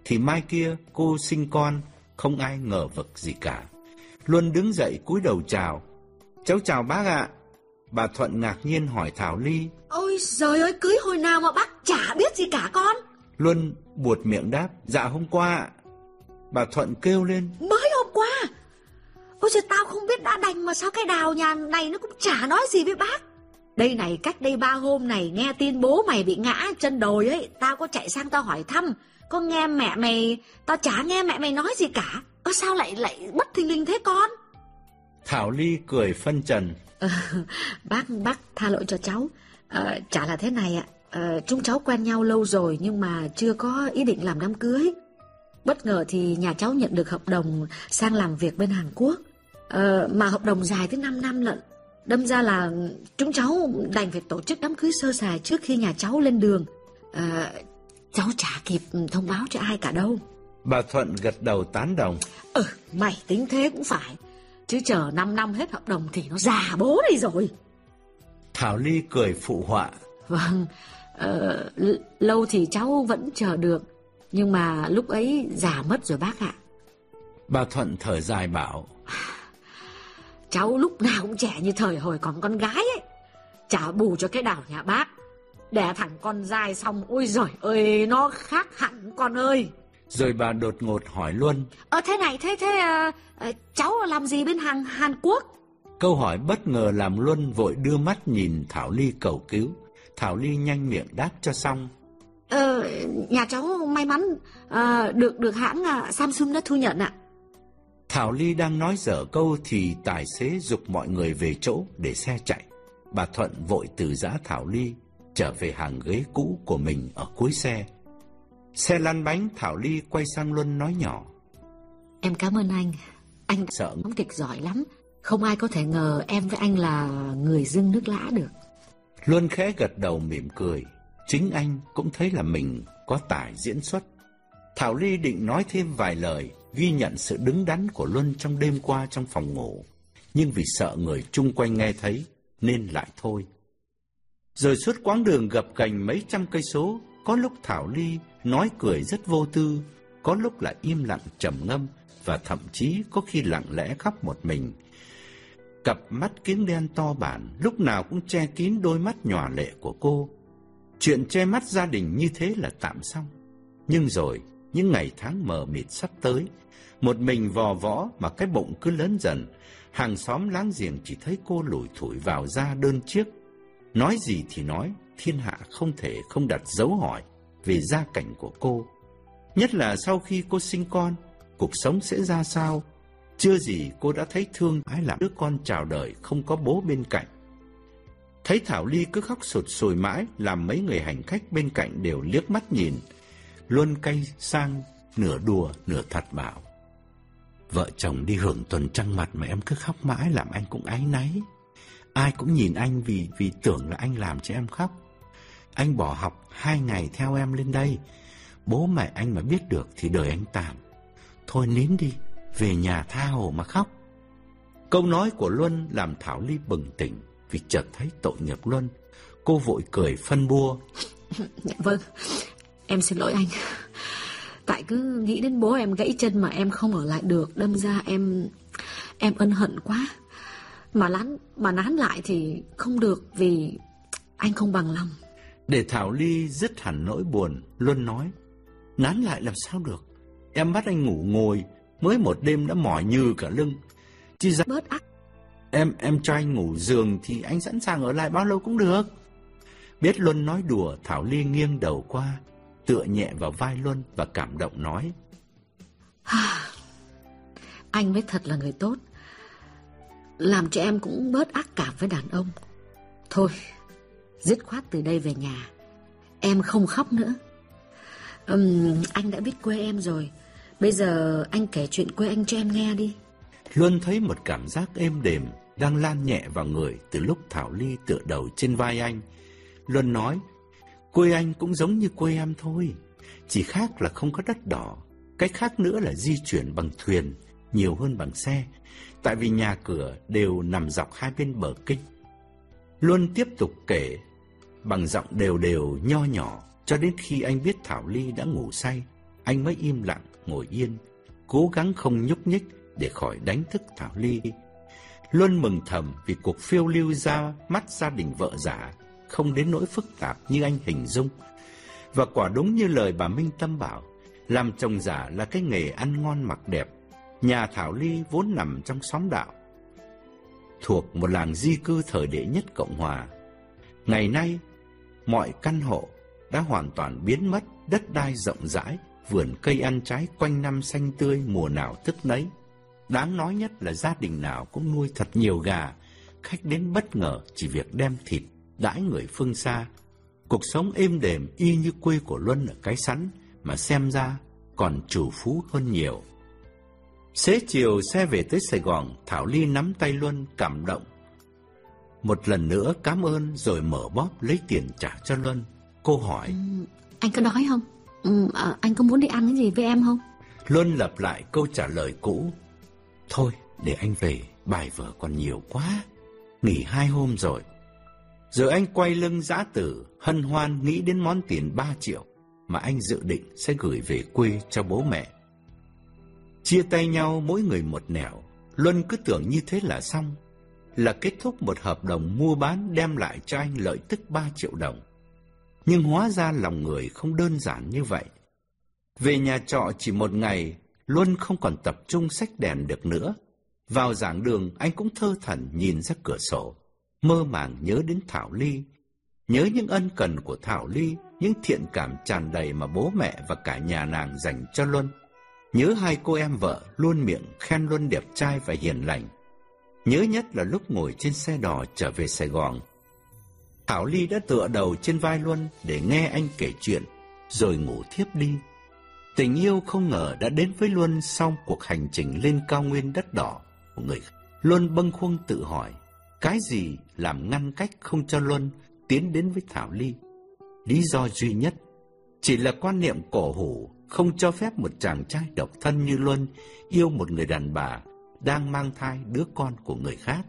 Thì mai kia cô sinh con, không ai ngờ vực gì cả. Luân đứng dậy cúi đầu chào. Cháu chào bác ạ. Bà Thuận ngạc nhiên hỏi Thảo Ly. Ôi trời ơi, cưới hồi nào mà bác chả biết gì cả con. Luân buột miệng đáp. Dạ hôm qua ạ. Bà Thuận kêu lên. Mới hôm qua. Ôi trời tao không biết đã đành mà sao cái đào nhà này nó cũng chả nói gì với bác. Đây này, cách đây ba hôm này nghe tin bố mày bị ngã chân đồi ấy, tao có chạy sang tao hỏi thăm. Có nghe mẹ mày, tao chả nghe mẹ mày nói gì cả. Ơ sao lại lại bất thình lình thế con? Thảo Ly cười phân trần. Ờ, bác bác tha lỗi cho cháu. Ờ, chả là thế này ạ. Ờ, chúng cháu quen nhau lâu rồi nhưng mà chưa có ý định làm đám cưới. Bất ngờ thì nhà cháu nhận được hợp đồng sang làm việc bên Hàn Quốc. Ờ, mà hợp đồng dài tới 5 năm lận. Đâm ra là chúng cháu đành phải tổ chức đám cưới sơ sài trước khi nhà cháu lên đường. Ờ, cháu chả kịp thông báo cho ai cả đâu. Bà Thuận gật đầu tán đồng. Ừ, mày tính thế cũng phải. Chứ chờ 5 năm hết hợp đồng thì nó già bố đây rồi. Thảo Ly cười phụ họa. Vâng, ờ, lâu thì cháu vẫn chờ được. Nhưng mà lúc ấy già mất rồi bác ạ. Bà Thuận thở dài bảo. Cháu lúc nào cũng trẻ như thời hồi còn con gái ấy. Trả bù cho cái đảo nhà bác. Đẻ thẳng con dai xong, ôi giời ơi, nó khác hẳn con ơi. Rồi bà đột ngột hỏi luôn. Ờ thế này, thế thế à, à, cháu làm gì bên Hàn, Hàn Quốc? Câu hỏi bất ngờ làm Luân vội đưa mắt nhìn Thảo Ly cầu cứu. Thảo Ly nhanh miệng đáp cho xong. Ờ, nhà cháu may mắn à, được được hãng à, Samsung đã thu nhận ạ. Thảo Ly đang nói dở câu thì tài xế dục mọi người về chỗ để xe chạy. Bà Thuận vội từ giã Thảo Ly trở về hàng ghế cũ của mình ở cuối xe. Xe lăn bánh Thảo Ly quay sang Luân nói nhỏ. Em cảm ơn anh. Anh sợ đóng kịch giỏi lắm. Không ai có thể ngờ em với anh là người dưng nước lã được. Luân khẽ gật đầu mỉm cười. Chính anh cũng thấy là mình có tài diễn xuất. Thảo Ly định nói thêm vài lời, ghi nhận sự đứng đắn của Luân trong đêm qua trong phòng ngủ. Nhưng vì sợ người chung quanh nghe thấy, nên lại thôi. Rồi suốt quãng đường gập cành mấy trăm cây số, có lúc Thảo Ly nói cười rất vô tư, có lúc lại im lặng trầm ngâm và thậm chí có khi lặng lẽ khóc một mình. Cặp mắt kính đen to bản lúc nào cũng che kín đôi mắt nhòa lệ của cô. Chuyện che mắt gia đình như thế là tạm xong. Nhưng rồi, những ngày tháng mờ mịt sắp tới, một mình vò võ mà cái bụng cứ lớn dần, hàng xóm láng giềng chỉ thấy cô lủi thủi vào ra đơn chiếc. Nói gì thì nói, thiên hạ không thể không đặt dấu hỏi về gia cảnh của cô. Nhất là sau khi cô sinh con, cuộc sống sẽ ra sao? Chưa gì cô đã thấy thương ái làm đứa con chào đời không có bố bên cạnh. Thấy Thảo Ly cứ khóc sụt sùi mãi, làm mấy người hành khách bên cạnh đều liếc mắt nhìn. Luân cay sang, nửa đùa, nửa thật bảo. Vợ chồng đi hưởng tuần trăng mặt mà em cứ khóc mãi làm anh cũng áy náy. Ai cũng nhìn anh vì vì tưởng là anh làm cho em khóc. Anh bỏ học hai ngày theo em lên đây. Bố mẹ anh mà biết được thì đời anh tàn. Thôi nín đi, về nhà tha hồ mà khóc. Câu nói của Luân làm Thảo Ly bừng tỉnh vì chợt thấy tội nghiệp Luân. Cô vội cười phân bua. Dạ vâng, em xin lỗi anh. Tại cứ nghĩ đến bố em gãy chân mà em không ở lại được, đâm ra em em ân hận quá. Mà lán mà nán lại thì không được vì anh không bằng lòng. Để Thảo Ly dứt hẳn nỗi buồn, Luân nói, nán lại làm sao được. Em bắt anh ngủ ngồi, mới một đêm đã mỏi như cả lưng. Chỉ ra... Bớt ác. Em, em cho anh ngủ giường thì anh sẵn sàng ở lại bao lâu cũng được. Biết Luân nói đùa, Thảo Ly nghiêng đầu qua, tựa nhẹ vào vai Luân và cảm động nói. anh mới thật là người tốt. Làm cho em cũng bớt ác cảm với đàn ông. Thôi, dứt khoát từ đây về nhà. Em không khóc nữa. Uhm, anh đã biết quê em rồi. Bây giờ anh kể chuyện quê anh cho em nghe đi. Luân thấy một cảm giác êm đềm đang lan nhẹ vào người từ lúc Thảo Ly tựa đầu trên vai anh. Luân nói, quê anh cũng giống như quê em thôi, chỉ khác là không có đất đỏ. Cách khác nữa là di chuyển bằng thuyền, nhiều hơn bằng xe, tại vì nhà cửa đều nằm dọc hai bên bờ kinh. Luân tiếp tục kể, bằng giọng đều đều nho nhỏ, cho đến khi anh biết Thảo Ly đã ngủ say, anh mới im lặng, ngồi yên, cố gắng không nhúc nhích để khỏi đánh thức Thảo Ly. Luân mừng thầm vì cuộc phiêu lưu ra mắt gia đình vợ giả không đến nỗi phức tạp như anh hình dung. Và quả đúng như lời bà Minh Tâm bảo, làm chồng giả là cái nghề ăn ngon mặc đẹp. Nhà Thảo Ly vốn nằm trong xóm đạo, thuộc một làng di cư thời đệ nhất Cộng Hòa. Ngày nay, mọi căn hộ đã hoàn toàn biến mất, đất đai rộng rãi, vườn cây ăn trái quanh năm xanh tươi mùa nào thức nấy. Đáng nói nhất là gia đình nào cũng nuôi thật nhiều gà, khách đến bất ngờ chỉ việc đem thịt đãi người phương xa. Cuộc sống êm đềm y như quê của Luân ở cái sắn, mà xem ra còn chủ phú hơn nhiều. Xế chiều xe về tới Sài Gòn, Thảo Ly nắm tay Luân cảm động. Một lần nữa cảm ơn rồi mở bóp lấy tiền trả cho Luân. Cô hỏi. Ừ, anh có đói không? Ừ, à, anh có muốn đi ăn cái gì với em không? Luân lặp lại câu trả lời cũ. Thôi, để anh về, bài vở còn nhiều quá. Nghỉ hai hôm rồi. Rồi anh quay lưng giã tử, hân hoan nghĩ đến món tiền 3 triệu mà anh dự định sẽ gửi về quê cho bố mẹ. Chia tay nhau mỗi người một nẻo, Luân cứ tưởng như thế là xong, là kết thúc một hợp đồng mua bán đem lại cho anh lợi tức 3 triệu đồng. Nhưng hóa ra lòng người không đơn giản như vậy. Về nhà trọ chỉ một ngày, Luân không còn tập trung sách đèn được nữa. Vào giảng đường, anh cũng thơ thẩn nhìn ra cửa sổ mơ màng nhớ đến Thảo Ly, nhớ những ân cần của Thảo Ly, những thiện cảm tràn đầy mà bố mẹ và cả nhà nàng dành cho Luân. Nhớ hai cô em vợ luôn miệng khen Luân đẹp trai và hiền lành. Nhớ nhất là lúc ngồi trên xe đò trở về Sài Gòn. Thảo Ly đã tựa đầu trên vai Luân để nghe anh kể chuyện, rồi ngủ thiếp đi. Tình yêu không ngờ đã đến với Luân sau cuộc hành trình lên cao nguyên đất đỏ của người. Luân bâng khuâng tự hỏi, cái gì làm ngăn cách không cho Luân tiến đến với Thảo Ly? Lý do duy nhất chỉ là quan niệm cổ hủ không cho phép một chàng trai độc thân như Luân yêu một người đàn bà đang mang thai đứa con của người khác.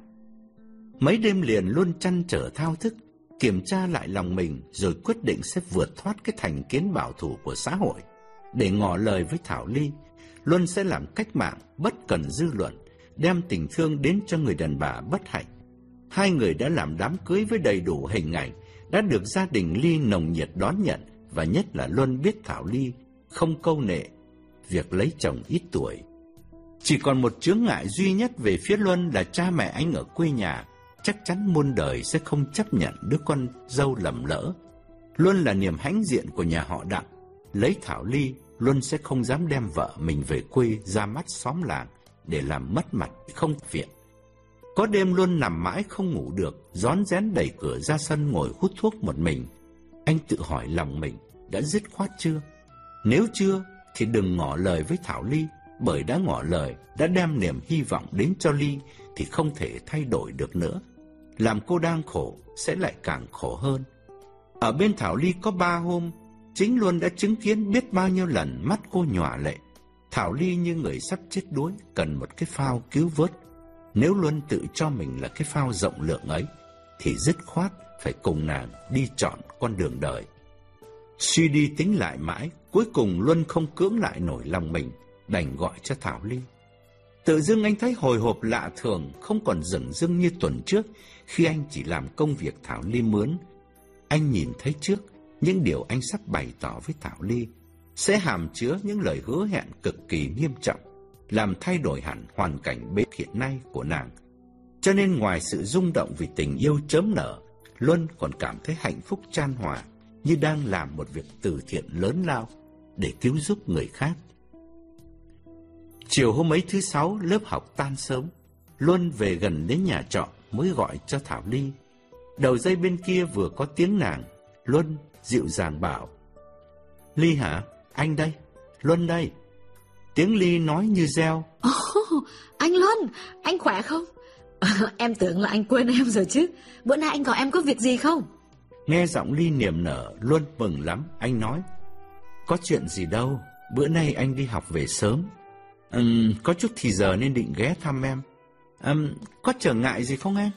Mấy đêm liền luôn chăn trở thao thức, kiểm tra lại lòng mình rồi quyết định sẽ vượt thoát cái thành kiến bảo thủ của xã hội. Để ngỏ lời với Thảo Ly, Luân sẽ làm cách mạng bất cần dư luận, đem tình thương đến cho người đàn bà bất hạnh hai người đã làm đám cưới với đầy đủ hình ảnh, đã được gia đình Ly nồng nhiệt đón nhận và nhất là Luân biết Thảo Ly không câu nệ việc lấy chồng ít tuổi. Chỉ còn một chướng ngại duy nhất về phía Luân là cha mẹ anh ở quê nhà chắc chắn muôn đời sẽ không chấp nhận đứa con dâu lầm lỡ. Luân là niềm hãnh diện của nhà họ Đặng. Lấy Thảo Ly, Luân sẽ không dám đem vợ mình về quê ra mắt xóm làng để làm mất mặt không viện. Có đêm luân nằm mãi không ngủ được, rón rén đẩy cửa ra sân ngồi hút thuốc một mình. Anh tự hỏi lòng mình, đã dứt khoát chưa? Nếu chưa, thì đừng ngỏ lời với Thảo Ly, bởi đã ngỏ lời, đã đem niềm hy vọng đến cho Ly, thì không thể thay đổi được nữa. Làm cô đang khổ, sẽ lại càng khổ hơn. Ở bên Thảo Ly có ba hôm, chính Luân đã chứng kiến biết bao nhiêu lần mắt cô nhòa lệ. Thảo Ly như người sắp chết đuối, cần một cái phao cứu vớt. Nếu Luân tự cho mình là cái phao rộng lượng ấy, thì dứt khoát phải cùng nàng đi chọn con đường đời. Suy đi tính lại mãi, cuối cùng Luân không cưỡng lại nổi lòng mình, đành gọi cho Thảo Ly. Tự dưng anh thấy hồi hộp lạ thường, không còn rừng rưng như tuần trước, khi anh chỉ làm công việc Thảo Ly mướn. Anh nhìn thấy trước, những điều anh sắp bày tỏ với Thảo Ly sẽ hàm chứa những lời hứa hẹn cực kỳ nghiêm trọng, làm thay đổi hẳn hoàn cảnh bế hiện nay của nàng. Cho nên ngoài sự rung động vì tình yêu chớm nở, Luân còn cảm thấy hạnh phúc chan hòa như đang làm một việc từ thiện lớn lao để cứu giúp người khác. Chiều hôm ấy thứ sáu, lớp học tan sớm. Luân về gần đến nhà trọ mới gọi cho Thảo Ly. Đầu dây bên kia vừa có tiếng nàng, Luân dịu dàng bảo. Ly hả? Anh đây, Luân đây. Tiếng Ly nói như reo. Oh, anh Luân, anh khỏe không? em tưởng là anh quên em rồi chứ. Bữa nay anh gọi em có việc gì không? Nghe giọng Ly niềm nở, Luân mừng lắm. Anh nói, có chuyện gì đâu, bữa nay anh đi học về sớm. Um, có chút thì giờ nên định ghé thăm em. Um, có trở ngại gì không em?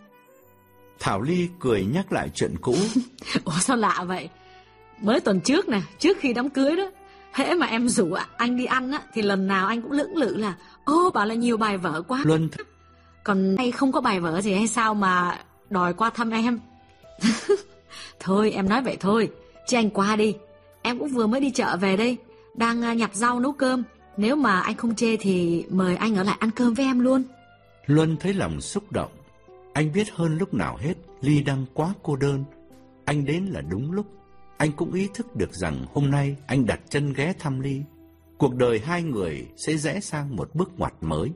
Thảo Ly cười nhắc lại chuyện cũ. Ủa sao lạ vậy? Mới tuần trước nè, trước khi đám cưới đó, hễ mà em rủ anh đi ăn á, thì lần nào anh cũng lưỡng lự là ô bảo là nhiều bài vở quá. Luân Còn hay không có bài vở gì hay sao mà đòi qua thăm em? thôi em nói vậy thôi, chứ anh qua đi. Em cũng vừa mới đi chợ về đây, đang à, nhặt rau nấu cơm. Nếu mà anh không chê thì mời anh ở lại ăn cơm với em luôn. Luân thấy lòng xúc động. Anh biết hơn lúc nào hết, Ly đang quá cô đơn. Anh đến là đúng lúc. Anh cũng ý thức được rằng hôm nay anh đặt chân ghé thăm Ly. Cuộc đời hai người sẽ rẽ sang một bước ngoặt mới.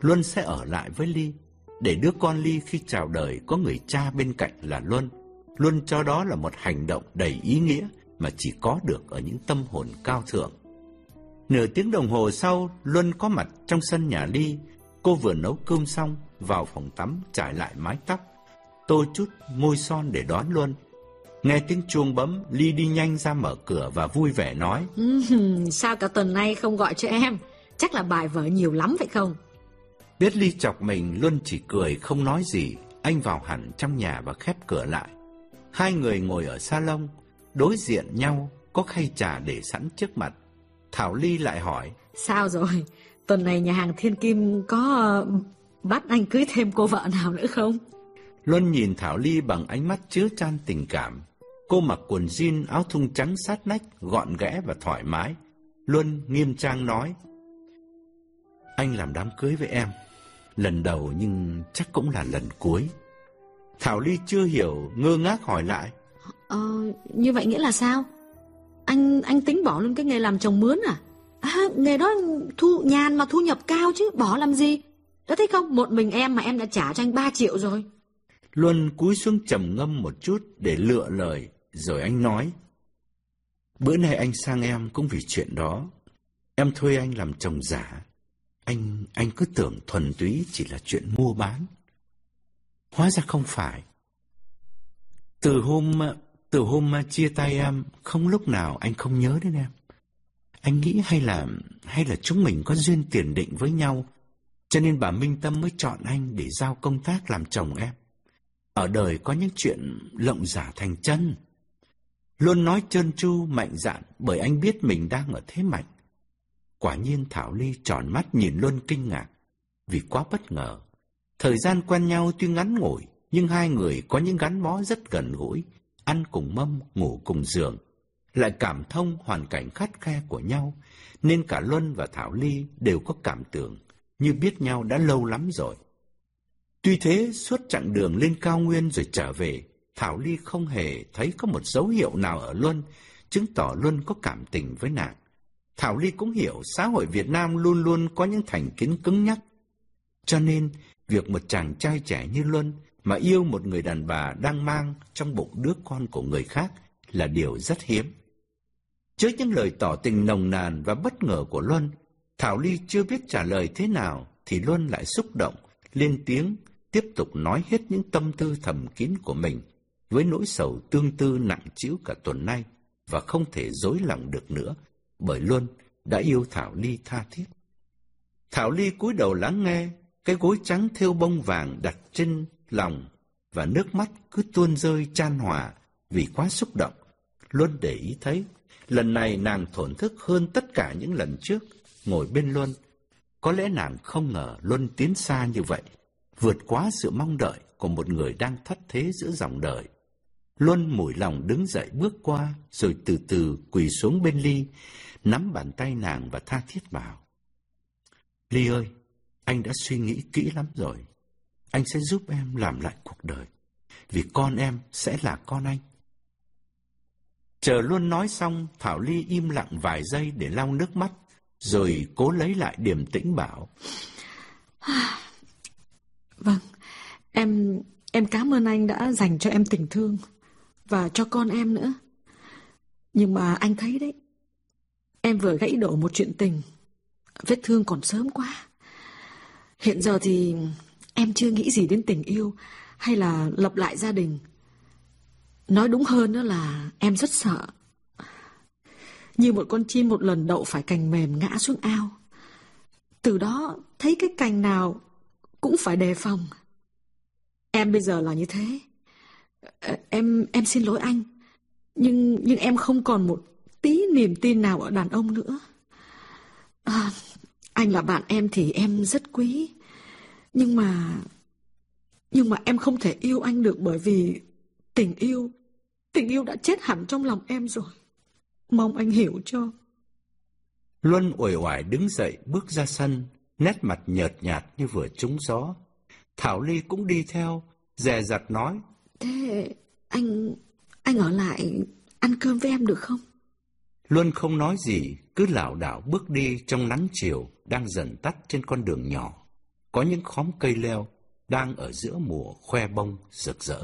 Luân sẽ ở lại với Ly. Để đứa con Ly khi chào đời có người cha bên cạnh là Luân. Luân cho đó là một hành động đầy ý nghĩa mà chỉ có được ở những tâm hồn cao thượng. Nửa tiếng đồng hồ sau, Luân có mặt trong sân nhà Ly. Cô vừa nấu cơm xong, vào phòng tắm trải lại mái tóc, tô chút môi son để đón Luân. Nghe tiếng chuông bấm, Ly đi nhanh ra mở cửa và vui vẻ nói. sao cả tuần nay không gọi cho em? Chắc là bài vở nhiều lắm phải không? Biết Ly chọc mình, Luân chỉ cười không nói gì. Anh vào hẳn trong nhà và khép cửa lại. Hai người ngồi ở salon, đối diện nhau, có khay trà để sẵn trước mặt. Thảo Ly lại hỏi. Sao rồi? Tuần này nhà hàng Thiên Kim có bắt anh cưới thêm cô vợ nào nữa không? Luân nhìn Thảo Ly bằng ánh mắt chứa chan tình cảm. Cô mặc quần jean áo thun trắng sát nách, gọn ghẽ và thoải mái. Luân nghiêm trang nói. Anh làm đám cưới với em. Lần đầu nhưng chắc cũng là lần cuối. Thảo Ly chưa hiểu, ngơ ngác hỏi lại. Ờ, như vậy nghĩa là sao? Anh anh tính bỏ luôn cái nghề làm chồng mướn à? À, nghề đó thu nhàn mà thu nhập cao chứ, bỏ làm gì? Đã thấy không, một mình em mà em đã trả cho anh 3 triệu rồi. Luân cúi xuống trầm ngâm một chút để lựa lời, rồi anh nói. Bữa nay anh sang em cũng vì chuyện đó. Em thuê anh làm chồng giả. Anh, anh cứ tưởng thuần túy chỉ là chuyện mua bán. Hóa ra không phải. Từ hôm, từ hôm chia tay em, không lúc nào anh không nhớ đến em. Anh nghĩ hay là, hay là chúng mình có duyên tiền định với nhau, cho nên bà Minh Tâm mới chọn anh để giao công tác làm chồng em. Ở đời có những chuyện lộng giả thành chân. Luôn nói trơn tru, mạnh dạn bởi anh biết mình đang ở thế mạnh. Quả nhiên Thảo Ly tròn mắt nhìn Luân kinh ngạc, vì quá bất ngờ. Thời gian quen nhau tuy ngắn ngủi, nhưng hai người có những gắn bó rất gần gũi, ăn cùng mâm, ngủ cùng giường. Lại cảm thông hoàn cảnh khắt khe của nhau, nên cả Luân và Thảo Ly đều có cảm tưởng như biết nhau đã lâu lắm rồi. Tuy thế, suốt chặng đường lên cao nguyên rồi trở về, Thảo Ly không hề thấy có một dấu hiệu nào ở Luân, chứng tỏ Luân có cảm tình với nàng. Thảo Ly cũng hiểu xã hội Việt Nam luôn luôn có những thành kiến cứng nhắc. Cho nên, việc một chàng trai trẻ như Luân mà yêu một người đàn bà đang mang trong bụng đứa con của người khác là điều rất hiếm. Trước những lời tỏ tình nồng nàn và bất ngờ của Luân, Thảo Ly chưa biết trả lời thế nào thì Luân lại xúc động, lên tiếng, tiếp tục nói hết những tâm tư thầm kín của mình với nỗi sầu tương tư nặng trĩu cả tuần nay. và không thể dối lòng được nữa, bởi Luân đã yêu Thảo Ly tha thiết. Thảo Ly cúi đầu lắng nghe, cái gối trắng thêu bông vàng đặt trên lòng và nước mắt cứ tuôn rơi chan hòa vì quá xúc động. Luân để ý thấy, lần này nàng thổn thức hơn tất cả những lần trước, ngồi bên Luân. Có lẽ nàng không ngờ Luân tiến xa như vậy, vượt quá sự mong đợi của một người đang thất thế giữa dòng đời. Luân mùi lòng đứng dậy bước qua, rồi từ từ quỳ xuống bên Ly, nắm bàn tay nàng và tha thiết bảo. Ly ơi, anh đã suy nghĩ kỹ lắm rồi. Anh sẽ giúp em làm lại cuộc đời, vì con em sẽ là con anh. Chờ luôn nói xong, Thảo Ly im lặng vài giây để lau nước mắt, rồi cố lấy lại điềm tĩnh bảo. Vâng, em em cảm ơn anh đã dành cho em tình thương và cho con em nữa. Nhưng mà anh thấy đấy, em vừa gãy đổ một chuyện tình, vết thương còn sớm quá. Hiện giờ thì em chưa nghĩ gì đến tình yêu hay là lập lại gia đình. Nói đúng hơn đó là em rất sợ. Như một con chim một lần đậu phải cành mềm ngã xuống ao. Từ đó thấy cái cành nào cũng phải đề phòng. Em bây giờ là như thế. Ờ, em em xin lỗi anh. Nhưng nhưng em không còn một tí niềm tin nào ở đàn ông nữa. À, anh là bạn em thì em rất quý. Nhưng mà nhưng mà em không thể yêu anh được bởi vì tình yêu tình yêu đã chết hẳn trong lòng em rồi. Mong anh hiểu cho. Luân uể oải đứng dậy bước ra sân, nét mặt nhợt nhạt như vừa trúng gió. Thảo Ly cũng đi theo, dè dặt nói. Thế anh, anh ở lại ăn cơm với em được không? Luân không nói gì, cứ lảo đảo bước đi trong nắng chiều đang dần tắt trên con đường nhỏ. Có những khóm cây leo đang ở giữa mùa khoe bông rực rỡ.